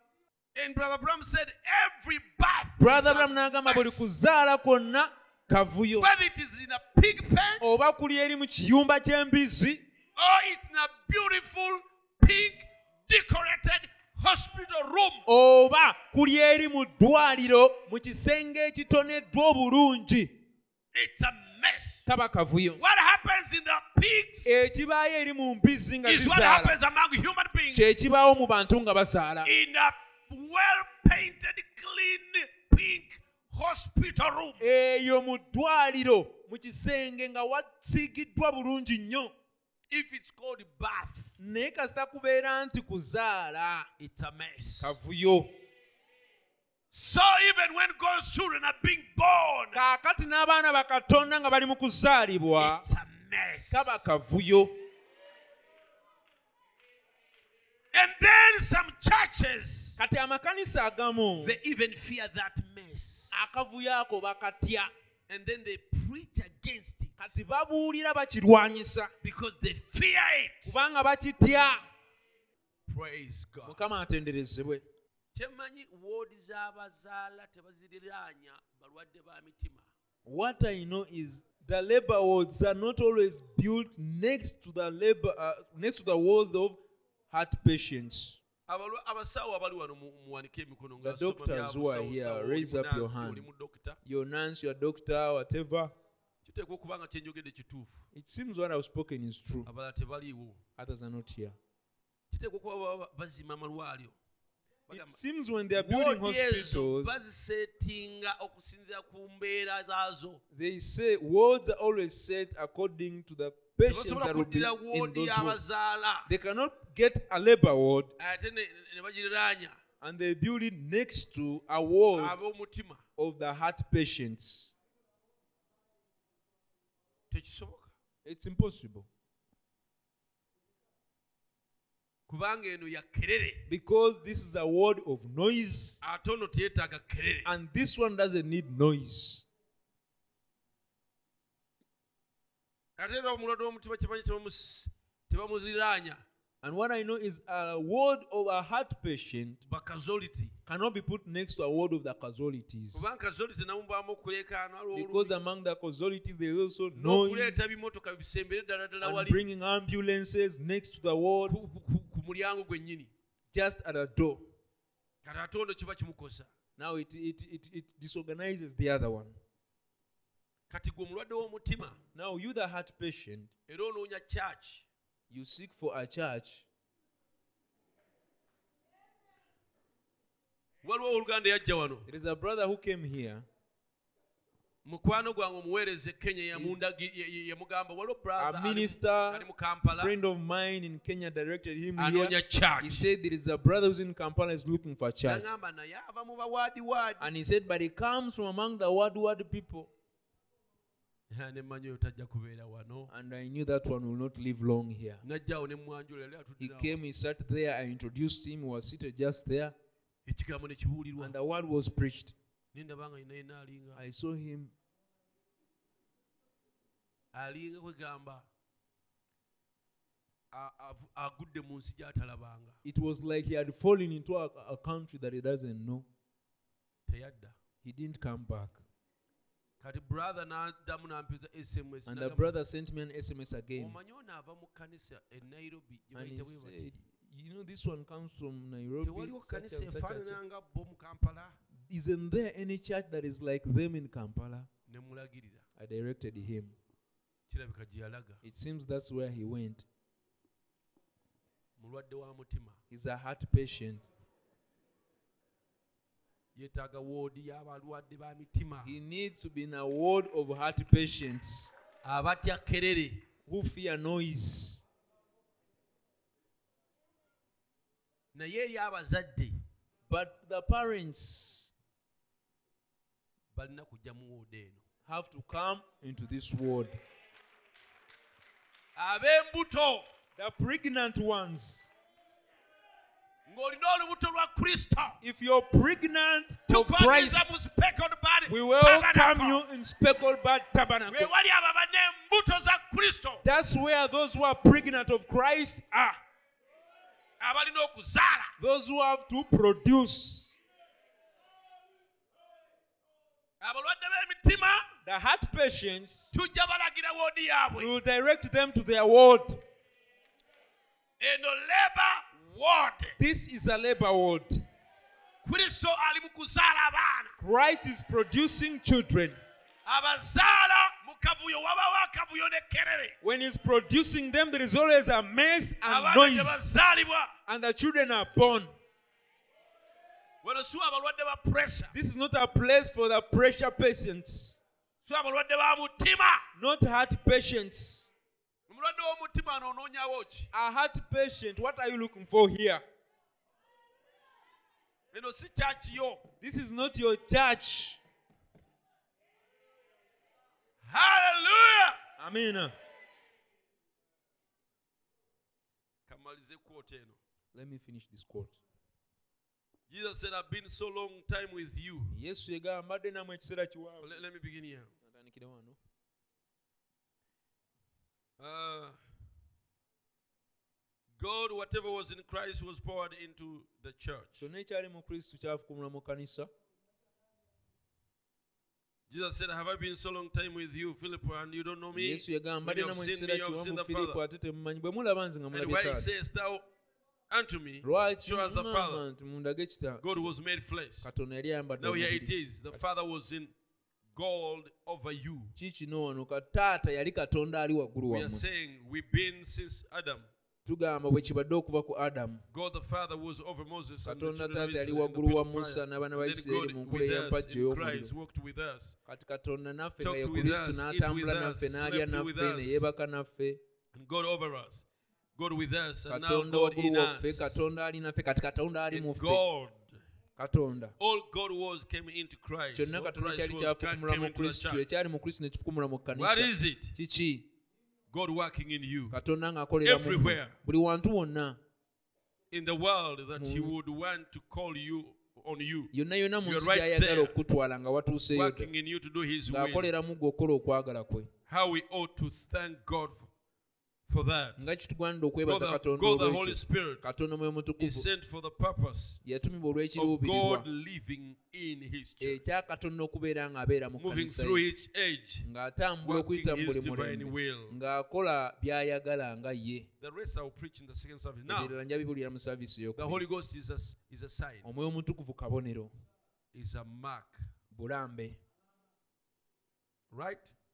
And brother Bram said every birth brother bram n'agamba buli kuzaala kwonna kavuyo. Whether it is in a pig pen oba kuli eri mu kiyumba ky'embizzi or it's in a beautiful pink decorated hospital room. Oba kuli eri mu ddwaliro mu kisenge ekitoneddwa obulungi. It's a mess kaba kavuyo what happens in the pigs ekibaayo eh, eri mu mbizzi nga is what zizaala. happens among human beings. Kyekibaawo mu bantu nga bazaala. In a well painted clean pink hospital room. Eyo mu ddwaliro mu kisenge nga wasiigiddwa bulungi nnyo. If it's called birth naye kasita kubeera nti kuzaala. it's a mess. Kavuyo so even when God's children are being born kaakati n'abaana bakatonda nga bali mu kuzaalibwa kaba kavuyo. And then some churches kati amakanisa agamu they even fear that mess. akavuyo ako bakatya. And then they preach against it. Kati babuulira bakirwanyisa because they fear it. kubanga bakitya. Mukama atenderezebwe kyemmanyi woodi z'abazaala tebaziriraanya balwadde ba mitima. What i know is the labor wards are not always built next to the labor uh, next to the walls of heart patients. Abalwa- abasawo abali wano mu- muwanike emikono nga The doctors who are here, raise up your hand. oli mu dokita your nurse your doctor whatever. Kiteekwa okuba nga kyenjogedde kituufu. It seems what i've spoken is true. Others are not here it seems when they are building hospitals baziseetinga okusinziira ku mbeera zaazo? they say wards are always set according to the patients that will be in those wards. they cannot get a labor ward ate ne ne bagiriraanya. and they build it next to a ward of the heart patients. It's impossible kubanga eno ya kerere. Because this is a word of noise. Ate ono teyeetaaga kerere. And this one doesn't need noise. Ate era omulwadde w'omutima kimanyi and what i know is a word of a heart patient bakazoliti cannot be put next to a word of the casualties. Kubanga kazoliti namubaamu okuleekaana because among the casualties there is also noise. n'okuleeta bimotoka bisembere ddala ddala and bringing ambulances next to the ku mulyango gwennyini. Just at a door. Kati ate ono kiba kimukosa. Now it, it, it, it disorganizes the other one. Kati gwe omulwadde w'omutima now you the heart patient era onoonya church you seek for a church. waliwo yajja wano. There is a brother who came here mukwano gwange omuweereza kenya yamundagi- ye- ye- yamugamba waliwo a brother ali minister ali mu kampala. friend of mine in kenya directed him here. He said there is a brother who's in kampala is looking for a church naye ava mu bawaadiwaadi. And he said but he comes from among the word word people oyo tajja kubeera wano. And i knew that one will not live long here. Najjaawo ne yali he came he sat there i introduced him he was seated just there. And the word was preached. Ne ndaba nga yina yina alinga i saw him alinga kwegamba agudde mu nsi gy'atalabanga. It was like he had fallen into a, a country that he doesn't know. Teyadda. He didn't come back. Kati brother n'addamu n'ampiza sms and the brother sent me an sms again. Omanyi ono ava mu kkanisa e nairobi gye and he bayita bwe bati said you know this one comes from nairobi such and such and such. efaanana nga bo mu kampala? Isn't there any church that is like them in kampala? I directed him kirabika gye yalaga it seems that's where he went. Mulwadde wa mutima. He's a heart patient. Yeetaaga woodi y'abalwadde ba mitima. He needs to be in a ward of heart patients abatya kerere. who fear noise. Naye eri abazadde. But the parents balina kujja mu wooda eno. have to come into this ward ab'embuto the pregnant ones. ng'olina olubuto lwa kristo. If you're pregnant of christ mu speckled body we welcome you in speckled we tabernacle. Wali ababa n'embuto za kristo. That's where those who are pregnant of christ are. Those who have to produce the heart patients tujja balagira woodi we will direct them to their ward eno leba ward. This is a labor ward. Kristo ali mu kuzaala abaana. Christ is producing children. Abazaala mu kavuyo wabawo akavuyo ne kerere. When he's producing them there is always a mess and noise. and the children are born wano si abalwadde ba pressure this is not a place for the pressure patients. Si abalwadde ba mutima. Not heart patients. Omulwadde w'omutima ano onoonyawo ki a heart patient what are you looking for here? Eno si kyakiyo this is not your church. Haleluya amen. Kamalize kwota eno. Let me finish this quote jesus said i've been so long time with you. Yesu yagamba mbadde namwe ekiseera kiwanvu. Let, let me begin here. Wano. Uh, God, whatever was in Christ, was poured into the church. kyonna ekyali mu kristo kyafukumula mu kanisa. Jesus said, Have I been so long time with you, Philip, and you don't know me? yesu When you have seen ekiseera me, you have seen the firipo Father. ate temumanyi bwe mulaba nze nga And mulabye why taata sayest thou unto me, lwaki show us the mugamba Father? nti mundage kita God was made flesh. yali ayambadde Now here it omubiri. is. The Father was in gold over you. ki wano ka yali katonda ali waggulu We are saying we've been since Adam. tugamba bwe kibadde okuva ku adamu God the Father was over Moses and the katonda taata yali Israel in the waggulu wa musa n'abaana ba isirayiri mu nkula with us ey'empagi in Christ ey'omuliro walked with us. kati katonda naffe nga ye kristo n'atambula with naffe us, n'alya naffe ne yeebaka naffe God over us. God with us. And now God in us. katonda ali naffe kati katonda ali mu ffe God. katonda All God was came into Christ. kyonna katonda kyali kyafukumula mu kristo ekyali mu kristo ne kifukumula mu kkanisa is it? kiki God working in you. katonda ng'akolera mu mmwe. Everywhere. buli wantu wonna In the world that He mm. would want to call you on you. yonna yonna mu You're nsi right gy'ayagala there. okukutwala nga watuuseeyo Working in you to do His will. ng'akolera mu ggwe okukola okwagala kwe for that. nga kitugwanira okwebaza katonda olwekyo. Katonda omwoyo mutukuvu. yatumibwa olw'ekiruubirirwa ekya katonda okubeera ng'abeera mu kanisa ng'atambula okuyita mu buli mulembe. ng'akola by'ayagala nga ye. Ebirala nja bibuulira mu saaviisi ey'okumwoyo omutukuvu kabonero. Bulambe.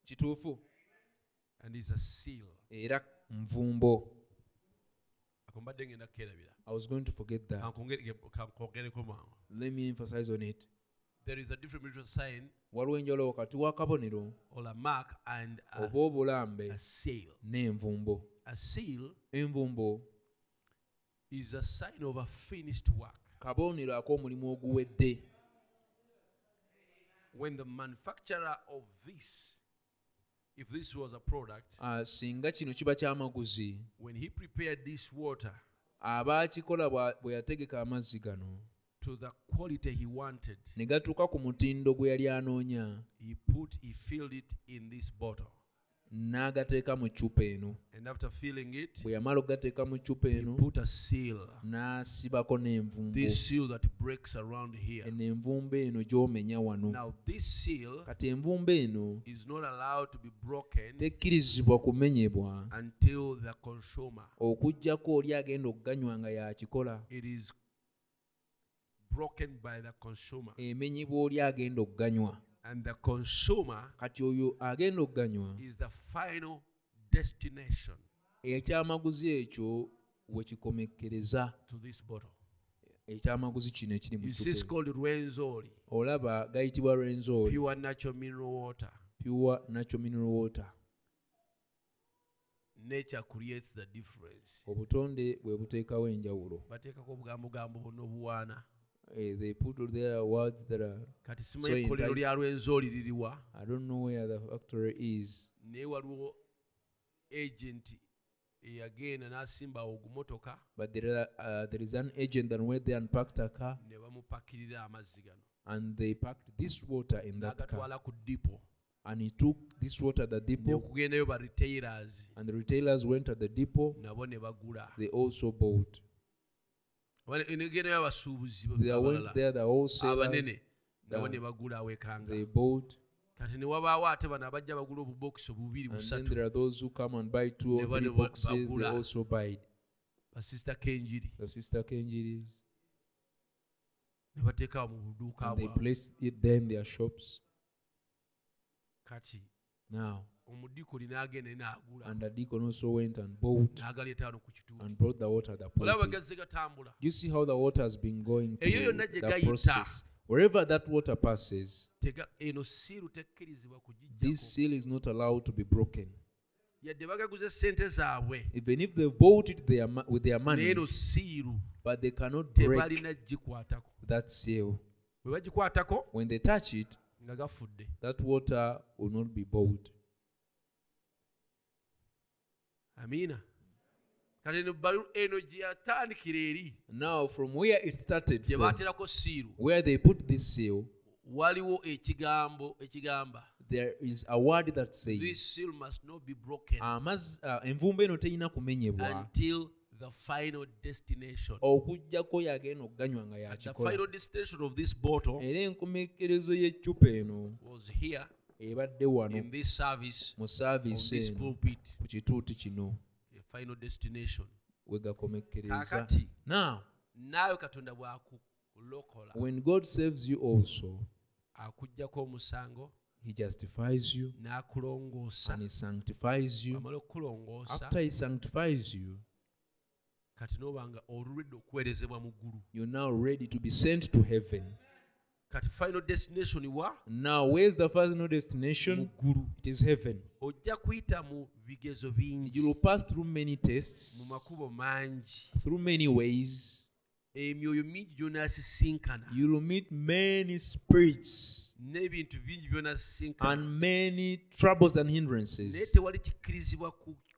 Kituufu. Era nvumbo Akombadde ngenda kukerabira. i was going to forget that. Kankongere- kankongereko mangu. let me emphasize on it. There is a difference between a sign. Waliwo enjawulo wakati wa kabonero or a mark and a, oba obulambe n'envumbo A seal envumbo is a sign of a finished work. kabonero ak'omulimu oguwedde. When the manufacturer of this, if this was a product, Ah, singa kino kiba kyamaguzi when he prepared this water aba akikola bwa- bwe yategeka amazzi gano to the quality he wanted, ne gatuuka ku mutindo gwe yali anoonya he put, he filled it in this bottle. n'agateeka mu ccupa eno. Bwe yamala okugateeka mu ccupa eno n'asibako n'envumboeno envumbo eno gy'omenya wano. Kati envumbo eno tekkirizibwa kumenyebwa okugjako oli agenda okuganywa nga yakikola. Emenyebwa oli agenda okuganywa. And the consumer kati oyo agenda okuganywa is the final destination ekyamaguzi ekyo we kikomekkereza to this bottle. ekyamaguzi kino ekiri olaba gayitibwa rwenzoli pure natural mineral water. pure natural mineral water. Nature creates the difference. obutonde bwe buteekawo enjawulo. Bateekako obugambogambo bonna obuwaana Eh, they put all their words that are kati So simanyi ekkolero lya lwenzooli liriwa. I don't know where the factory is. Naye waliwo agenti eyagenda n'asimba ogumotoka. But there, are, uh, there is an agent that went there and parked a car. Ne bamupakirira amazzi gano. And they packed this water in that car. Ku dipo and he took this water at the depot. okugendayo ba retailers. And the retailers went at the depot. Nabo ne bagula. They also bought Oba ne- negendayo abasuubuzi they went abalala, there the wholesalers abanene nabo ne bagula awekanga they bought kati ne wabaawo ate bano abajja bagula obubokisi bubiri and then busatu. there are those who come and buy two or Ne bano three ba- boxes they bagula. also buy. Basisita kenjiri. The sister kenjiris ne bateekawo mu buduuka they bwabwe. it there in their shops. Kati now n'agenda n'agula and the deacon also went and bought n'agaleeta ku and brought the water at the olaba gazze gatambula. You see how the water has been going Eyo through yonna gye gayita. process. Wherever that water passes eno siiru tekkirizibwa this seal is not allowed to be broken. Yadde bagaguze sente zaabwe. Even if they bought it their, with their money siiru but they cannot break that seal. Bwe bagikwatako when they touch it nga gafudde. that water will not be bought amiina kati eno balu- eno gye yatandikira eri now from where it started gye baaterako siiru where they put this seal waliwo ekigambo ekigamba. there is a word that says this seal must not be broken amazzi uh, envumbo eno terina kumenyebwa. until the final destination. okugjako yagenda okuganywa nga At the yakikola final destination of this bottle era enkomekerezo y'eccupa eno was here ebadde wano in this service, mu saaviisi eno ku kituuti kino a final destination. we gakomekereza. Kaakati now naawe katonda bw'akulokola when god saves you also akuggyako omusango he justifies you n'akulongoosa and he sanctifies you. amala okukulongoosa after he sanctifies you kati n'oba nga olulwedde okuweerezebwa mu ggulu. you're now ready to be sent to heaven kati final destination wa now where's the final mu destination? Ggulu it is heaven. Ojja kuyita mu bigezo bingi. You will pass through many mu tests makubo mangi. through many ways. Emyoyo mingi gy'onaasisinkana you will meet many spirits n'ebintu bingi by'onaasisinkana and many troubles and naye hindrances tewali kikkirizibwa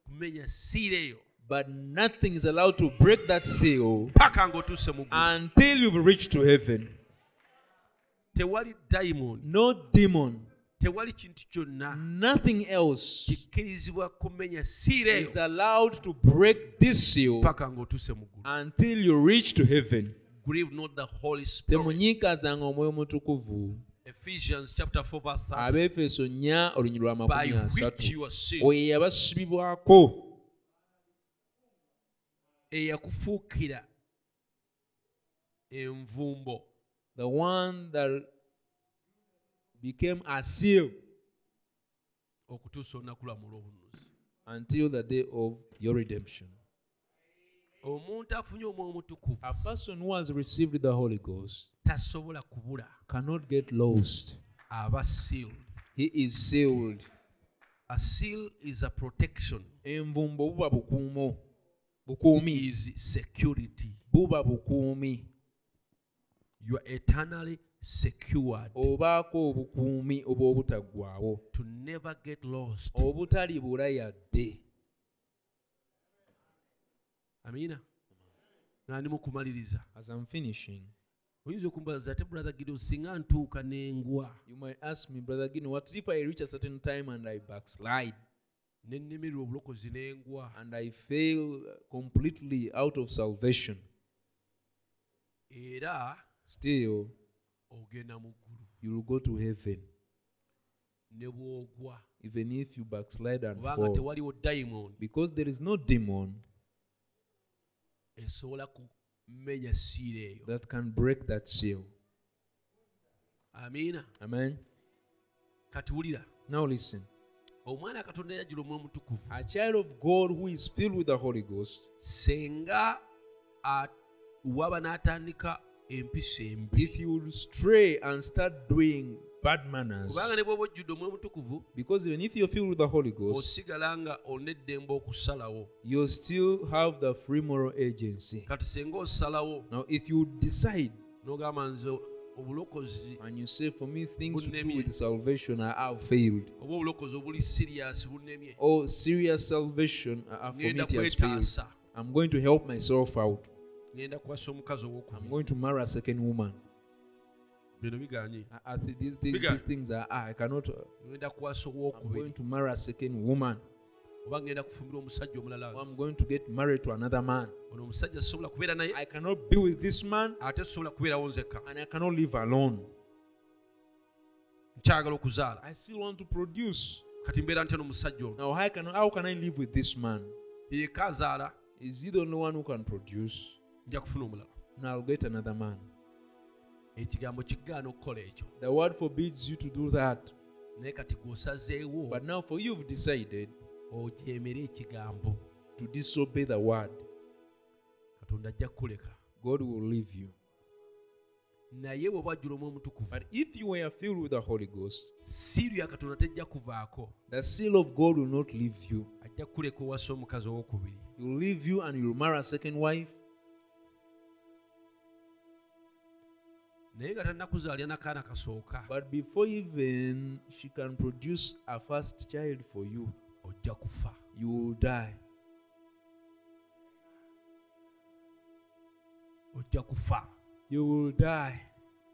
kumenya siira eyo. But nothing is allowed to break that seal paka ng'otuuse mu ggulu. until you've reached to heaven tewali dayimoni no demon. Tewali kintu kyonna nothing else kikkirizibwa kumenya siira is allowed to break this seal paka ng'otuuse mu ggulu. until you reach to heaven. Grieve not the holy spirit. Temunyiikazanga omwoyo mutukuvu. Ephesians 4 verse 30 abeefeso nnya olunyi lwa by makumi asatu. you are sealed oyo yabasibibwako. Eyakufuukira envumbo the one that became a seal okutuusa olunaku lwamu olw'obunuzi until the day of your redemption. Omuntu afunye omwoyo omutukuvu a person who has received the holy ghost tasobola kubula. cannot get lost. Aba sealed. He is sealed. A seal is a protection. Envumbo buba bukuumo bukuumi. Is security. Buba bukuumi you are eternally secured obaako obukuumi obw'obutaggwaawo to never get lost. Obutali bula yadde amiina nga ndi mu kumaliriza as i'm finishing oyinza okumbaza ate brother gideon singa ntuuka n'engwa. you might ask me brother gino what if i reach a certain time and i backslide? Nennemerwa obulokozi n'engwa. And i fail completely out of salvation. Era still ogenda mu ggulu you will go to heaven. Even if you backslide and fall. because there is no demon esobola kumenya siira eyo. that can break that seal. Amen. Kati now listen. Omwana katonda yajjula omwoyo mutukuvu. A child of god who is filled with the holy ghost senga waba n'atandika if you will stray and start doing bad manners kubanga ne bw'oba ojjudde omwoyo mutukuvu because even if you're filled with the holy ghost osigala nga olina eddembe okusalawo. you still have the free moral agency. Kati senga osalawo now if you decide n'ogamba nze obulokozi and you say for me things to do with salvation I have failed. Oba obulokozi obuli siriyasi bunnemye. Or serious salvation uh, for me it has failed. i'm going to help myself out ngenda kuwasa omukazi i'm going to marry a second woman. Bino biganye I, I these, these, these things are ah, i cannot uh, ngenda kuwasa i'm going to marry a second woman. Oba ngenda kufumbira omusajja omulala. Or i'm going to get married to another man. Ono omusajja sisobola kubeera naye? I cannot be with this man. Ate sisobola kubeerawo nzekka. And i cannot live alone. Nkyagala okuzaala. I still want to produce. Kati mbeera ntya n'omusajja ono. Now how can, how can i live with this man? Yeka azaala is he the only one who can produce nja kufuna omulala now i'll get another man ekigambo kigaana okukola ekyo. The word forbids you to do that. Naye kati gweosazeewo but now for you you've decided ojeemere ekigambo. to disobey the word. Katonda ajja kukuleka. God will leave you. Naye bw'oba ajjula omwoyo omutukuvu but if you were filled with the holy ghost siiru ya katonda tejja kuvaako. the seal of god will not leave you. Ajja kukuleka owasa omukazi owokubiri. He will leave you and you'll marry a second wife naye nga tannakuzaalira n'akaana kasooka but before even she can produce a first child for you ojja kufa. you will die. Ojja kufa. You will die.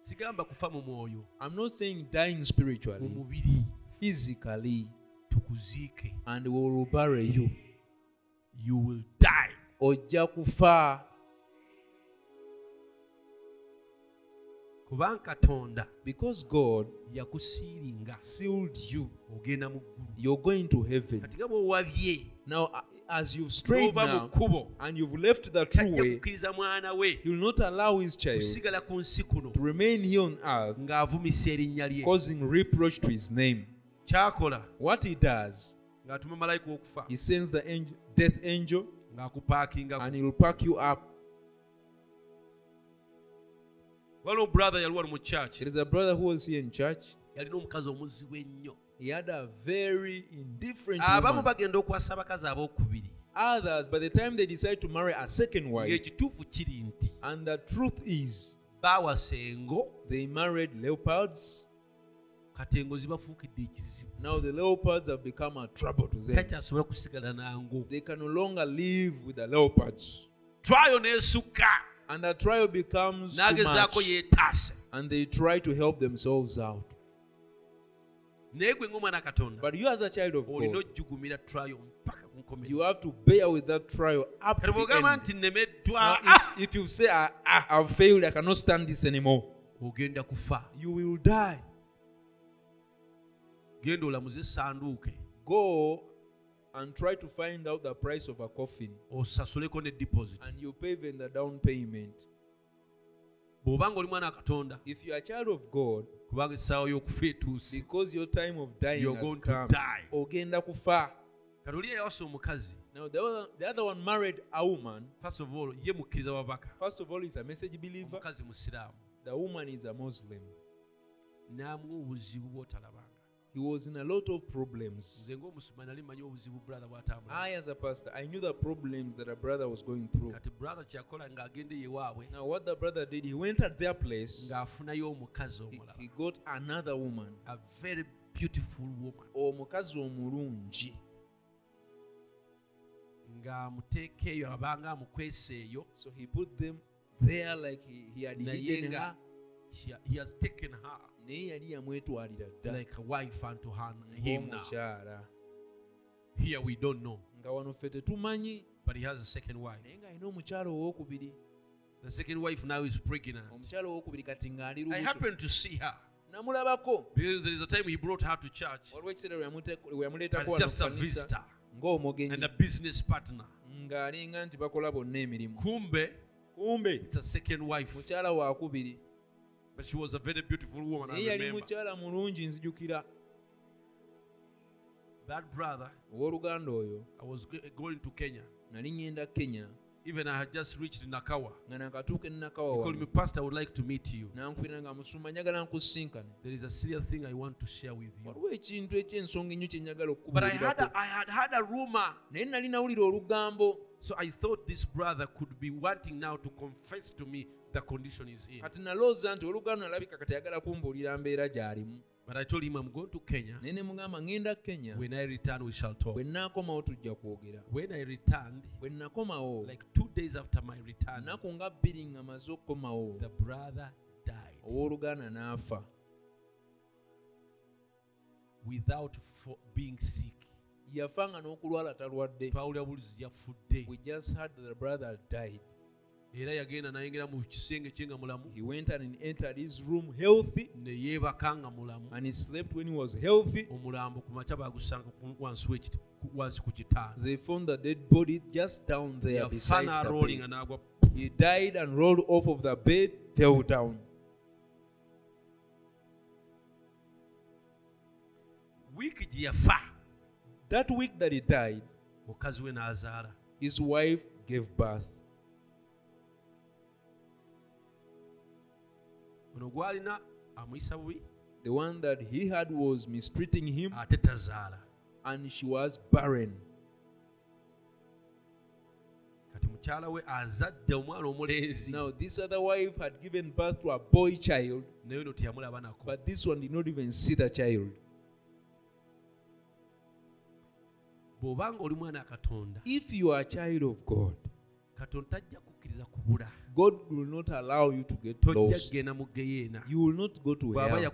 Sigamba kufa mu mwoyo i'm not saying dying mu spiritually mubiri. physically tukuziike. and we will bury you. You will die. Ojja kufa kubanga katonda because god yakusiiringa sealed you ogenda mu ggulu. you're going to heaven. Kati nga bw'owabye now as you've strayed now and you've left the true way kukkiriza mwana we he will not allow his child kusigala ku nsi kuno to remain here on earth ng'avumisa erinnya lye. causing reproach to his name. What he does ng'atuma malayika okufa he sends the angel, death angel and he will pack you up waliwo brother yali wali mu church. There is a brother who was here in church. Yalina omukazi omuzibu ennyo he had a very indifferent abamu bagenda okwasa abakazi abookubiri others by the time they decide to marry a second wife ng'ekituufu kiri nti and the truth is baawasa engo they married leopards. kati engo zibafuukidde ekizibu. Now the leopards have become a trouble to them. Takyasobola kusigala nango. They can no longer live with the leopards. Try twayo n'esukka and the trial becomes too n'agezaako much. and they try to help themselves out. Naye gwe ng'omwana katonda. But you as a child of olina god ojjugumira twayo mpaka ku nkomerero you have to bear with that trial up kati to the bw'ogamba end. nti nemeddwa ah! if, if you say ah, ah, i've failed i cannot stand this anymore ogenda kufa. you will die. Genda olamuze essanduuke go and try to find out the price of a coffin. Osasuleko ne deposit. And you pay even the down payment. Bw'obanga oli mwana wa katonda. If you are a child of god kubanga essaawa y'okufa etuuse because your time of dying You're has going to come die. ogenda kufa. Kati oli yayawasa omukazi now the other, the other one married a woman. First of all ye mukkiriza wabaka first of all he's a message believer. Omukazi musiraamu the woman is a muslim. N'amuwa obuzibu bw'otalabanga he was in a lot of problems. Nze ng'omusuma nali manyi obuzibu brother bw'atambula. I as a pastor i knew the problems that a brother was going through. Kati brother kyakola ng'agenda ewaabwe now what the brother did he went at their place. he, he got another woman. A very beautiful woman. Oh, omukazi omulungi. Ng'amuteeka eyo abanga amukwesa eyo so he put them there like he, he had naye hidden nga her. she- he has taken her naye yali yamwetwalira dda. Like a wife unto her, him now. ng'omukyala. Here we don't know, nga wano ffe tetumanyi. But he has a second wife. naye ng'alina omukyala owokubiri The second wife now is pregnant. omukyala owokubiri kati ng'ali I lubuto. happened to see her. Namulabako. Because there is a time he brought her to church. Waliwo ekiseera lwe yamute- lwe yamuleetako as wano just a ku kanisa visitor ng'omugenyi. and a business partner. ng'alinga nti bakola bonna emirimu. Kumbe, kumbe it's a second wife, mukyala wakubiri but she was a very beautiful woman. I yali remember mukyala mulungi nzijukira that brother. owooluganda oyo I was go- going to Kenya. nali kenya Even I had just reached Nakawa. nga nakatuuka He enakawa called me, Pastor. I would like to meet you. nankubira nga musumba njagala nkusinkane There is a serious thing I want to share with you. waliwo ekintu ekyensonga ennyo kye njagala But I had, a, I had had a rumor. naye nali nawulira olugambo So I thought this brother could be wanting now to confess to me the condition he's in. kati nalooza nti oluganda nalabika kati ayagala kumbuulira mbeera gy'alimu But I told him I'm going to Kenya. ne mugamba ŋŋenda kenya When I return, we shall talk. bwe nnaakomawo tujja kwogera When I returned, bwe nakomawo like two days after my return, nnaku nga bbiri nga maze okukomawo the brother died owooluganda n'afa without for being sick. yafa nga n'okulwala talwadde twawulira bulizi yafudde we just heard that the brother died era yagenda nayingira mu kisenge kye nga mulamu he went and entered his room healthy. Ne yeebaka nga mulamu and he slept when he was healthy. Omulambo ku makya bagusanga ku- wansi w'ekiti- wansi ku they found the dead body just down there beside the bed. n'agwa he died and rolled off of the bed fell down. Wiiki gye yafa. That week that he died mukazi we n'azaala. his wife gave birth ono gwalina amuyisa bubi. The one that he had was mistreating him ate tazaala. and she was barren. Kati mukyala we azadde omwana omulenzi. Now this other wife had given birth to a boy child naye ono teyamulaba nako. but this one did not even see the child. Bw'obanga oli mwana katonda if you are a child of god katonda tajja kukkiriza kubula god will not allow you to get lost. you will not go to hell.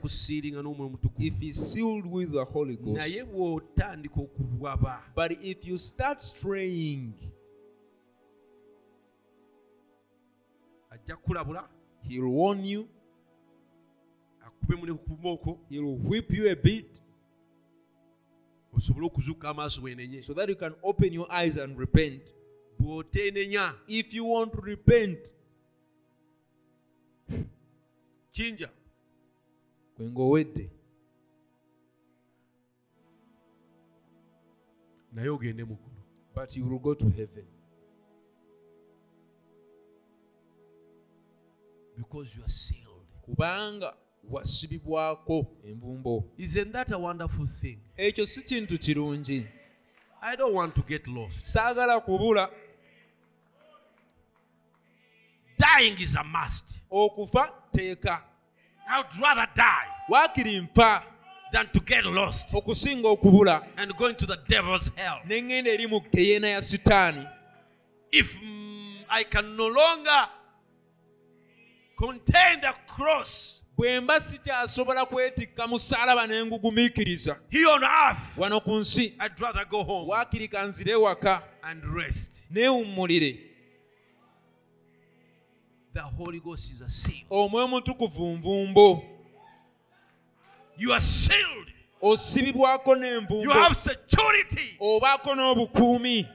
if he's sealed with the holy ghost naye bw'otandika okuwaba but if you start straying He'll warn you. akube mune ku mooko He'll whip you a bit. Osobole okuzuuka amaaso bwenenye. So that you can open your eyes and repent. If you want to repent, kinja kwengowedde naye ogende mu ggulu but you will go to heaven. Because you are sealed. Kubanga wasibibwako. Envumbo. Isn't that a wonderful thing? Ekyo si kintu kirungi. I don't want to get lost. Saagala kubula. Dying is a must. Okufa teeka i would rather die waakiri nfa than to get lost okusinga okubula. and go into the devil's hell. Neŋŋenda eri mu geyeena ya sitaani. If mm, i can no longer contain the cross bwe mba sikyasobola kwetikka musaalaba ne ngugumiikiriza wano ku nsi i'd rather go home waakiri kanzire ewaka waka neewummulire the holy ghost is a seal. Omwoyo mutukuvu nvumbo. You are sealed. Osibibwako you n'envumbo have security. Obaako n'obukuumi.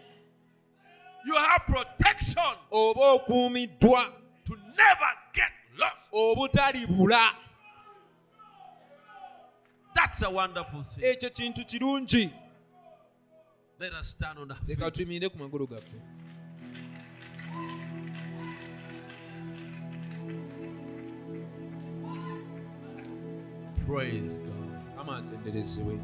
You have protection. Oba okuumiddwa. To never get lost. Obutalibula. That's a wonderful thing. Ekyo kintu kirungi. Let us stand on our leka feet. tuyimirire ku magulu gaffe praise god. Kama atenderezebwe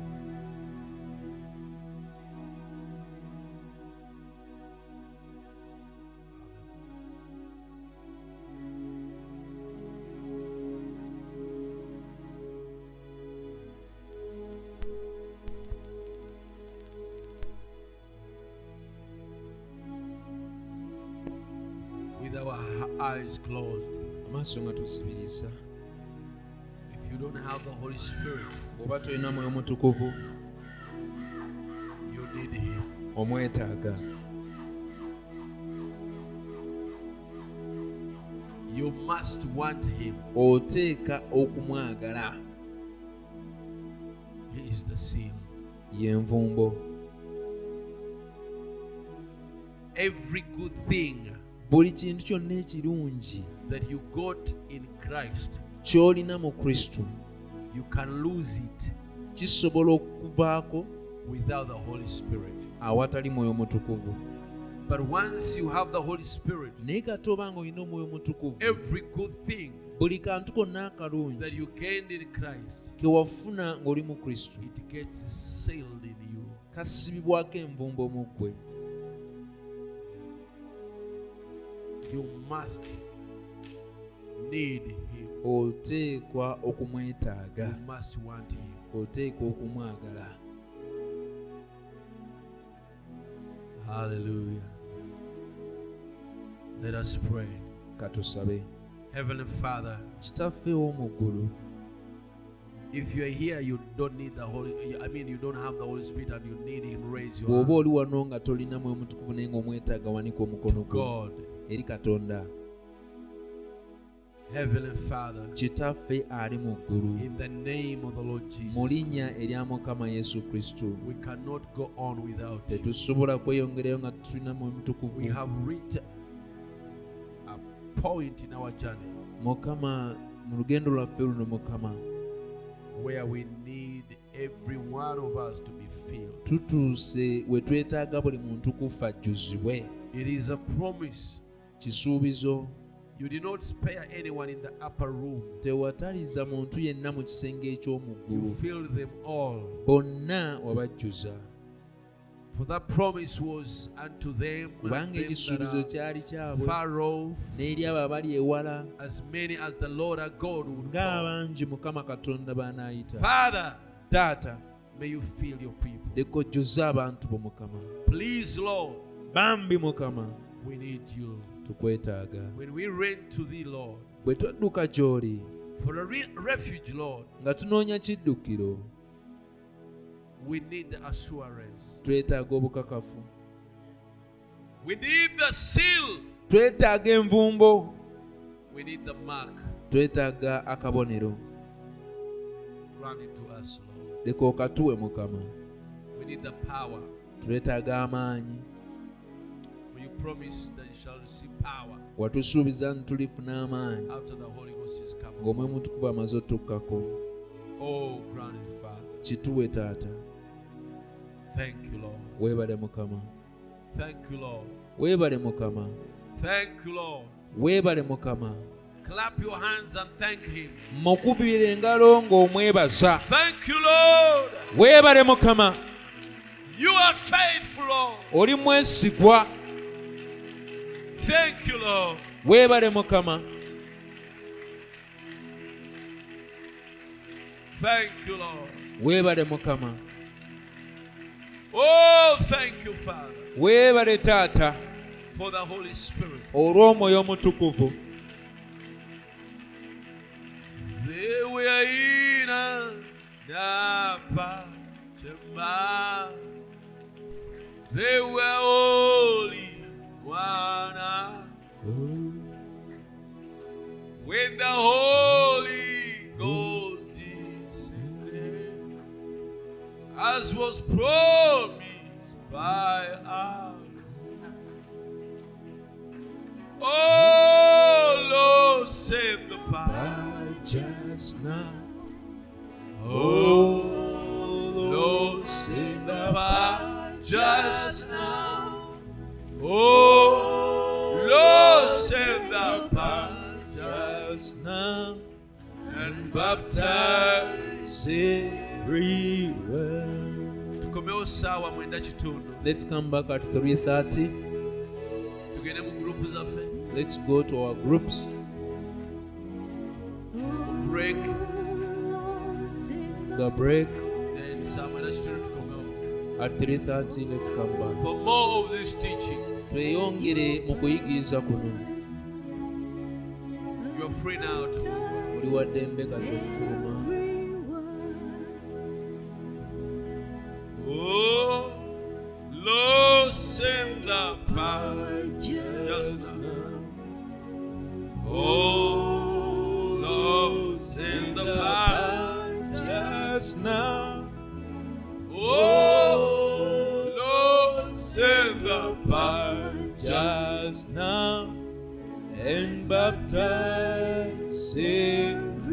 with our eyes closed amaaso nga tuzibiriza don't have the holy spirit bw'oba tolina mwoyo mutukuvu you need him omwetaaga you must want him. Oteeka okumwagala. He is the seal yenvumbo every good thing buli kintu kyonna ekirungi that you got in christ ky'olina mu kristo you can lose it kisobola okuvaako without the holy spirit. awatali mwoyo mutukuvu. But once you have the holy spirit naye kati oba nga olina omwoyo mutukuvu every good thing buli kantu konna akalungi ke wafuna ng'oli mu kristo it gets sealed in you. kasibibwako envumbo mu ggwe. You must need him oteekwa okumwetaaga. You must want him. Oteekwa okumwagala. Hallelujah. Let us pray. Katusabe. Heavenly father kitaffe w'omu ggulu. if you're here you don't need the holy i mean you don't have the holy spirit and you need him raise your bw'oba oli wano nga tolina mwoyo mutukuvu naye ng'omwetaaga wanika omukono gwo. God. Eri katonda heavenly father kitaffe ali mu ggulu. in the name of the lord jesus mu linnya erya mukama yesu kristo. we cannot go on without you. Tetusobola kweyongerayo nga tulina mwoyo mutukuvu we have reached a point in our journey mukama mu lugendo lwaffe luno mukama where we need every one of us to be filled. tutuuse we twetaaga buli muntu kufa ajjuzibwe it is a promise kisuubizo you did not spare anyone in the upper room. Tewataliza muntu yenna mu kisenge you eky'omuggulu filled them all. Bonna wabajjuza. For that promise was unto them, and them that are far off n'eri abo abali ewala as many as the lord our god would call. mukama katonda banaayita. Father taata may you fill your people. leka ojjuze abantu bo mukama. Please lord we need you tukwetaaga. When we ran to thee lord bwe twadduka gy'oli for a re- refuge lord nga tunoonya kiddukiro we need the assurance. twetaaga obukakafu. We need the seal. Twetaaga envumbo. We need the mark. twetaaga akabonero. Grant it to us, Lord. leka okatuwe mukama. We need the power. twetaaga amaanyi watusuubiza nti tulifuna amaanyi ng'omwe mutukuba amaze otukkako. kituwe taata. Weebale mukama. Weebale mukama. Weebale mukama. Clap your hands and thank him. mukubira engalo ng'omwebaza. Weebale mukama. Oli mwesigwa. Thank you, Lord. weebale mukama Thank you, Lord. weebale mukama Oh, thank you, Father, weebale taata for the Holy Spirit. olw'omwoyo omutukuvu They were in a napa. They were only one. When the Holy Ghost descended, as was promised by our Oh Lord, save the power just now Oh, oh Lord, save the power just now. Oh Lord, save the power just now and baptize. everywhere. Tukomewo saawa mwenda kitundu let's come back at 3.30 tugende mu gurupu zaffe let's go to our groups. Break. The break. Then saa mwenda kitundu tukomewo at 3.30 let's come back. For more of this teaching tweyongere mu kuyigiriza kuno you are free now to oli waddembe kati okukuluma Oh Lord, send the power just now. Oh Lord, send the power just now. Oh Send the power just now and baptize everywhere.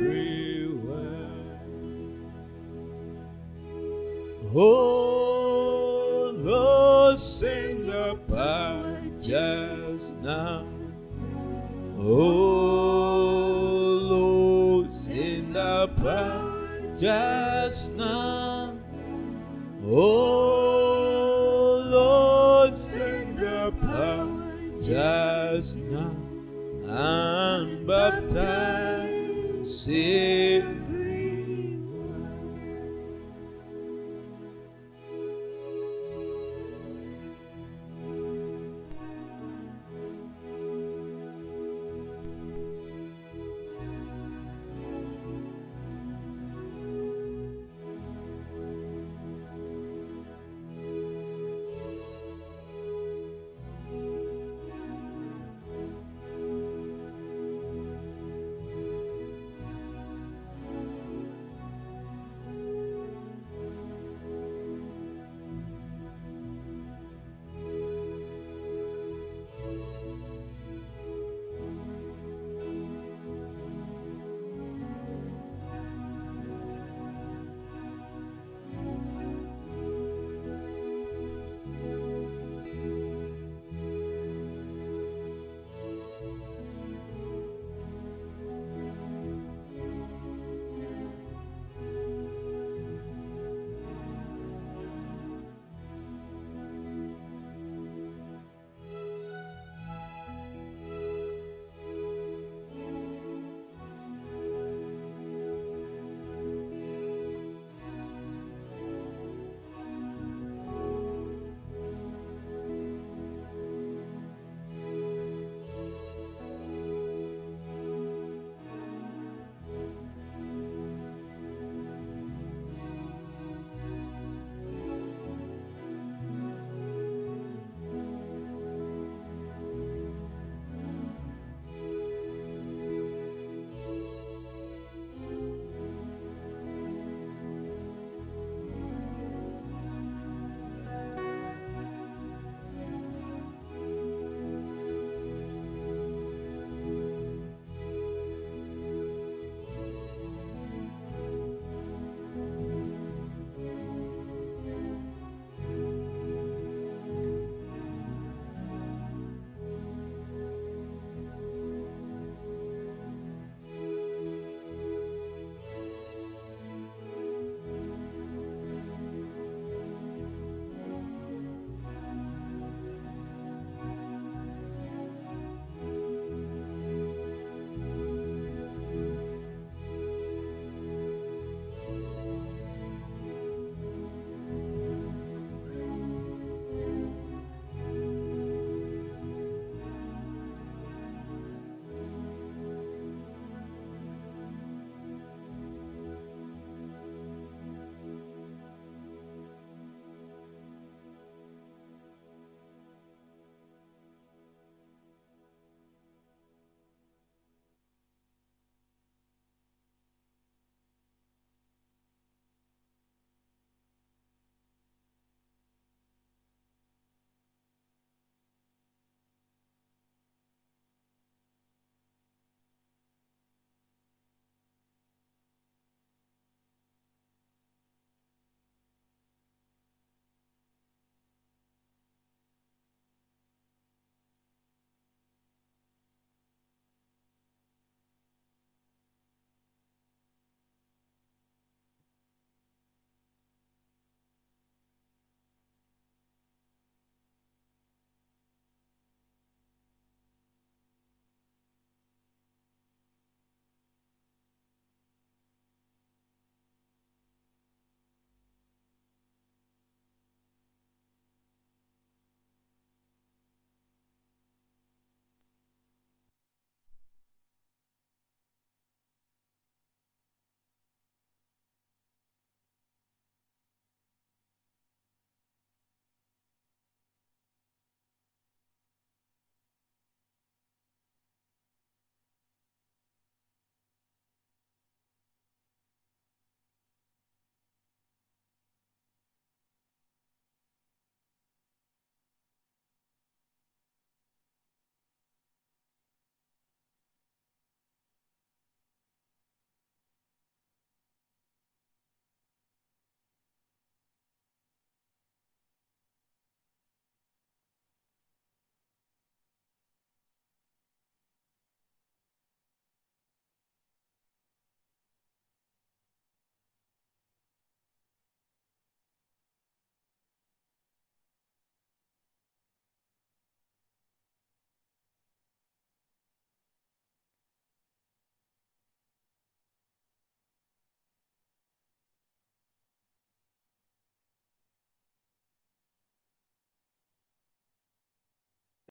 Oh Lord, send the power just now. Oh Lord, send the power just now. Oh Send the power just now and baptize.